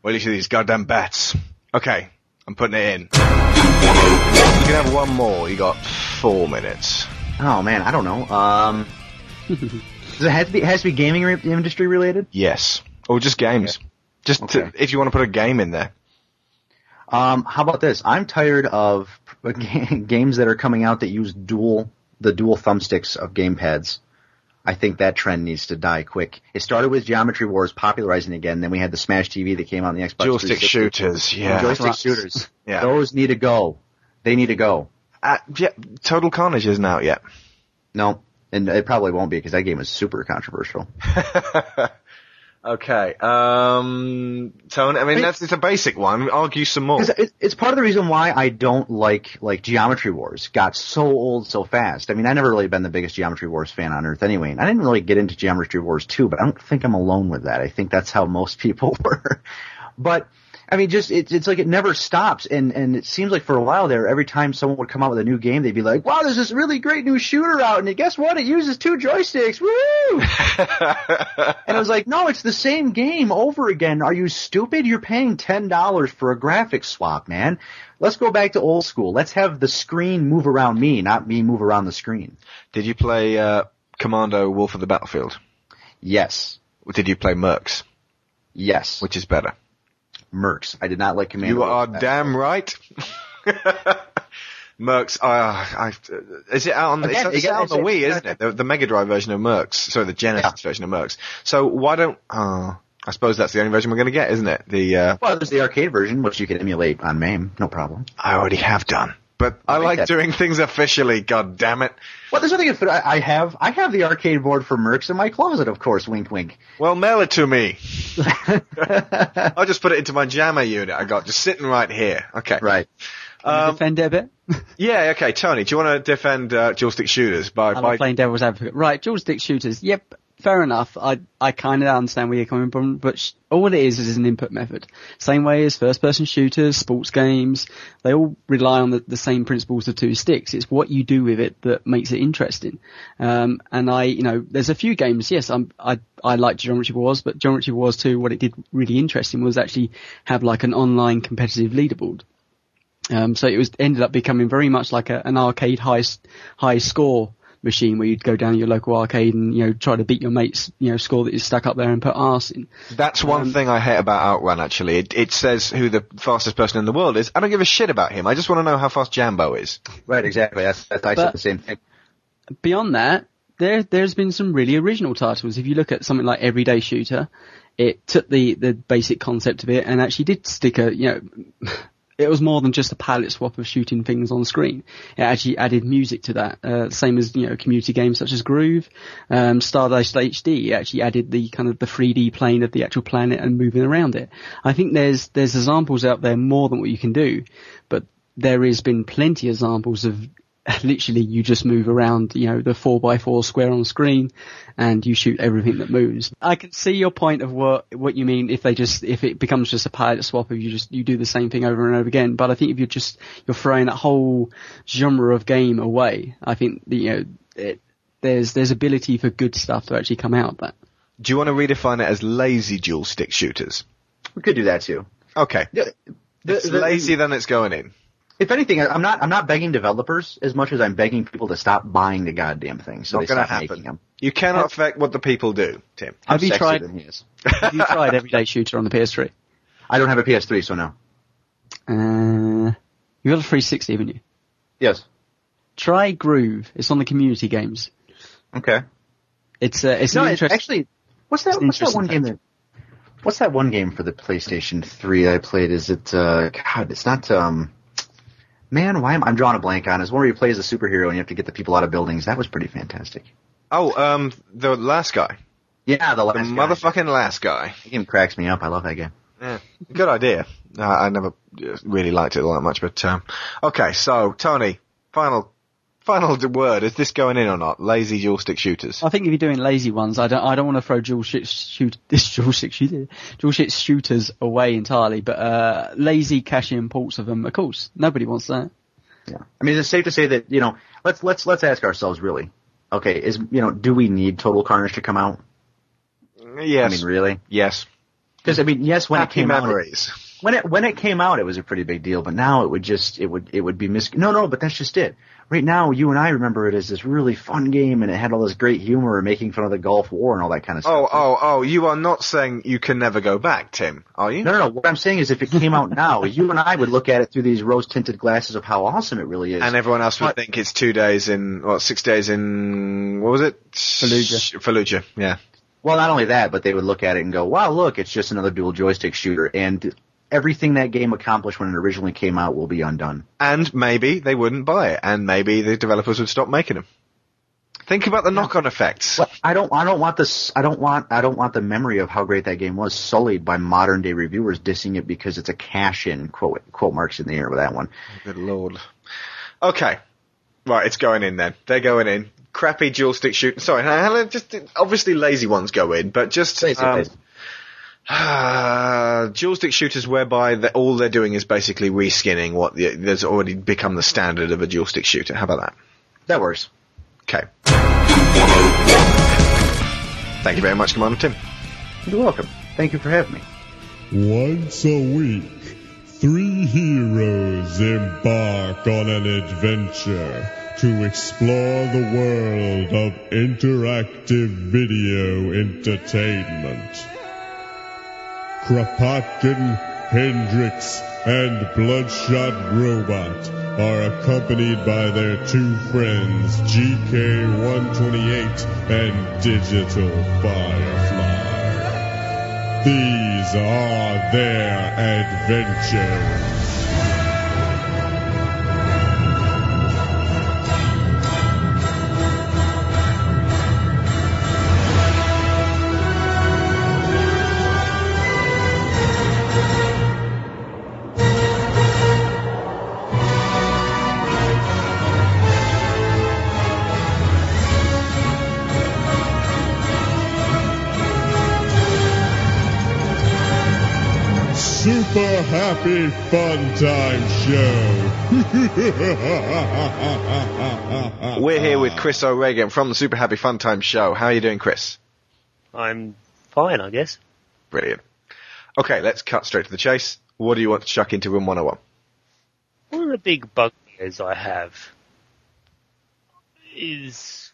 Till you see these goddamn bats. Okay, I'm putting it in. You can have one more. You got four minutes. oh man, I don't know. Um, does it have to be has to be gaming re- industry related? Yes. Or just games. Just to, if you want to put a game in there. Um, how about this? I'm tired of games that are coming out that use dual the dual thumbsticks of gamepads. I think that trend needs to die quick. It started with Geometry Wars popularizing again. Then we had the Smash TV that came out on the Xbox. Dual stick shooters, yeah. Joystick shooters. Yeah. Those need to go. They need to go. Uh, yeah, Total Carnage isn't out yet. No, and it probably won't be because that game is super controversial. Okay. Um, Tony, I mean, that's, it's a basic one. Argue some more. it- It's part of the reason why I don't like like Geometry Wars. Got so old so fast. I mean, I never really been the biggest Geometry Wars fan on earth anyway, and I didn't really get into Geometry Wars 2, but I don't think I'm alone with that. I think that's how most people were. but I mean, just it's it's like it never stops, and and it seems like for a while there, every time someone would come out with a new game, they'd be like, "Wow, there's this really great new shooter out, and guess what? It uses two joysticks, woo!" and I was like, "No, it's the same game over again. Are you stupid? You're paying ten dollars for a graphics swap, man. Let's go back to old school. Let's have the screen move around me, not me move around the screen." Did you play, uh, Commando Wolf of the Battlefield? Yes. Did you play Mercs? Yes. Which is better? Mercs. I did not like Commando. You are Wolf. damn right. Mercs, uh, I, is it out on the, Again, it's, it's out on the Wii, isn't it? The, the Mega Drive version of Mercs. Sorry, the Genesis version of Mercs. So why don't, uh, I suppose that's the only version we're going to get, isn't it? The, uh, Well, there's the arcade version, which you can emulate on MAME, no problem. I already have done. But I like like doing things officially, god damn it. Well, there's nothing. I I have I have the arcade board for Mercs in my closet, of course. Wink, wink. Well, mail it to me. I'll just put it into my jammer unit I got, just sitting right here. Okay. Right. Um, defend it a bit. yeah, okay, Tony, do you want to defend, uh, dual stick shooters by, I'm by, playing devil's advocate. Right, dual stick shooters. Yep, fair enough. I I kind of understand where you're coming from, but sh- all it is is an input method. Same way as first-person shooters, sports games. They all rely on the, the same principles of two sticks. It's what you do with it that makes it interesting. Um, and I, you know, there's a few games. Yes, I'm, I I like Geometry Wars, but Geometry Wars 2, what it did really interesting was actually have like an online competitive leaderboard. Um, so it was ended up becoming very much like a, an arcade high high score machine where you'd go down your local arcade and you know try to beat your mate's you know score that is stuck up there and put arse in. That's one Um, thing I hate about Outrun. Actually, it, it says who the fastest person in the world is. I don't give a shit about him. I just want to know how fast Jambo is. Right, exactly. That's, that's I said the same thing. Beyond that, there there's been some really original titles. If you look at something like Everyday Shooter, it took the the basic concept of it and actually did stick a you know. It was more than just a palette swap of shooting things on screen. It actually added music to that, uh, same as you know community games such as Groove, um, Stardust HD. It actually added the kind of the 3D plane of the actual planet and moving around it. I think there's there's examples out there more than what you can do, but there has been plenty of examples of literally you just move around, you know, the four by four square on screen and you shoot everything that moves. I can see your point of what, what you mean if they just, if it becomes just a palette swap, if you just, you do the same thing over and over again. But I think if you're just, you're throwing that whole genre of game away, I think, you know, it, there's, there's ability for good stuff to actually come out of that. Do you want to redefine it as lazy dual stick shooters? We could do that too. Okay. The- it's the- lazy, than it's going in. If anything, I- I'm not I'm not begging developers as much as I'm begging people to stop buying the goddamn thing. So Not they going to stop making happen. them. You cannot affect what the people do, Tim. I'm Have you sexier tried- than he is. Have you tried Everyday Shooter on the PS3? I don't have a PS3, so no. Uh, you got a 360, haven't you? Yes. Try Groove. It's on the community games. Okay. It's, uh, it's no, an it's interesting. actually what's that? What's that interesting one game that? What's that one game for the PlayStation 3 I played? Is it? uh God, it's not. um Man, why am I'm drawing a blank on? it. It's one where you play as a superhero and you have to get the people out of buildings. That was pretty fantastic. Oh, um, the last guy. Yeah, the last The guy. motherfucking last guy. That game cracks me up. I love that game. Yeah, good idea. Uh, I never uh, really liked it all that much, but um, okay. So, Tony, final final word. Is this going in or not? Lazy dual stick shooters. I think if you're doing lazy ones, I don't, I don't want to throw dual shit shoot, this dual shit shooter, dual shit shooters away entirely, but, uh, lazy cash in ports of them, of course. Nobody wants that. Yeah. I mean, it's safe to say that you know? Let's let's let's ask ourselves really. Okay, is you know, do we need Total Carnage to come out? Yes. I mean, really? Yes. Because I mean, yes, when Happy it came memories. out, when it when it came out, it was a pretty big deal. But now it would just it would it would be mis. No, no, but that's just it. Right now, you and I remember it as this really fun game, and it had all this great humor and making fun of the Gulf War and all that kind of Oh, stuff. oh, oh! Oh, you are not saying you can never go back, Tim, are you? No, no, no. What I'm saying is, if it came out now, you and I would look at it through these rose tinted glasses of how awesome it really is. And everyone else would But- think it's two days in, what, six days in, what was it? Fallujah. Fallujah, yeah. Well, not only that, but they would look at it and go, "Wow, look, it's just another dual joystick shooter." And everything that game accomplished when it originally came out will be undone. And maybe they wouldn't buy it, and maybe the developers would stop making them. Think about the knock-on effects. But I don't, I don't want this, I don't want, I don't want the memory of how great that game was sullied by modern day reviewers dissing it because it's a cash in quote quote marks in the air with that one. Good lord. Okay. Right, it's going in then. They're going in. Crappy dual stick shooting. Sorry, just obviously lazy ones go in, but just um, Ah, dual stick shooters whereby the, all they're doing is basically reskinning what the, that's already become the standard of a dual stick shooter. How about that? That works. Okay. Thank you very much, Commander Tim. You're welcome. Thank you for having me. Once a week, three heroes embark on an adventure to explore the world of interactive video entertainment. Kropotkin, Hendrix, and Bloodshot Robot are accompanied by their two friends, GK128 and Digital Firefly. These are their adventures. Happy Fun Time Show. We're here with Chris O'Regan from the Super Happy Fun Time Show. How are you doing, Chris? I'm fine, I guess. Brilliant. Okay, let's cut straight to the chase. What do you want to chuck into Room 101? One of the big bugbears I have is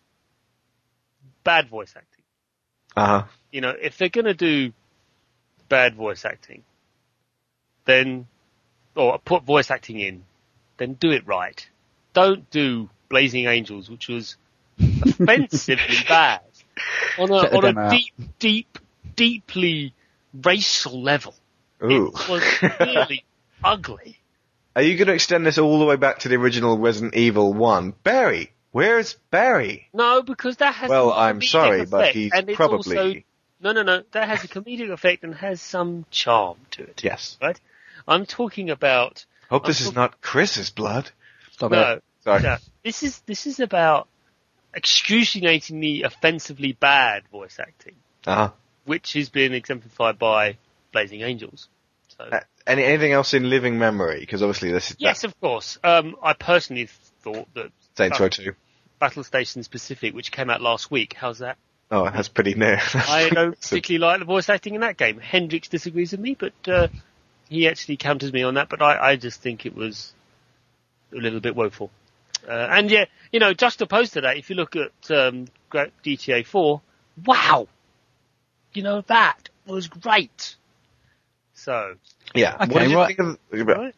bad voice acting. Uh huh. You know, if they're gonna do bad voice acting, then, or put voice acting in, then do it right. Don't do Blazing Angels, which was offensively bad on a, on a out. deep, deep, deeply racial level. Ooh. It was really ugly. Are you going to extend this all the way back to the original Resident Evil 1? Barry! Where's Barry? No, because that has Well, a I'm sorry, but effect, he's and it's probably- also, no, no, no. That has a comedic effect and has some charm to it. Yes. Right. I'm talking about. Hope I'm this is not Chris's blood. Stop no, it. Sorry. no. This is this is about excruciatingly, offensively bad voice acting, Uh-huh. which has been exemplified by Blazing Angels. So Uh, any, anything else in living memory? Because obviously this is yes, of course. Um, I personally thought that Saints Row 2. Battlestations Pacific, which came out last week, how's that? Oh, that's pretty near. I don't particularly like the voice acting in that game. Hendrix disagrees with me, but uh, he actually counters me on that. But I, I just think it was a little bit woeful. Uh, and yeah, you know, just opposed to that, if you look at um, Gra- GTA 4, wow, you know that was great. So, yeah. Okay, what did you right. think of... right.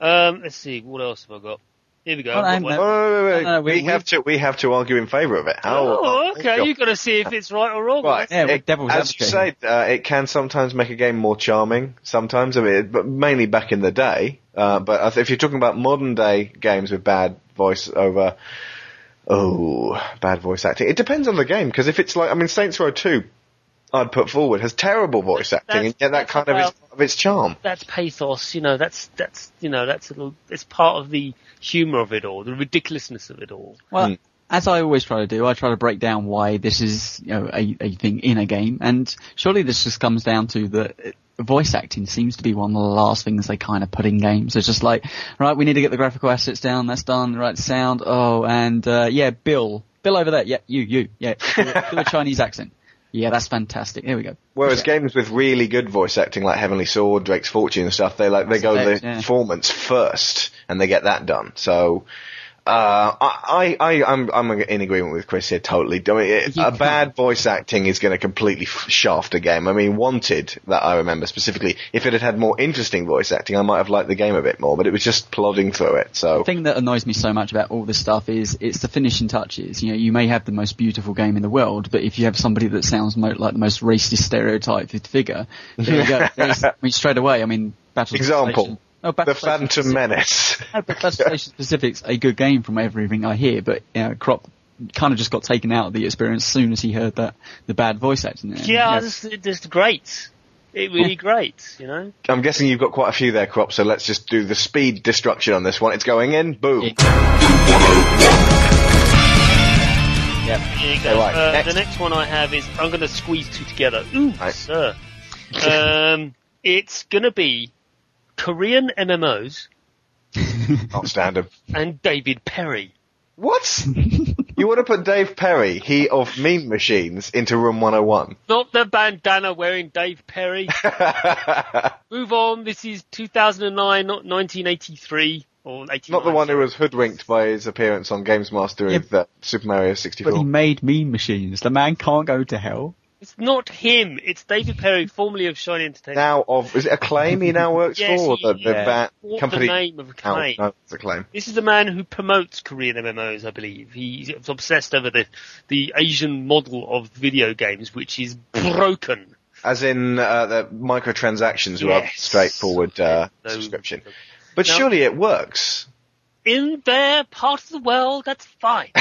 um, let's see, what else have I got? Here we go. I've no, got Wait, wait, wait, wait. No, no, we, we- we- have to we have to argue in favour of it. How? Oh, okay. You've got to see if it's right or wrong. Right. Yeah, It- devil's as you advocate. say, uh, it can sometimes make a game more charming. Sometimes, I mean, but mainly back in the day. Uh, but if you're talking about modern day games with bad voice over, oh, bad voice acting, it depends on the game. Because if it's like, I mean, Saints Row Two, I'd put forward has terrible voice acting, and yet that kind of is about- of its charm. That's pathos, you know. That's that's you know that's a little, it's part of the humour of it all, the ridiculousness of it all. Well, as I always try to do, I try to break down why this is, you know, a, a thing in a game, and surely this just comes down to the voice acting seems to be one of the last things they kind of put in games. It's just like, right, we need to get the graphical assets down, that's done, right, sound, oh, and, uh, yeah, Bill, Bill over there, yeah, you, you, yeah, do, do a Chinese accent. Yeah, that's fantastic. Here we go. Whereas games with really good voice acting, like Heavenly Sword, Drake's Fortune, and stuff, they like they go the Yeah. performance first, and they get that done. So, uh, I, I, I'm, I'm in agreement with Chris here totally. I mean, it, a bad voice acting is going to completely shaft a game. I mean, Wanted, that I remember specifically, if it had had more interesting voice acting, I might have liked the game a bit more, but it was just plodding through it. So, The thing that annoys me so much about all this stuff is it's the finishing touches. You know, you may have the most beautiful game in the world, but if you have somebody that sounds mo- like the most racist stereotyped figure, there you go. I mean, straight away, I mean, Battle example, Oh, Battle the Station Phantom Pacific- Menace. No, but Battle Station Pacific's a good game from everything I hear, but you know, Crop kind of just got taken out of the experience as soon as he heard that the bad voice acting. And, Yeah, you know, this, this great. It really great, you know. I'm guessing you've got quite a few there, Crop, so let's just do the speed destruction on this one. It's going in, boom. Yeah. Here you go. Right, uh, next. The next one I have is I'm going to squeeze two together. Ooh, sir. um, it's going to be Korean MMOs Not standard. and David Perry. What? you want to put Dave Perry, he of Mean Machines, into Room 101? Not the bandana wearing Dave Perry. Move on. This is 2009, not 1983 or 89. Not the one who was hoodwinked by his appearance on Games Master with uh, Super Mario 64. but he made mean machines. The man can't go to hell. It's not him. It's David Perry, formerly of Shiny Entertainment. Now of, is it Acclaim he now works Yes, for? Or he- the, the bat What the company? name of Acclaim? Oh, no, it's Acclaim. This is the man who promotes Korean MMOs, I believe. He's obsessed over the the Asian model of video games, which is broken. As in, uh, the microtransactions rather than straightforward, uh, No. subscription. But Now- surely it works. In their part of the world, that's fine.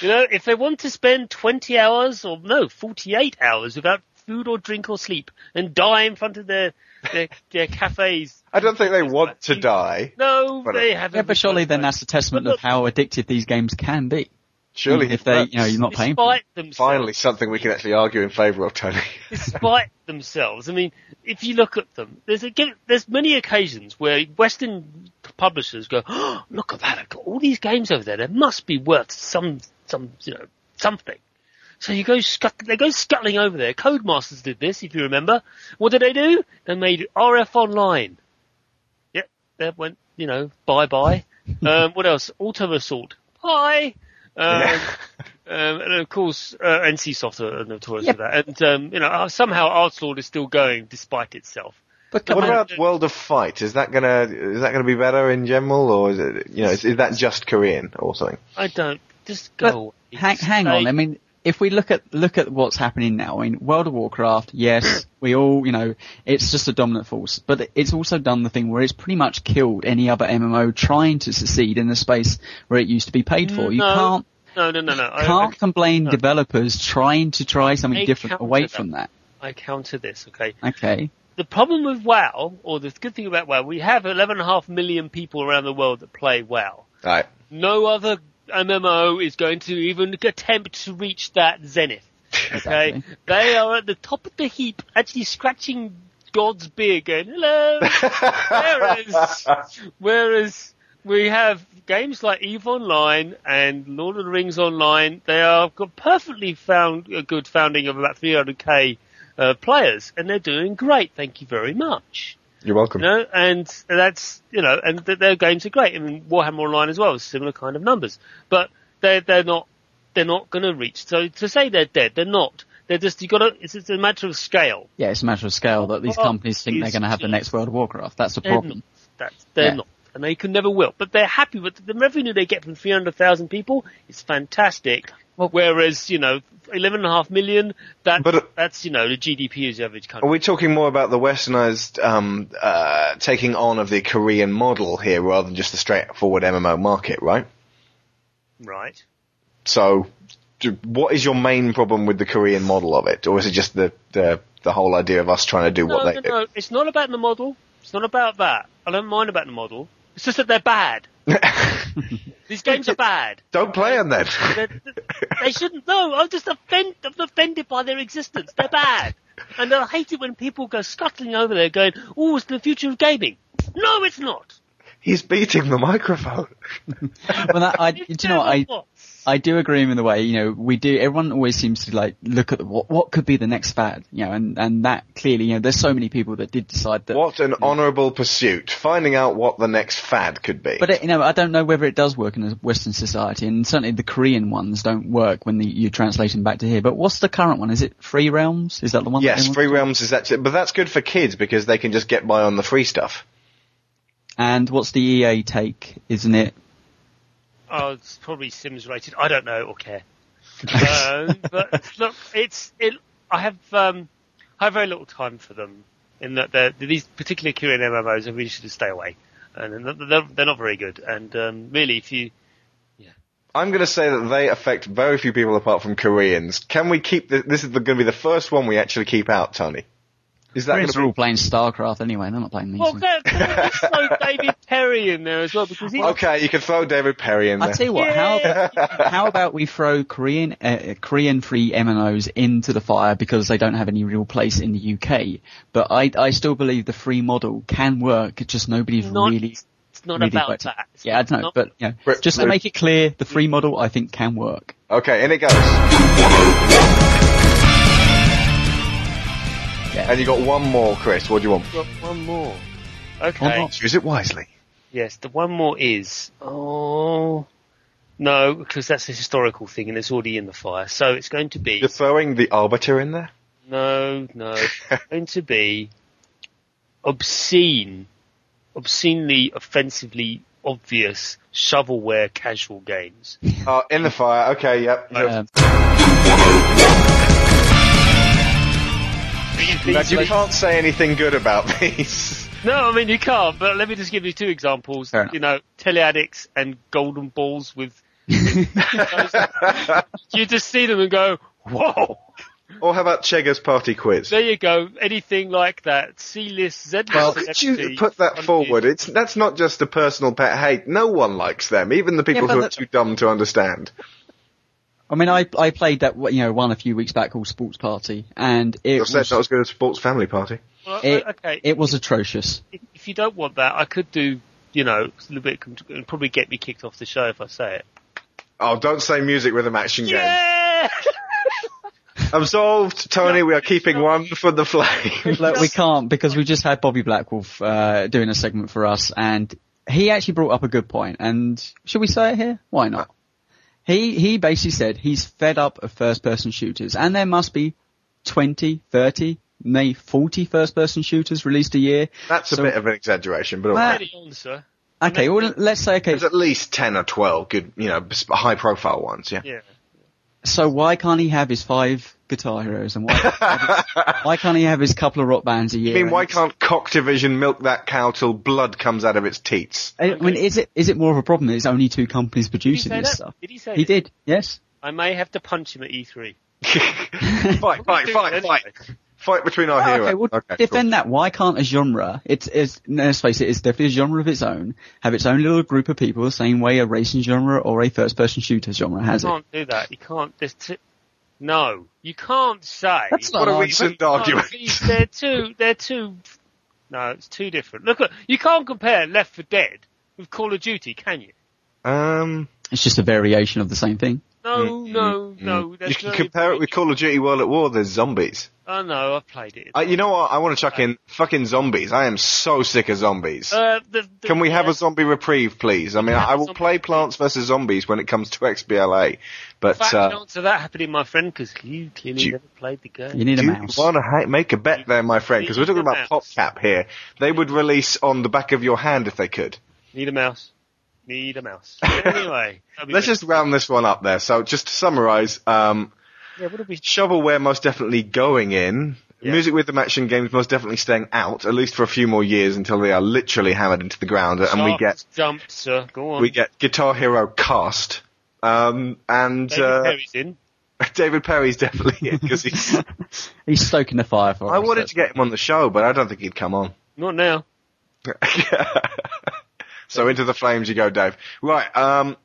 you know, if they want to spend 20 hours, or no, 48 hours without food or drink or sleep, and die in front of their, their, their cafes, I don't think they want to die. no, But, they haven't. Yeah, but surely then that's a testament of how addictive these games can be. Surely if they, you know, you're not paying for themselves. Finally, something we can actually argue in favour of, Tony. despite themselves. I mean, if you look at them, there's a, there's many occasions where Western publishers go, oh, "Look at that! I've got all these games over there. They must be worth some, some, you know, something." So you go, scut, they go scuttling over there. Codemasters did this, if you remember. What did they do? They made RF Online. Yep, that went, you know, bye bye. um, what else? Auto Assault. Bye. Um, um, and of course, uh, NCSoft are notorious for that. And, um, you know, uh, somehow Archlord is still going despite itself. But what about World of Fight? Is that gonna is that gonna be better in general, or is it you know is, is that just Korean or something? I don't, just go hang, hang on. I mean, if we look at look at what's happening now, I mean, World of Warcraft, yes, we all, you know, it's just a dominant force, but it's also done the thing where it's pretty much killed any other MMO trying to succeed in the space where it used to be paid for. You No. can't No, no, no, no. Can't I, complain developers trying to try something I different away that. from that. I counter this, okay? Okay. The problem with WoW, or the good thing about WoW, we have 11.5 million people around the world that play WoW. Right. No other MMO is going to even attempt to reach that zenith. Okay? They are at the top of the heap, actually scratching God's beard going, hello! whereas, whereas we have games like EVE Online and Lord of the Rings Online, they are got perfectly found a good founding of about 300k uh, players, and they're doing great. Thank you very much. You're welcome. You know, and that's you know, and th- their games are great. I mean, Warhammer Online as well, similar kind of numbers, but they're they're not they're not going to reach. So to say they're dead, they're not. They're just you got to. It's, it's a matter of scale. Yeah, it's a matter of scale that these companies think they're going to have the next World of Warcraft. That's the problem. not. That's they're Yeah. not, and they can never will. But they're happy with the revenue they get from three hundred thousand people. It's fantastic. Whereas you know, eleven and a half million. That that's you know the GDP of the average country. Are we talking more about the westernized um, uh, taking on of the Korean model here rather than just the straightforward MMO market, right? Right. So, do, what is your main problem with the Korean model of it, or is it just the the the whole idea of us trying to do No, what they no, do. no. It's not about the model. It's not about that. I don't mind about the model. It's just that they're bad. These games are bad. Don't play them then. They're- they shouldn't. No, I'm just offend, I'm offended by their existence. They're bad. And I hate it when people go scuttling over there going, oh, it's the future of gaming. No, it's not. He's beating the microphone. well, that, I, do you know what? I, I do agree in the way, you know, we do, everyone always seems to like look at the, what, what could be the next fad, you know, and, and that clearly, you know, there's so many people that did decide that. What an honourable pursuit, finding out what the next fad could be. But, it, you know, I don't know whether it does work in a Western society, and certainly the Korean ones don't work when the, you translate them back to here. But what's the current one? Is it Free Realms? Is that the one? yes, Free Realms is actually, but that's good for kids because they can just get by on the free stuff. And what's the EA take, isn't it? Oh, it's probably Sims rated. I don't know or care. um, but look, it's it. I have um, I have very little time for them. In that they're, these particular Korean MMOs, I really should stay away, and they're, they're, they're not very good. And um, really, if you I'm going to say that they affect very few people apart from Koreans. Can we keep the, this is going to be the first one we actually keep out, Tony? Is that Koreans gonna are all playing StarCraft anyway, they're not playing these. well, ones. can, can throw David Perry in there as well because he's Okay, you can throw David Perry in there. I tell you what, how how about we throw Korean uh, Korean free MMOs into the fire because they don't have any real place in the UK. But I I still believe the free model can work. It's just nobody's Not- really. It's not really about worked that. It's Yeah, I don't know, not- but you know, just to make it clear, the free model I think can work. Okay, in it goes. And you got one more, Chris. What do you want? Got one more. Okay. Use it wisely. Yes, the one more is oh no, because that's a historical thing and it's already in the fire. So it's going to be You're throwing the Arbiter in there? no, no, it's going to be obscene, obscenely, offensively obvious shovelware casual games. Oh, in the fire. Okay, yep. Um, These- you these- can't say anything good about these. No, I mean you can't. But let me just give you two examples. Fair. You know, Telly Addicts and golden balls with. you just see them and go, "Whoa!" Or how about Cheggers Party Quiz? There you go. Anything like that. C-list, Z-list. Well, could you put that forward? It's that's not just a personal pet hate. No one likes them, even the people Yeah, who are the- too dumb to understand. I mean, I I played that you know one a few weeks back called Sports Party, and it You're was, saying not as good as Sports Family Party. Well, it, okay. it was atrocious. if, if you don't want that, I could do. You know, a little bit. It'd probably get me kicked off the show if I say it. Oh, don't say music with a action game. Yeah. Absolved, Tony. We are keeping one for the flame. Look, we can't because we just had Bobby Blackwolf uh, doing a segment for us, and he actually brought up a good point. And should we say it here? Why not? He he basically said he's fed up of first-person shooters, and there must be 20, 30, maybe 40 first-person shooters released a year. That's a bit of an exaggeration, but all Well, right. Steady. Okay, well let's say okay. there's at least ten or twelve good, you know, high-profile ones. Yeah. Yeah. So why can't he have his five guitar heroes, and why why can't he have his couple of rock bands a year? I mean, why can't Cock Division milk that cow till blood comes out of its teats? I mean, is it is it more of a problem that it's only two companies producing this that? stuff? Did he say He that? did, yes. I may have to punch him at E E3. fight, fight, fight, fight. Fight between our Oh, heroes. okay, well, Okay, defend that. Why can't a genre, it's, it's, no, let's face it, it's definitely a genre of its own, have its own little group of people the same way a racing genre or a first person shooter genre has you it. can't do that. You can't. There's t- no, you can't say. That's not What a recent argument. They're too. They're too. No, it's too different. Look, at you can't compare Left 4 Dead with Call of Duty, can you? Um, It's just a variation of the same thing. No, no, no. you can no compare it with Call of Duty World at War. There's zombies. Oh no, I've played it. Uh, you know what? I want to chuck in fucking zombies. I am so sick of zombies. Uh, the, the, Can we have yeah, a zombie reprieve, please? I mean, I will play. Plants vs Zombies when it comes to XBLA, but Fact, uh, don't answer that happening, my friend, because you clearly you- never played the game. You need a do you mouse. want to ha- make a bet there, my friend? Because we're talking about PopCap here. They would release on the back of your hand if they could. Need a mouse. Need a mouse. anyway, Let's good. just round this one up there. So just to summarise, um, Yeah, what do we? shovelware most definitely going in. Yeah. Music with the action games most definitely staying out, at least for a few more years until they are literally hammered into the ground, and we get jump, sir. Go on. we get Guitar Hero Cast, um, and David uh, Perry's in. David Perry's definitely it because he's. He's stoking the fire for us. I us. wanted to get him on the show, but I don't think he'd come on. Not now. So into the flames you go, Dave. Right, um,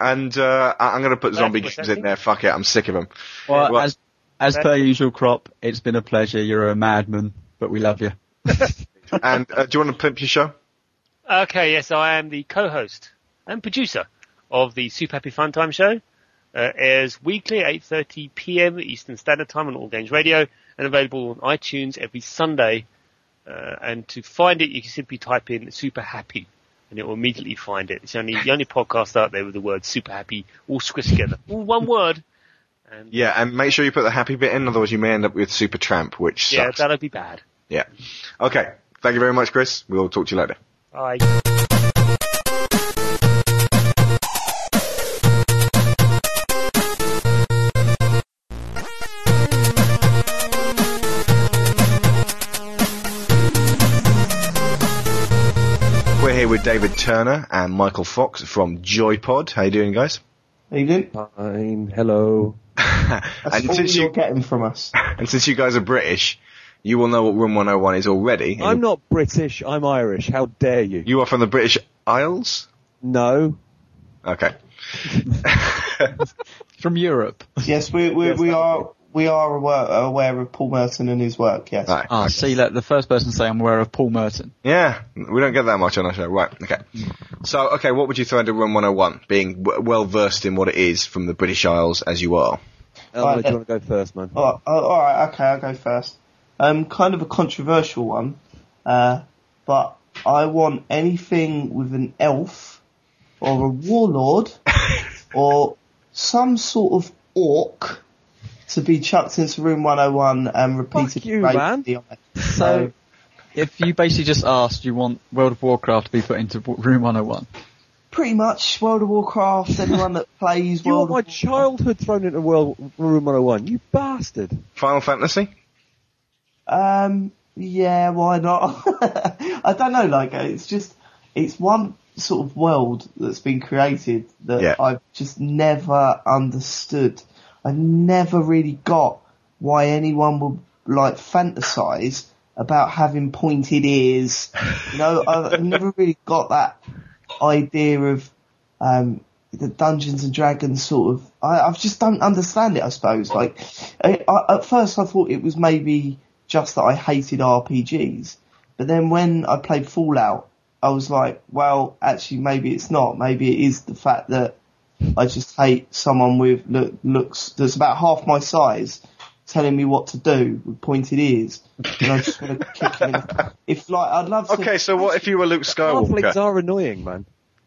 and uh, I- I'm going to put That's zombie what's games in there. Fuck it, I'm sick of them. Well, Well- as as per usual, crop. It's been a pleasure. You're a madman, but we love you. and uh, do you want to pimp your show? Okay, yes, I am the co-host and producer of the Super Happy Fun Time Show. Uh, airs weekly at 8.30 p.m. Eastern Standard Time on All Games Radio and available on iTunes every Sunday. Uh, and to find it, you can simply type in Super Happy and it will immediately find it. It's the only, the only podcast out there with the word Super Happy all squished together. All one word. And Yeah, and make sure you put the happy bit in, otherwise you may end up with Super Tramp, which yeah, sucks. that'll be bad. Yeah. Okay. Thank you very much, Chris. We'll talk to you later. Bye. David Turner and Michael Fox from Joypod. How are you doing, guys? How you doing? Fine. Hello. That's and all since you're you getting from us. and since you guys are British, you will know what Room 101 is already. I'm not British. I'm Irish. How dare you? You are from the British Isles? No. Okay. From Europe. Yes, we we, we are we are aware, aware of Paul Merton and his work. Yes. Right. Ah, see, let the first person say I'm aware of Paul Merton. Yeah, we don't get that much on our show. Right, okay. So, okay, what would you throw into Room 101, being w- well versed in what it is from the British Isles as you are? Elmo, do you want to go first, man? Oh, oh, all right. Okay, I'll go first. Um, kind of a controversial one, uh, but I want anything with an elf or a warlord or some sort of orc to be chucked into room 101 and repeated. you, rapidly man. on it. So, if you basically just asked, you want World of Warcraft to be put into Room 101? pretty much World of Warcraft. Anyone that plays You World want my childhood thrown into World Room 101? You bastard. Final Fantasy? Um, yeah, why not? I don't know, like, it's just, it's one sort of world that's been created that Yeah. I've just never understood. I never really got why anyone would, like, fantasize about having pointed ears. You know, I've never really got that idea of, um, the Dungeons and Dragons sort of, I, I just don't understand it, I suppose. Like, I, I, at first I thought it was maybe just that I hated RPGs, but then when I played Fallout, I was like, well, actually maybe it's not. Maybe it is the fact that I just hate someone with look, looks that's about half my size telling me what to do with pointed ears, and I just want to kick him. In the, if like, I'd love to. Okay, so what if you were Luke Skywalker? Halflings Skywalker? are annoying, man.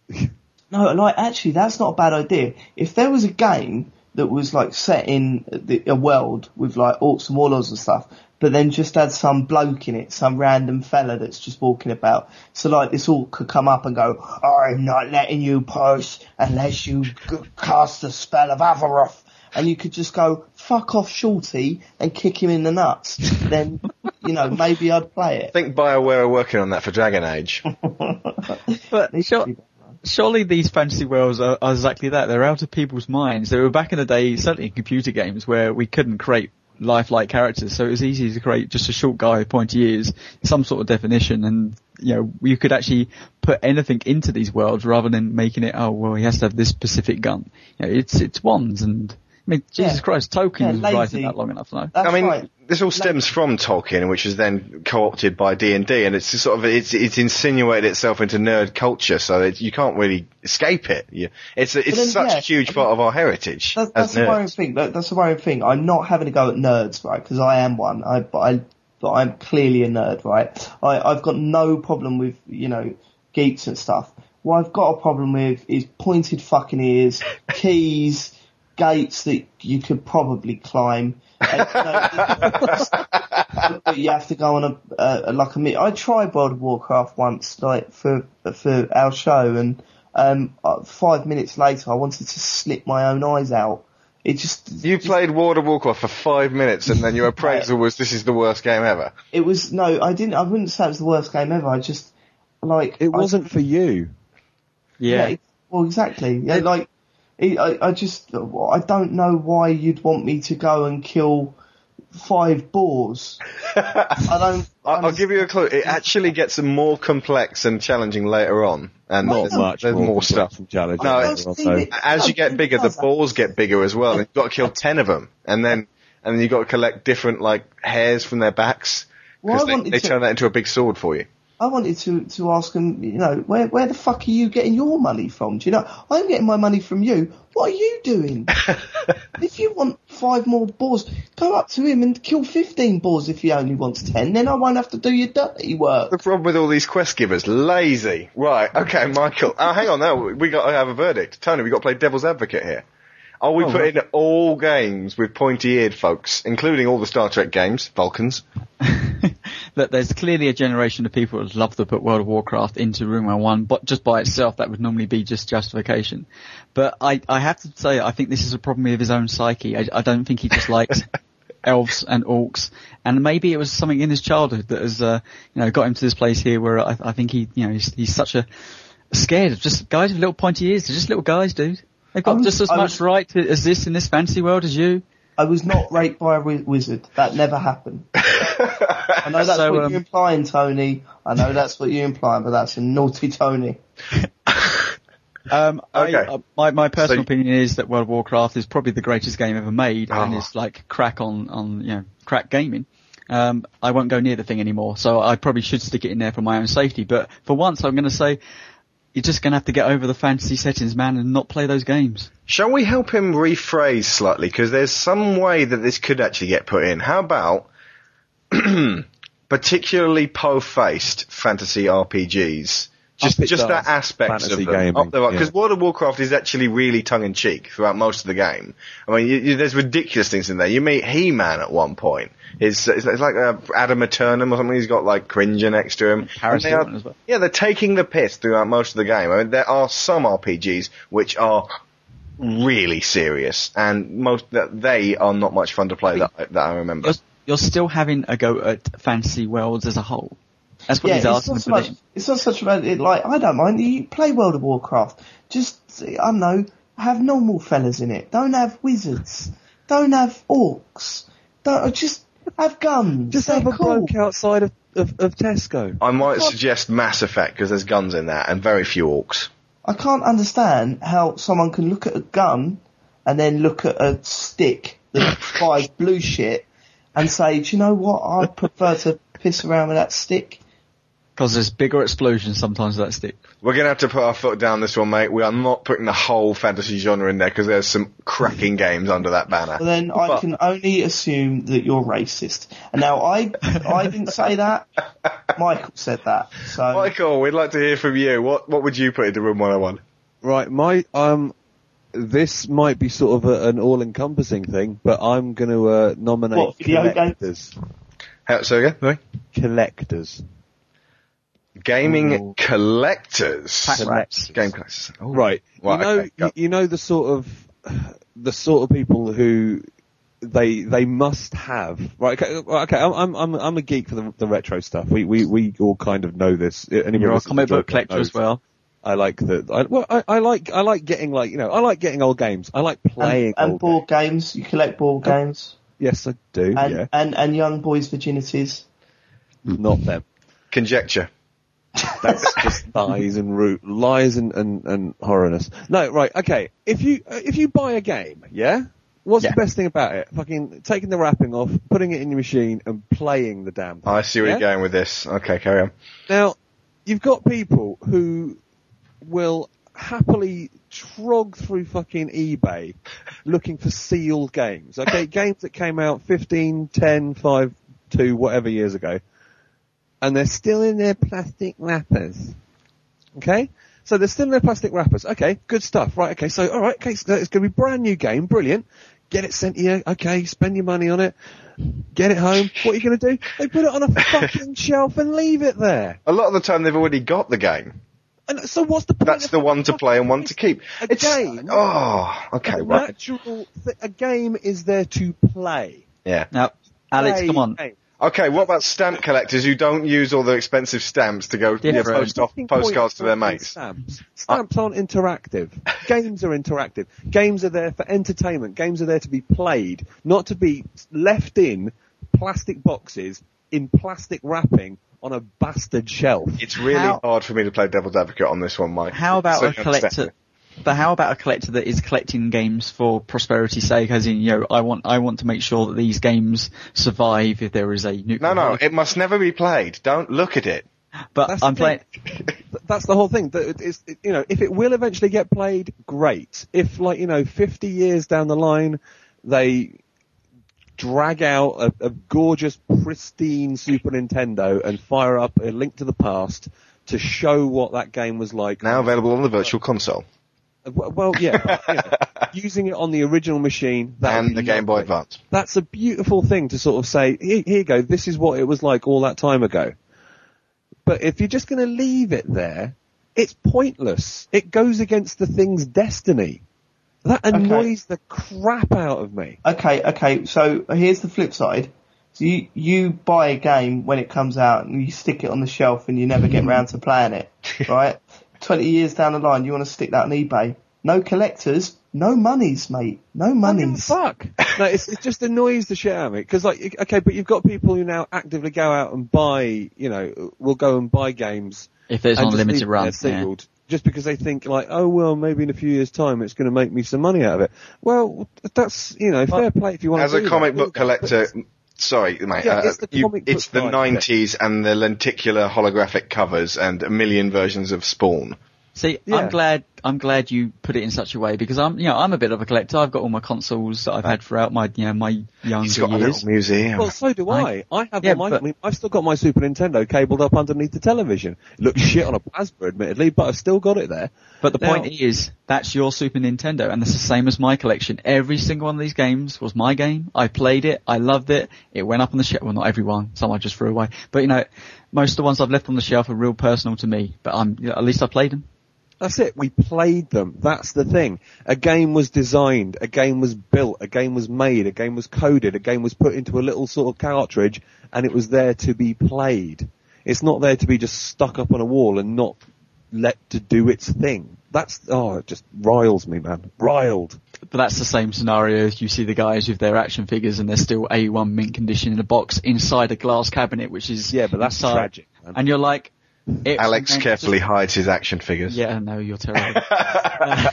No, like actually, that's not a bad idea. If there was a game that was like set in the, a world with like orcs and warlords and stuff, but then just had some bloke in it, some random fella that's just walking about. So like this orc could come up and go, "I'm not letting you pass unless you g- cast the spell of Avaroth." And you could just go, fuck off shorty, and kick him in the nuts. then, you know, maybe I'd play it. I think BioWare are working on that for Dragon Age. But sure, surely these fantasy worlds are, are exactly that. They're out of people's minds. They were back in the day, certainly in computer games, where we couldn't create lifelike characters, so it was easy to create just a short guy with pointy ears, some sort of definition, and you know you could actually put anything into these worlds rather than making it. Oh well, he has to have this specific gun. You know, it's it's wands and. I mean, Jesus Yeah. Christ, Tolkien Yeah, was lazy. writing that long enough, no? That's I mean, right. this all stems from Tolkien, which was then co-opted by D and D, and it's sort of it's it's insinuated itself into nerd culture, so it, you can't really escape it. You, it's it's then, such yeah, a huge part of our heritage That's, that's the worrying thing. That, that's the worrying thing. I'm not having to go at nerds, right? Because I am one. I, but I, but I'm clearly a nerd, right? I, I've got no problem with you know geeks and stuff. What I've got a problem with is pointed fucking ears, keys, gates that you could probably climb. You, but you have to go on a, a like a. mi- I tried World of Warcraft once, like for for our show, and um, uh, five minutes later, I wanted to slip my own eyes out. It just You played World of Warcraft for five minutes, and then your appraisal was this is the worst game ever. it was no, I didn't. I wouldn't say it was the worst game ever. I just like It wasn't for you. Yeah. it- well, exactly. Yeah, like It, I, I just, I don't know why you'd want me to go and kill five boars. I don't. I'll, I'll give you a clue. It actually gets more complex and challenging later on, and Not there's, much there's more more, stuff. challenging No, later it's- on, so- as you get bigger, the balls get bigger as well, and you've got to kill ten of them, and then and then you've got to collect different like hairs from their backs Well, because they, they to- turn that into a big sword for you. I wanted to, to ask him, you know, where, where the fuck are you getting your money from? Do you know, I'm getting my money from you. What are you doing? if you want five more boars, go up to him and kill 15 boars if he only wants 10. Then I won't have to do your dirty work. The problem with all these quest givers, lazy. Right, okay, Michael. Oh, hang on, now we got to have a verdict. Tony, we got to play devil's advocate here. Are we Oh, putting all games with pointy-eared folks, including all the Star Trek games, Vulcans? that there's clearly a generation of people that love to put World of Warcraft into Room 101, but just by itself that would normally be just justification. But I, I have to say, I think this is a problem with his own psyche. I, I don't think he just likes elves and orcs, and maybe it was something in his childhood that has, uh, you know, got him to this place here where I, I think he, you know, he's, he's such a scared of just guys with little pointy ears. They're just little guys, dude. They've got was- just as I much was- right to, as this in this fantasy world as you. I was not raped by a wizard. That never happened. I know that's So, what um, you're implying, Tony. I know that's what you're implying, but that's a naughty Tony. Um, I- Okay. uh, my my personal So- opinion is that World of Warcraft is probably the greatest game ever made, and Oh. it's like crack on on you know crack gaming. Um, I won't go near the thing anymore, so I probably should stick it in there for my own safety. But for once, I'm going to say you're just going to have to get over the fantasy settings, man, and not play those games. Shall we help him rephrase slightly? Because there's some way that this could actually get put in. How about particularly po-faced fantasy RPGs? Just, just that does. aspect Fantasy of them. gaming, Up yeah. because World of Warcraft is actually really tongue-in-cheek throughout most of the game. I mean, you, you, there's ridiculous things in there. You meet He-Man at one point. It's, it's, it's like uh, Adam Eternum or something. He's got like Cringer next to him. They are- as well. yeah, they're taking the piss throughout most of the game. I mean, there are some RPGs which are really serious, and most that they are not much fun to play. That, that I remember. You're still having a go at fantasy worlds as a whole. That's what yeah, he's it's asking not so for. much. It's not such about it. Like I don't mind. You play World of Warcraft. Just I don't know. Have normal fellas in it. Don't have wizards. Don't have orcs. Don't uh, just have guns. Just They're have a cool. bloke outside of, of, of Tesco. I might suggest Mass Effect because there's guns in that and very few orcs. I can't understand how someone can look at a gun and then look at a stick that fires blue shit and say, do you know what? I prefer to piss around with that stick. Because there's bigger explosions sometimes with that stick. We're gonna have to put our foot down this one, mate. We are not putting the whole fantasy genre in there because there's some cracking games under that banner. Well, then I But- can only assume that you're racist. And now I, I didn't say that. Michael said that. So Michael, we'd like to hear from you. What what would you put into Room 101? Right, my um, this might be sort of a, an all-encompassing thing, but I'm going to uh, nominate What, collectors. How, so again, sorry? Collectors. Gaming Ooh. collectors. Pack Select- rats. Game collectors. Oh. Right. Right, you know, okay, you, you know the sort of the sort of people who they they must have. Right. Okay. Okay. I'm I'm I'm, I'm a geek for the, the retro stuff. We we we all kind of know this. Anyone You're a to comic the book collector as well. I like the. I, well, I, I like I like getting like you know I like getting old games. I like playing and, and old board games. You collect board Oh, games. Yes, I do. And, yeah, and and young boys' virginities. not them. Conjecture. That's just lies and root, lies and, and, and horrorness. No, right, okay. If you uh, if you buy a game, yeah, what's Yeah. the best thing about it? Fucking taking the wrapping off, putting it in your machine, and playing the damn thing. I see where yeah? you're going with this. Okay, carry on. Now, you've got people who will happily trog through fucking eBay looking for sealed games. Okay, games that came out 15, 10, 5, 2, whatever years ago. And they're still in their plastic wrappers. Okay? So they're still in their plastic wrappers. Okay, good stuff. Right, okay, so alright, okay, so it's gonna be a brand new game, brilliant. Get it sent to you, okay, spend your money on it, get it home. What are you gonna do? They put it on a fucking shelf and leave it there. A lot of the time they've already got the game. And so what's the point? That's of the one to play and one to keep. a It's, game? oh, okay, a right. natural th- a game is there to play. Yeah. Now, Alex, Play come on. game. Okay, what about stamp collectors who don't use all the expensive stamps to go yeah, post off postcards to their mates? Stamps. Stamps aren't interactive. Games are interactive. Games are there for entertainment. Games are there to be played, not to be left in plastic boxes in plastic wrapping on a bastard shelf. It's really How- hard for me to play devil's advocate on this one, Mike. How about So a collector? But how about a collector that is collecting games for prosperity's sake? As in, you know, I want I want to make sure that these games survive if there is a nuclear. No, no, it must never be played. Don't look at it. But That's I'm the playing. That's the whole thing. That it is, you know, if it will eventually get played, great. If like, you know, 50 years down the line, they drag out a, a gorgeous, pristine Super Nintendo and fire up a link to the past to show what that game was like. Now available on the virtual console uh, Well, well, yeah, you know, using it on the original machine that and the Game Boy. Advance. That's a beautiful thing to sort of say, here, here you go, this is what it was like all that time ago. But if you're just going to leave it there, it's pointless. It goes against the thing's destiny. That annoys the crap out of me. Okay, okay. So here's the flip side. So you you buy a game when it comes out and you stick it on the shelf and you never get round to playing it, right? Twenty years down the line, you want to stick that on eBay. No collectors, no monies, mate. No monies. Fuck. no, it's, it just annoys the shit out of me. Because like, okay, but you've got people who now actively go out and buy, you know, will go and buy games If there's and on just limited leave it run, there sealed, just because they think like, oh well, maybe in a few years' time it's going to make me some money out of it. Well, that's you know fair play if you want to. As a comic that. book collector, sorry, mate. Yeah, uh, it's the you- it's the side of it. 90s and the lenticular holographic covers and a million versions of Spawn. See, Yeah. I'm glad I'm glad you put it in such a way because I'm you know I'm a bit of a collector. I've got all my consoles that I've had throughout my you know my younger He's got a years. little museum. Well, so do I. I, have Yeah, all my. but- I mean, I've still got my Super Nintendo cabled up underneath the television. It looks shit on a plasma, admittedly, but I've still got it there. But the Now- point is, that's your Super Nintendo, and that's the same as my collection. Every single one of these games was my game. I played it. I loved it. It went up on the shelf. Well, not everyone. Some I just threw away. But you know, most of the ones I've left on the shelf are real personal to me. But I'm you know, at least I played them. That's it. We played them. That's the thing. A game was designed, a game was built, a game was made, a game was coded, a game was put into a little sort of cartridge, and it was there to be played. It's not there to be just stuck up on a wall and not let to do its thing. That's, oh, it just riles me, man. Riled. But that's the same scenario as you see the guys with their action figures and they're still A1 mint condition in a box inside a glass cabinet, which is yeah, but that's inside. tragic. man. And you're like, it Alex remains- carefully hides his action figures. Yeah, no, you're terrible. Uh,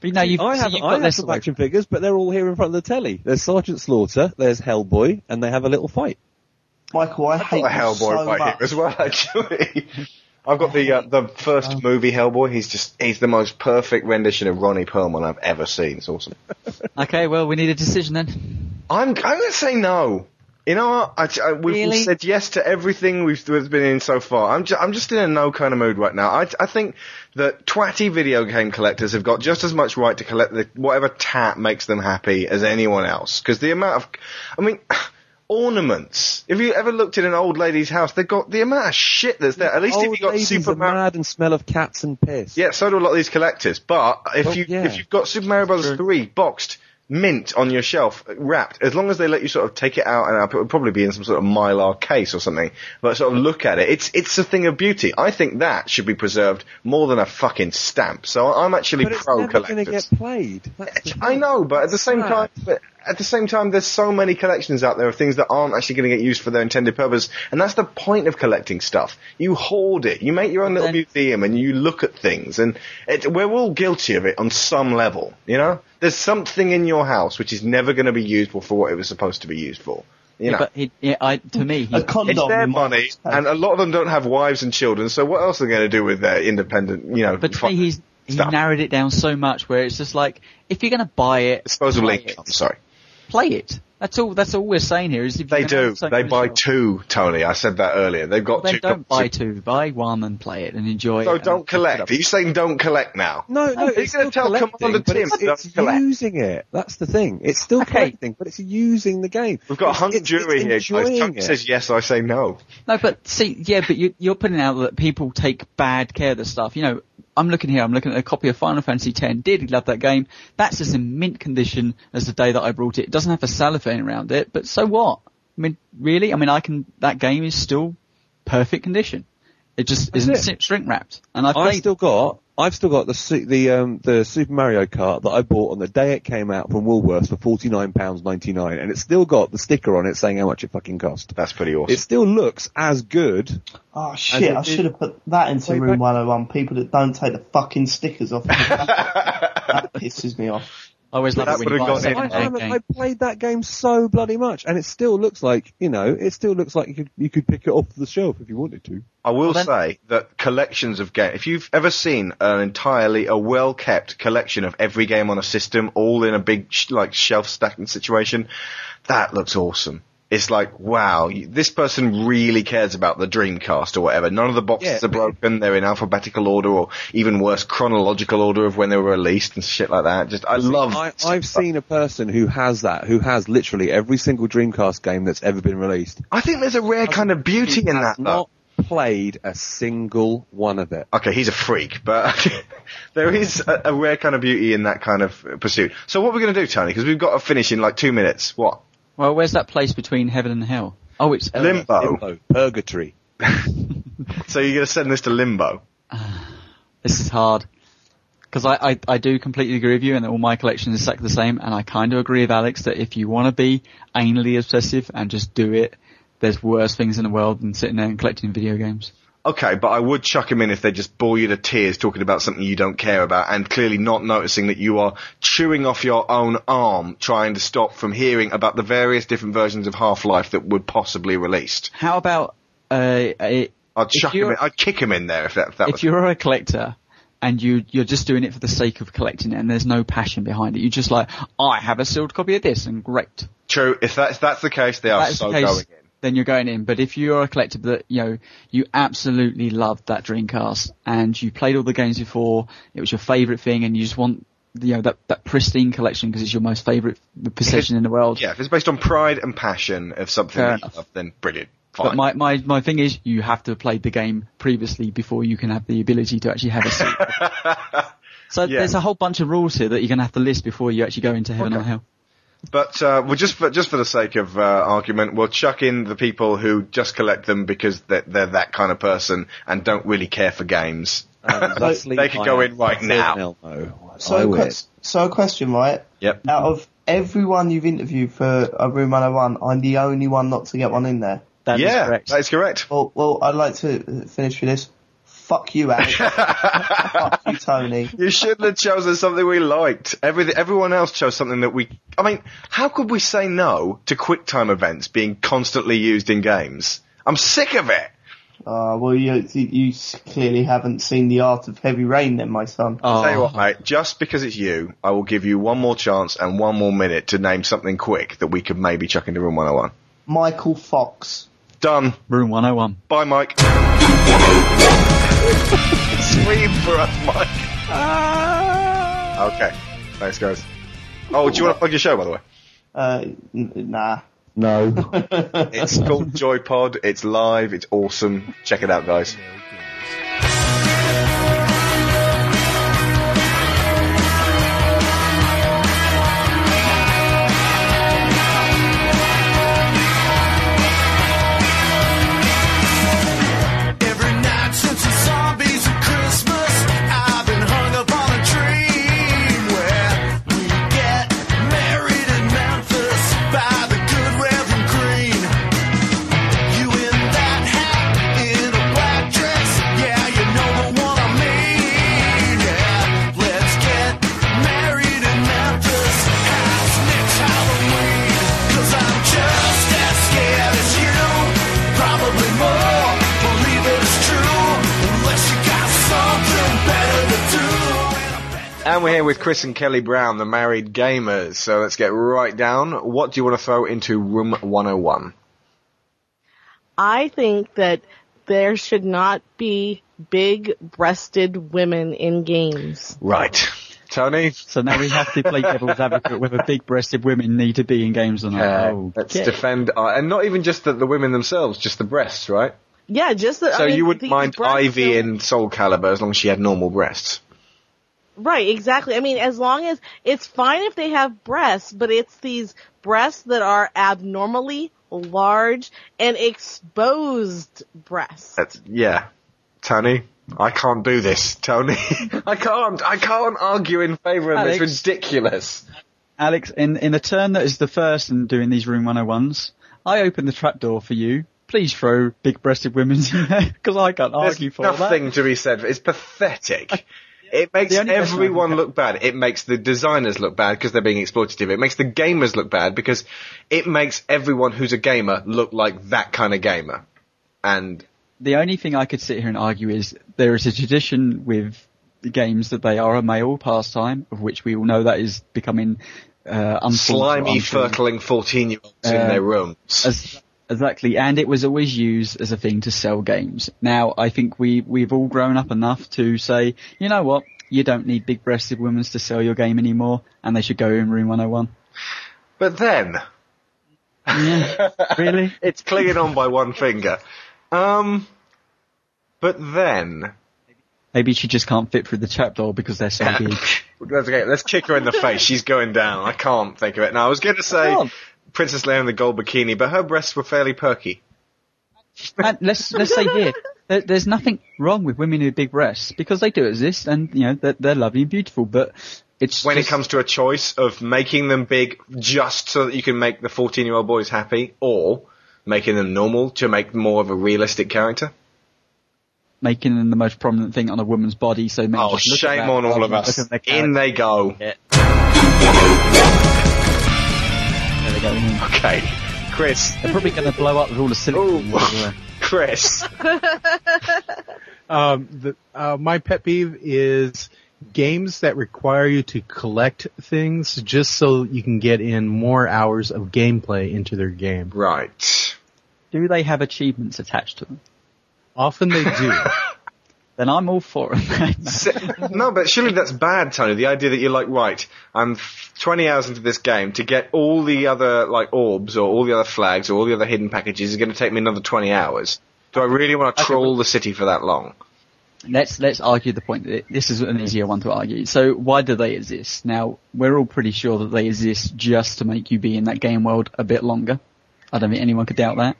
but no, you've, I so have, you've I got have some like, action figures, but they're all here in front of the telly. There's Sergeant Slaughter, there's Hellboy, and they have a little fight. Michael, I I've hate got Hellboy so right much. here as well, actually. I've got the uh, the first movie Hellboy. He's just he's the most perfect rendition of Ronnie Perlman I've ever seen. It's awesome. okay, well, we need a decision then. I'm I'm gonna say no. You know what? I, I, we've Really? said yes to everything we've we've been in so far. I'm ju- I'm just in a no kind of mood right now. I I think that twatty video game collectors have got just as much right to collect the, whatever tat makes them happy as anyone else. Because the amount of, I mean. Ornaments. If you ever looked in an old lady's house, they've got the amount of shit that's there. At least if you got Super Mario, mad and smell of cats and piss. yeah, so do a lot of these collectors. But if Well, you yeah. if you've got Super Mario Bros. three boxed mint on your shelf wrapped, as long as they let you sort of take it out and it would probably be in some sort of mylar case or something. But sort of look at it, it's it's a thing of beauty. I think that should be preserved more than a fucking stamp. So I'm actually But it's pro never going to collectors. get played. I know, but at the same time, at the same time, there's so many collections out there of things that aren't actually going to get used for their intended purpose, and that's the point of collecting stuff. You hoard it, you make your own little museum, and you look at things, and it, we're all guilty of it on some level. You know, there's something in your house which is never going to be useful for what it was supposed to be used for. You Yeah, know. but he, yeah, I, to me, he, A condom. it's their money, house. and a lot of them don't have wives and children. So what else are they going to do with their independent, you know? but to me, he's he narrowed it down so much where it's just like, if you're going to buy it, disposable income. it. Sorry. Play it. That's all. That's all we're saying here. Is if They do. They buy the shelf, two, Tony. I said that earlier. They've got Then two. don't buy two. Buy one and play it and enjoy So it. don't collect. Are you saying don't collect now? No, no, Are you it's gonna still tell collecting, Commander but Tim it's, it's collect? using it. That's the thing. It's still Okay. collecting, but it's using the game. We've got a It's- hung jury it's here, guys. enjoying Tony it. says yes, I say no. No, but see, yeah, but you, you're putting out that people take bad care of the stuff. You know, I'm looking here. I'm looking at a copy of Final Fantasy X. Did he love that game? That's as in mint condition as the day that I brought it. It doesn't have a cellophane around it, but so what? I mean, really? I mean, I can. That game is still perfect condition. It just That's isn't it. shrink wrapped, and I've I've played. still got I've still got the the um the Super Mario Kart that I bought on the day it came out from Woolworths for forty nine pounds ninety nine, and it's still got the sticker on it saying how much it fucking cost. That's pretty awesome. It still looks as good. Oh as shit, it I should have put that into room 101. People that don't take the fucking stickers off. that pisses me off. I always love That it when you buy a gone in. second I, game. I played that game so bloody much, and it still looks like you know, it still looks like you could you could pick it off the shelf if you wanted to. I will Well, then- say that collections of games, if you've ever seen an entirely, a well-kept collection of every game on a system, all in a big, sh- like, shelf stacking situation, that looks awesome. It's like, wow, this person really cares about the Dreamcast or whatever. None of the boxes Yeah. are broken, they're in alphabetical order or even worse, chronological order of when they were released and shit like that. Just, I love I, I've seen a person who has that, who has literally every single Dreamcast game that's ever been released. I think there's a rare kind of beauty in that though. Not played a single one of it. Okay, he's a freak, but there is a, a rare kind of beauty in that kind of pursuit. So what we're going to do, Tony, because we've got to finish in like two minutes. What? Well, where's that place between heaven and hell? Oh, it's uh, Limbo. Limbo, purgatory. So you're going to send this to limbo? This is hard. Because I, I, I do completely agree with you and all my collection is exactly the same and I kind of agree with Alex that if you want to be anally obsessive and just do it, there's worse things in the world than sitting there and collecting video games. Okay, but I would chuck him in if they just bore you to tears talking about something you don't care about and clearly not noticing that you are chewing off your own arm trying to stop from hearing about the various different versions of Half-Life that would possibly released. How about, uh, a, I'd chuck him in, I'd kick him in there if that, if that if you're a collector and you you're just doing it for the sake of collecting it and there's no passion behind it, you're just like, I have a sealed copy of this and great. true. If that's, if that's the case, they are That's so the case, going in. Then you're going in. But if you're a collector that, you know, you absolutely loved that Dreamcast and you played all the games before, it was your favourite thing and you just want, you know, that, that pristine collection because it's your most favourite possession in the world. Yeah, if it's based on pride and passion of something that you love, then brilliant. But Fine. my, my, my thing is, you have to have played the game previously before you can have the ability to actually have a seat. so Yeah. there's a whole bunch of rules here that you're going to have to list before you actually go into heaven or hell. But uh, well, just for just for the sake of uh, argument, we'll chuck in the people who just collect them because they're, they're that kind of person and don't really care for games. Leslie, they could go in right now. So, I a win. ques- so a question, right? Yep. Out of everyone you've interviewed for a Room 101, I'm the only one not to get one in there. That is yeah, correct. that is correct. Well, well, I'd like to finish with this. Fuck you, Alex. Fuck you, Tony. You shouldn't have chosen something we liked. Everything, everyone else chose something that we. I mean, how could we say no to QuickTime events being constantly used in games? I'm sick of it. Uh, well, you, you clearly haven't seen the art of heavy rain then, my son. Oh, Tell you what, mate. Just because it's you, I will give you one more chance and one more minute to name something quick that we could maybe chuck into room 101. Michael Fox. Done. Room 101. Bye, Mike. Scream for us, Mike. Okay. Thanks, guys. Oh, do you want to plug your show, by the way? Uh, n- nah. No. It's called JoyPod. It's live. It's awesome. Check it out, guys. We're here with Chris and Kelly Brown, the married gamers. So let's get right down. What do you want to throw into room 101? I think that there should not be big breasted women in games. Right. Tony? So now we have to play devil's advocate whether big breasted women need to be in games or not. Uh, oh, let's okay. defend, uh, and not even just the, the women themselves, just the breasts, right? Yeah, just that. so I mean, you wouldn't mind Ivy are- in Soul Calibur as long as she had normal breasts. Right, exactly. I mean, as long as it's fine if they have breasts, but it's these breasts that are abnormally large and exposed breasts. That's, yeah. Tony, I can't do this, Tony. I can't. I can't argue in favour of this. It's ridiculous. Alex, in, in the turn that is the first in doing these Room 101s, I open the trapdoor for you. Please throw big-breasted women in there, because I can't argue There's for nothing that. to be said. It's pathetic. It makes The only person I everyone look bad. It makes the designers look bad because they're being exploitative. It makes the gamers look bad because it makes everyone who's a gamer look like that kind of gamer. And The only thing I could sit here and argue is there is a tradition with the games that they are a male pastime, of which we all know that is becoming uh, slimy, untrue. furtling 14 year olds in Uh, their rooms. As, exactly, and it was always used as a thing to sell games. Now, I think we we've all grown up enough to say, you know what, you don't need big-breasted women to sell your game anymore, and they should go in Room 101. But then, really? it's clinging on by one finger. Um, but then, Maybe she just can't fit through the trapdoor because they're so big. let's, okay, let's kick her in the face. She's going down. I can't think of it. Now, I was going to say Princess Leia in the gold bikini, but her breasts were fairly perky. And let's let's say here, there, there's nothing wrong with women with big breasts because they do exist, and you know they're, they're lovely and beautiful. But it's When just- it comes to a choice of making them big just so that you can make the 14 year old boys happy, or making them normal to make more of a realistic character. making them the most prominent thing on a woman's body. So men Oh, just look at shame on all of us. look at their In they go. There they go. Okay, Chris. They're probably going to blow up with all the silicone. everywhere. Chris. Um, the, uh, my pet peeve is games that require you to collect things just so you can get in more hours of gameplay into their game. Right. Do they have achievements attached to them? Often they do. then I'm all for it. No, but surely that's bad, Tony. The idea that you're like, right, I'm 20 hours into this game to get all the other like orbs or all the other flags or all the other hidden packages is going to take me another 20 hours. Do I really want to troll the city for that long? let's let's argue the point. that This is an easier one to argue. So why do they exist? Now we're all pretty sure that they exist just to make you be in that game world a bit longer. I don't think anyone could doubt that.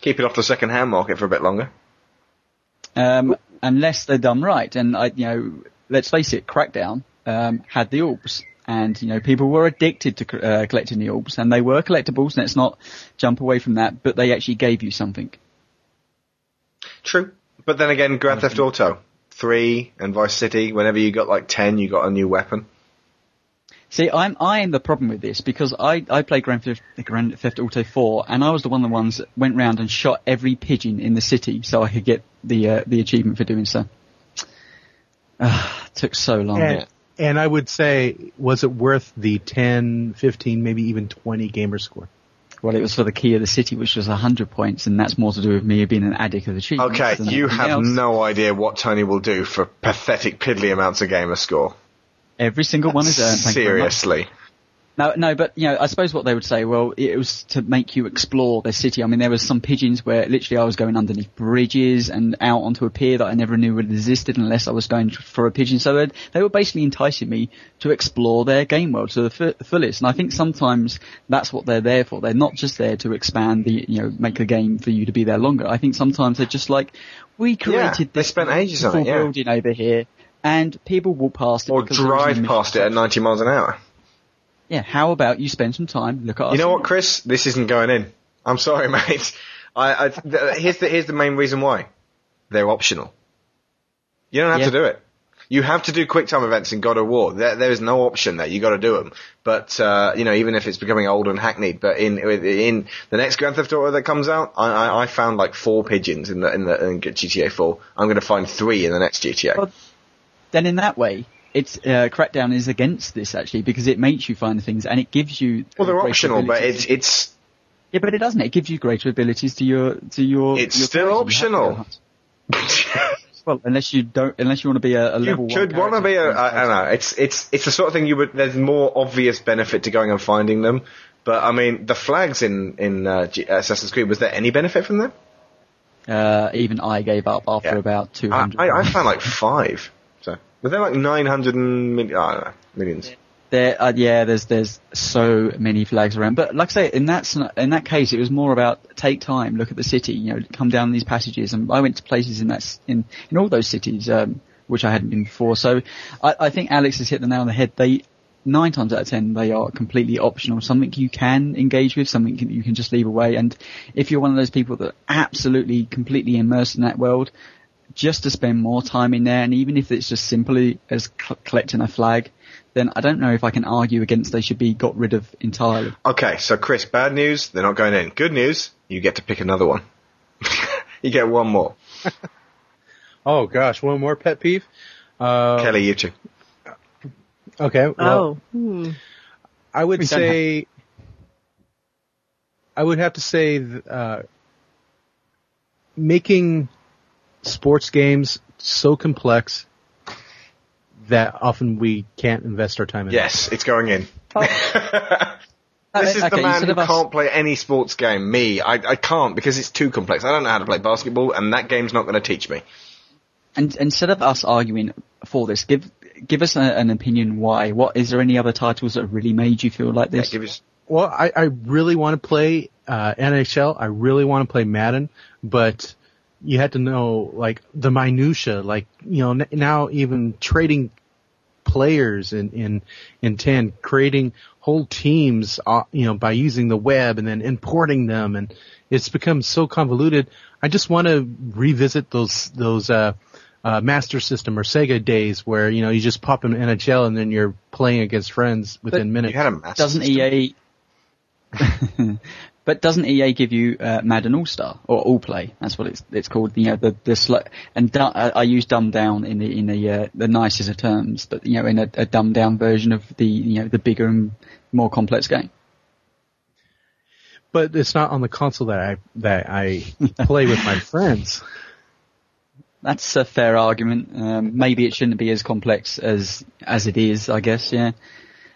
Keep it off the second hand market for a bit longer. Um, unless they're done right. And I, you know, let's face it, Crackdown um, had the orbs, and you know, people were addicted to uh, collecting the orbs, and they were collectibles. Let's not jump away from that, but they actually gave you something. True. But then again, Grand Theft Auto 3 and Vice City, whenever you got like 10, you got a new weapon. See, I'm I'm the problem with this because I I played Grand Theft, Grand Theft Auto 4, and I was the one of the ones that went round and shot every pigeon in the city so I could get the uh, the achievement for doing so. Ah, took so long. and, and I would say, was it worth the 10, 15, maybe even 20 gamer score? Well, it was for the key of the city, which was 100 points, and that's more to do with me being an addict of achievements. Okay, you have else. no idea what Tony will do for pathetic piddly amounts of gamer score. Every single one is earned. Thank you very much. Seriously. No, no, but you know, I suppose what they would say, well, it was to make you explore the city. I mean, there was some pigeons where literally I was going underneath bridges and out onto a pier that I never knew would existed unless I was going for a pigeon. So they'd- were basically enticing me to explore their game world to the fu- fullest. And I think sometimes that's what they're there for. They're not just there to expand the, you know, make the game for you to be there longer. I think sometimes they're just like, we created they this spent ages on it, yeah. building over here, and people walk past it Or because there is no drive past it at 90 miles an hour. Yeah, how about you spend some time, look at You know what, Chris? This isn't going in. I'm sorry, mate. I, I th- here's the here's the main reason why. They're optional. You don't have Yeah. to do it. You have to do quick time events in God of War. There, there is no option there. You got to do them. But uh, you know, even if it's becoming old and hackneyed, but in in the next Grand Theft Auto that comes out, I, I, I found like four pigeons in the in the in GTA 4. I'm going to find three in the next GTA. then in that way, it's uh, Crackdown is against this actually because it makes you find the things and it gives you. well, they're optional, but it's it's yeah, but it doesn't. It gives you greater abilities to your to your. It's your still person. You have to optional. well, unless you don't, unless you want to be a, a level you one could want to be a, I, I don't know. It's it's it's the sort of thing you would. There's more obvious benefit to going and finding them. But I mean, the flags in in uh, G- Assassin's Creed was there any benefit from them? Uh, even I gave up after about two hundred. I. I, I found like five. Was there like nine hundred million? There, uh, yeah, there's there's so many flags around. But like I say, in that in that case, it was more about take time, look at the city, you know, come down these passages. And I went to places in that in in all those cities, um, which I hadn't been before. So I, I think Alex has hit the nail on the head. They nine times out of ten they are completely optional. Something you can engage with, something you can just leave away. And if you're one of those people that absolutely completely immersed in that world, just to spend more time in there, and even if it's just simply as c- collecting a flag, then I don't know if I can argue against they should be got rid of entirely. Okay, so Chris, bad news, they're not going in. Good news, you get to pick another one. you get one more. Oh gosh, one more pet peeve. Uh, Kelly, you too. Okay. Well, oh. Hmm. I would We don't say, I would have to say, uh, making sports games so complex that often we can't invest our time in. Yes, it's going in. This is okay, the man who can't play any sports game. Me, I, I can't because it's too complex. I don't know how to play basketball, and that game's not going to teach me. And instead of us arguing for this, give give us a, an opinion why. What is there any other titles that really made you feel like this? give us. Well, I, I really want to play uh, NHL. I really want to play Madden, but you had to know like the minutia. Like you know n- now even trading players in in in ten, creating whole teams, uh, you know, by using the web and then importing them, and it's become so convoluted. I just want to revisit those those uh, uh, Master System or Sega days where you know you just pop in NHL and then you're playing against friends within minutes. doesn't EA? but doesn't EA give you uh, Madden All Star or All Play? That's what it's it's called. You know the the sl- and du- I I use dumbed down in the in the uh, the nicest of terms, but you know in a, a dumbed down version of the you know the bigger and more complex game. but it's not on the console that I that I play with my friends. That's a fair argument. Um, maybe it shouldn't be as complex as as it is. I guess. Yeah.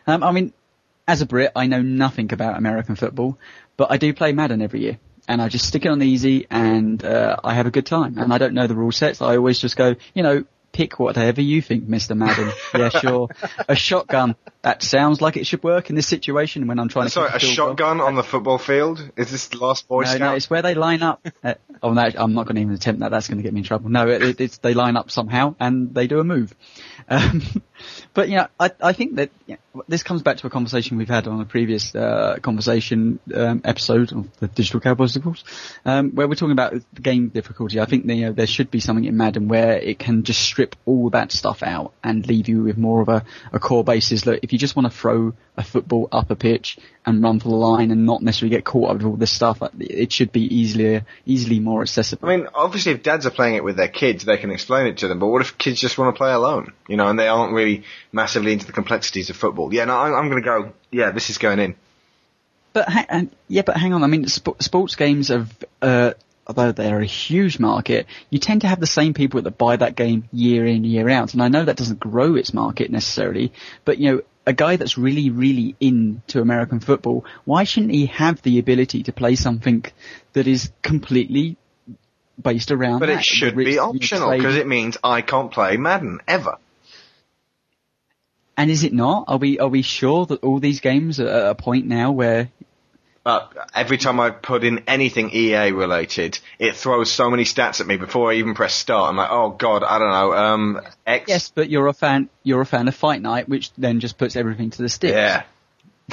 Um, I mean, as a Brit, I know nothing about American football, but I do play Madden every year, and I just stick it on easy, and uh, I have a good time. And I don't know the rule sets. I always just go, you know, pick whatever you think, Mister Madden. yeah, sure. A shotgun. That sounds like it should work in this situation when I'm trying to. Sorry, kick a field goal. shotgun on the football field? Is this the last Boy No, Scout? no, it's where they line up. Uh, oh no, I'm not going to even attempt that. That's going to get me in trouble. No, it, it's they line up somehow and they do a move. Um, but you know, I, I think that you know, this comes back to a conversation we've had on a previous uh, conversation um, episode of the Digital Cowboys, of course, um, where we're talking about the game difficulty. I think you know, there should be something in Madden where it can just strip all that stuff out and leave you with more of a, a core basis. Look, if you just want to throw a football up a pitch and run for the line and not necessarily get caught up with all this stuff, it should be easily easily more accessible. I mean, obviously, if dads are playing it with their kids, they can explain it to them. But what if kids just want to play alone? You know, and they aren't really massively into the complexities of football. Yeah, no, I'm, I'm going to go. Yeah, this is going in. But ha- yeah, but hang on. I mean, sp- sports games have, uh, although they're a huge market, you tend to have the same people that buy that game year in, year out. And I know that doesn't grow its market necessarily, but you know, a guy that's really, really into American football, why shouldn't he have the ability to play something that is completely based around But that? it should be it's, you know, optional because it means I can't play Madden ever. And is it not? Are we are we sure that all these games are at a point now where But every time I put in anything EA related, it throws so many stats at me before I even press start. I'm like, oh god, I don't know. Um, X. Yes, but you're a fan. You're a fan of Fight Night, which then just puts everything to the sticks. Yeah.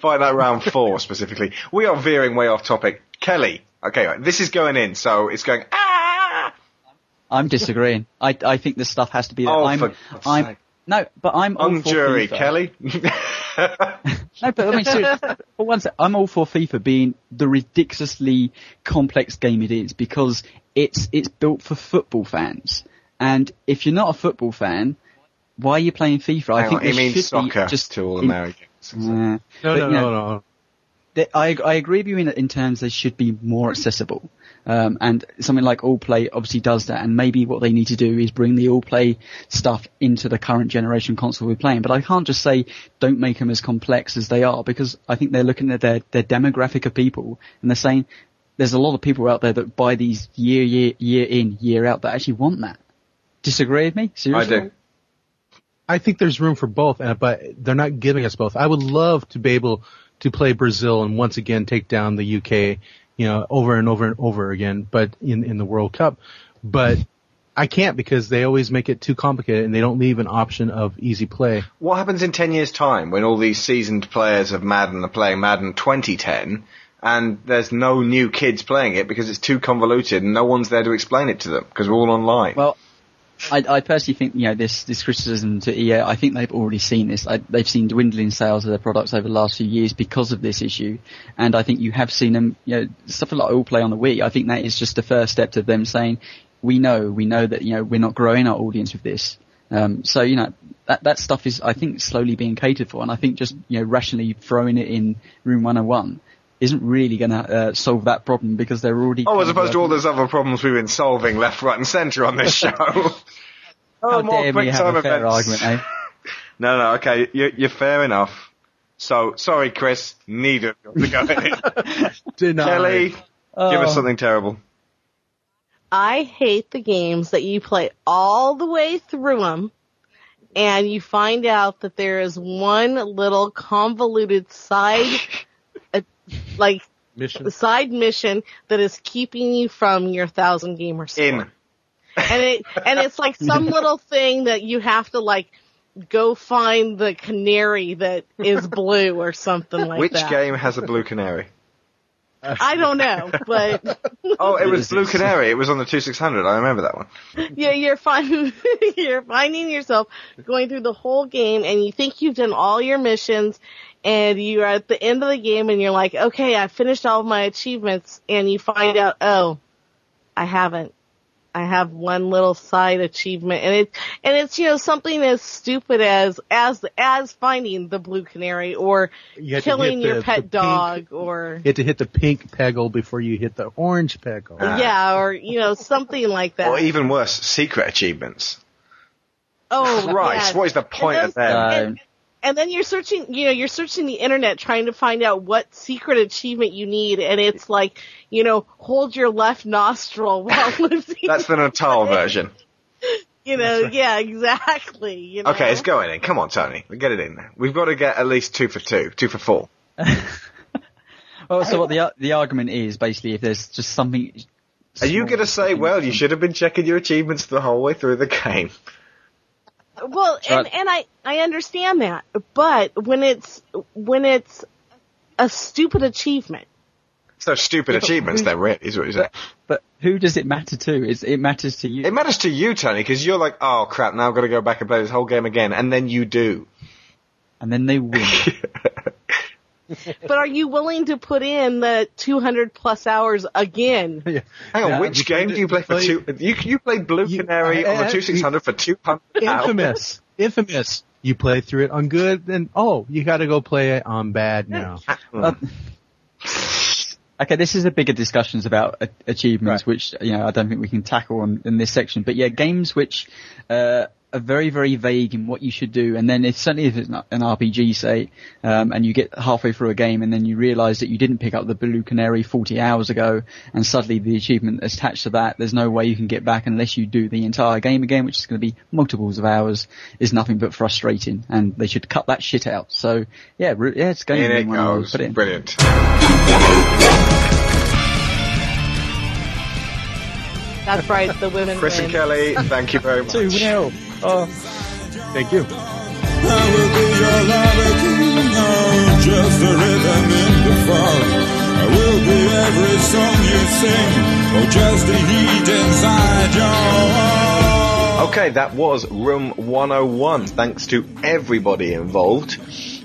Fight Night Round 4 specifically. We are veering way off topic. Kelly. Okay, right, this is going in, so it's going, ah! I'm disagreeing. I I think this stuff has to be. there. Oh, I'm, for God's I'm sake. No, but I'm all On for jury, FIFA. Kelly. No, but I mean, seriously, for one sec, I'm all for FIFA being the ridiculously complex game it is because it's it's built for football fans. And if you're not a football fan, why are you playing FIFA? I Hang think on, he means soccer just to all in- Americans. Yeah. No, But, no, you know, no, no. that- I, I agree with you in, in terms they should be more accessible. Um, and something like All Play obviously does that. And maybe what they need to do is bring the All Play stuff into the current generation console we're playing. But I can't just say don't make them as complex as they are because I think they're looking at their, their demographic of people and they're saying there's a lot of people out there that buy these year, year, year in, year out that actually want that. Disagree with me? Seriously? I do. I think there's room for both, uh, but they're not giving us both. I would love to be able to play Brazil and once again take down the UK, you know, over and over and over again, but in, in the World Cup. But I can't because they always make it too complicated and they don't leave an option of easy play. What happens in 10 years' time when all these seasoned players of Madden are playing Madden 2010 and there's no new kids playing it because it's too convoluted and no one's there to explain it to them because we're all online? Well, I, I personally think you know this this criticism to EA. I think they've already seen this. I, they've seen dwindling sales of their products over the last few years because of this issue, and I think you have seen them. You know, stuff like All Play on the Wii. I think that is just the first step to them saying, "We know, we know that you know we're not growing our audience with this." Um, so you know that that stuff is I think slowly being catered for, and I think just you know rationally throwing it in Room 101 isn't really going to uh, solve that problem because they're already. Oh, as opposed to all those other problems we've been solving left, right, and centre on this show. How oh, more dare quick we have a fair events. argument, eh? No, no, okay, you're, you're fair enough. So, sorry, Chris, neither of you have to go in. Denied. Kelly, give us Oh. something terrible. I hate the games that you play all the way through them and you find out that there is one little convoluted side, like, mission. side mission that is keeping you from your thousand gamer score. In. And it, and it's like some little thing that you have to like, go find the canary that is blue or something like Which that. Which game has a blue canary? I don't know, but Oh, it was Blue Canary. It was on the 2600. I remember that one. yeah, you're finding you're finding yourself going through the whole game, and you think you've done all your missions, and you're at the end of the game, and you're like, okay, I finished all of my achievements, and you find out, oh, I haven't. I have one little side achievement, and it and it's you know something as stupid as as as finding the blue canary or You killing hit your pet the pink- dog or You have to hit the pink peggle before you hit the orange peggle. Uh, yeah or you know something like that. Or even worse, secret achievements. Oh, Christ, yeah. what is the point And of those- them? and- uh, and then you're searching, you know, you're searching the internet trying to find out what secret achievement you need, and it's like, you know, hold your left nostril while lifting. That's the Natal version. you know, yeah, exactly. You know? Okay, it's going in. Come on, Tony. we Get it in there. We've got to get at least two for two. Two for four. Well, so what the the argument is basically if there's just something. Are you going to say, well, you should have been checking your achievements the whole way through the game? Well, and and I I understand that, but when it's when it's a stupid achievement, So stupid Yeah, achievements, who- then, really, is what you're saying. But who does it matter to? It's, it matters to you. It matters to you, Tony, because you're like, oh crap, now I've got to go back and play this whole game again, and then you do. And then they win. but are you willing to put in the 200 plus hours again? Hang on, Yeah, which game do you it- play for two? You you played Blue Canary on the I- two six hundred for two hundred Infamous. Infamous. You play through it on good, then oh, you got to go play it on bad now. Uh, okay, this is a bigger discussions about a- achievements, which you know I don't think we can tackle on, in this section. But yeah, games which uh, are very very vague in what you should do, and then if certainly if it's not an RPG, say, um, and you get halfway through a game and then you realise that you didn't pick up the blue canary 40 hours ago, and suddenly the achievement attached to that, there's no way you can get back unless you do the entire game again, which is going to be multiples of hours, is nothing but frustrating, and they should cut that shit out. So yeah, re- yeah, it's going to be one of those. goes. Put it in. Brilliant. That's right, the women Chris win. and Kelly, thank you very much. Two nil. Oh, thank you. I will be every song you sing, or just the heat inside your Okay, that was Room 101. Thanks to everybody involved.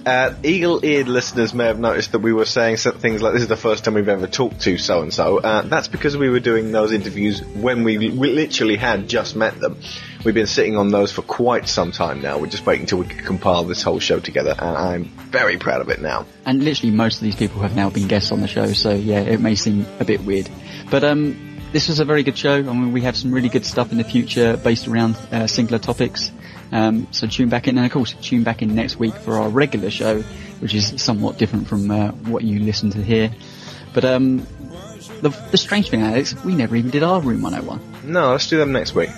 Uh, eagle-eared listeners may have noticed that we were saying things like, this is the first time we've ever talked to so-and-so. Uh, that's because we were doing those interviews when we, we literally had just met them. We've been sitting on those for quite some time now. We're just waiting until we can compile this whole show together, and I'm very proud of it now. And literally most of these people have now been guests on the show, so yeah, it may seem a bit weird. But um, this was a very good show. I mean, we have some really good stuff in the future based around uh, singular topics. Um, so tune back in, and of course, tune back in next week for our regular show, which is somewhat different from uh, what you listen to here. But um, the, the strange thing, Alex, we never even did our Room 101. No, let's do them next week.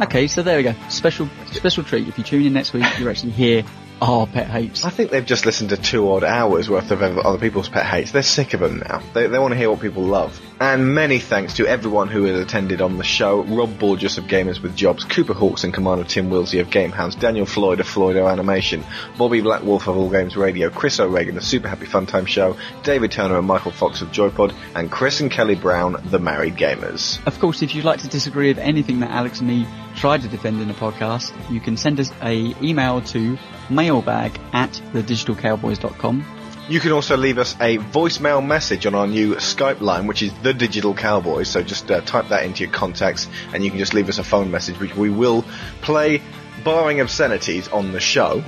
Okay, so there we go. Special special treat. If you tune in next week, you're actually hear our pet hates. I think they've just listened to two odd hours worth of other people's pet hates. They're sick of them now. They, they want to hear what people love. And many thanks to everyone who has attended on the show. Rob Borges of Gamers with Jobs, Cooper Hawks in command of Tim Wilsey of Gamehounds, Daniel Floyd of Floydo Animation, Bobby Black Wolf of All Games Radio, Chris O'Regan, of Super Happy Fun Time Show, David Turner and Michael Fox of Joypod, and Chris and Kelly Brown, the Married Gamers. Of course, if you'd like to disagree with anything that Alex and me tried to defend in the podcast, you can send us a email to mailbag at thedigitalcowboys.com. You can also leave us a voicemail message on our new Skype line, which is the Digital Cowboys. So just uh, type that into your contacts, and you can just leave us a phone message, which we will play, barring obscenities, on the show.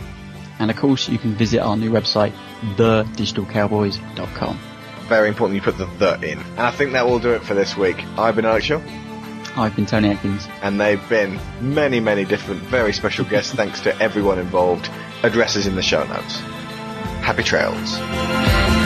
And of course, you can visit our new website, thedigitalcowboys.com. Very important you put the the in. And I think that will do it for this week. I've been Alex Shaw. I've been Tony Atkins. And they've been many, many different, very special guests. thanks to everyone involved. Addresses in the show notes. Happy trails.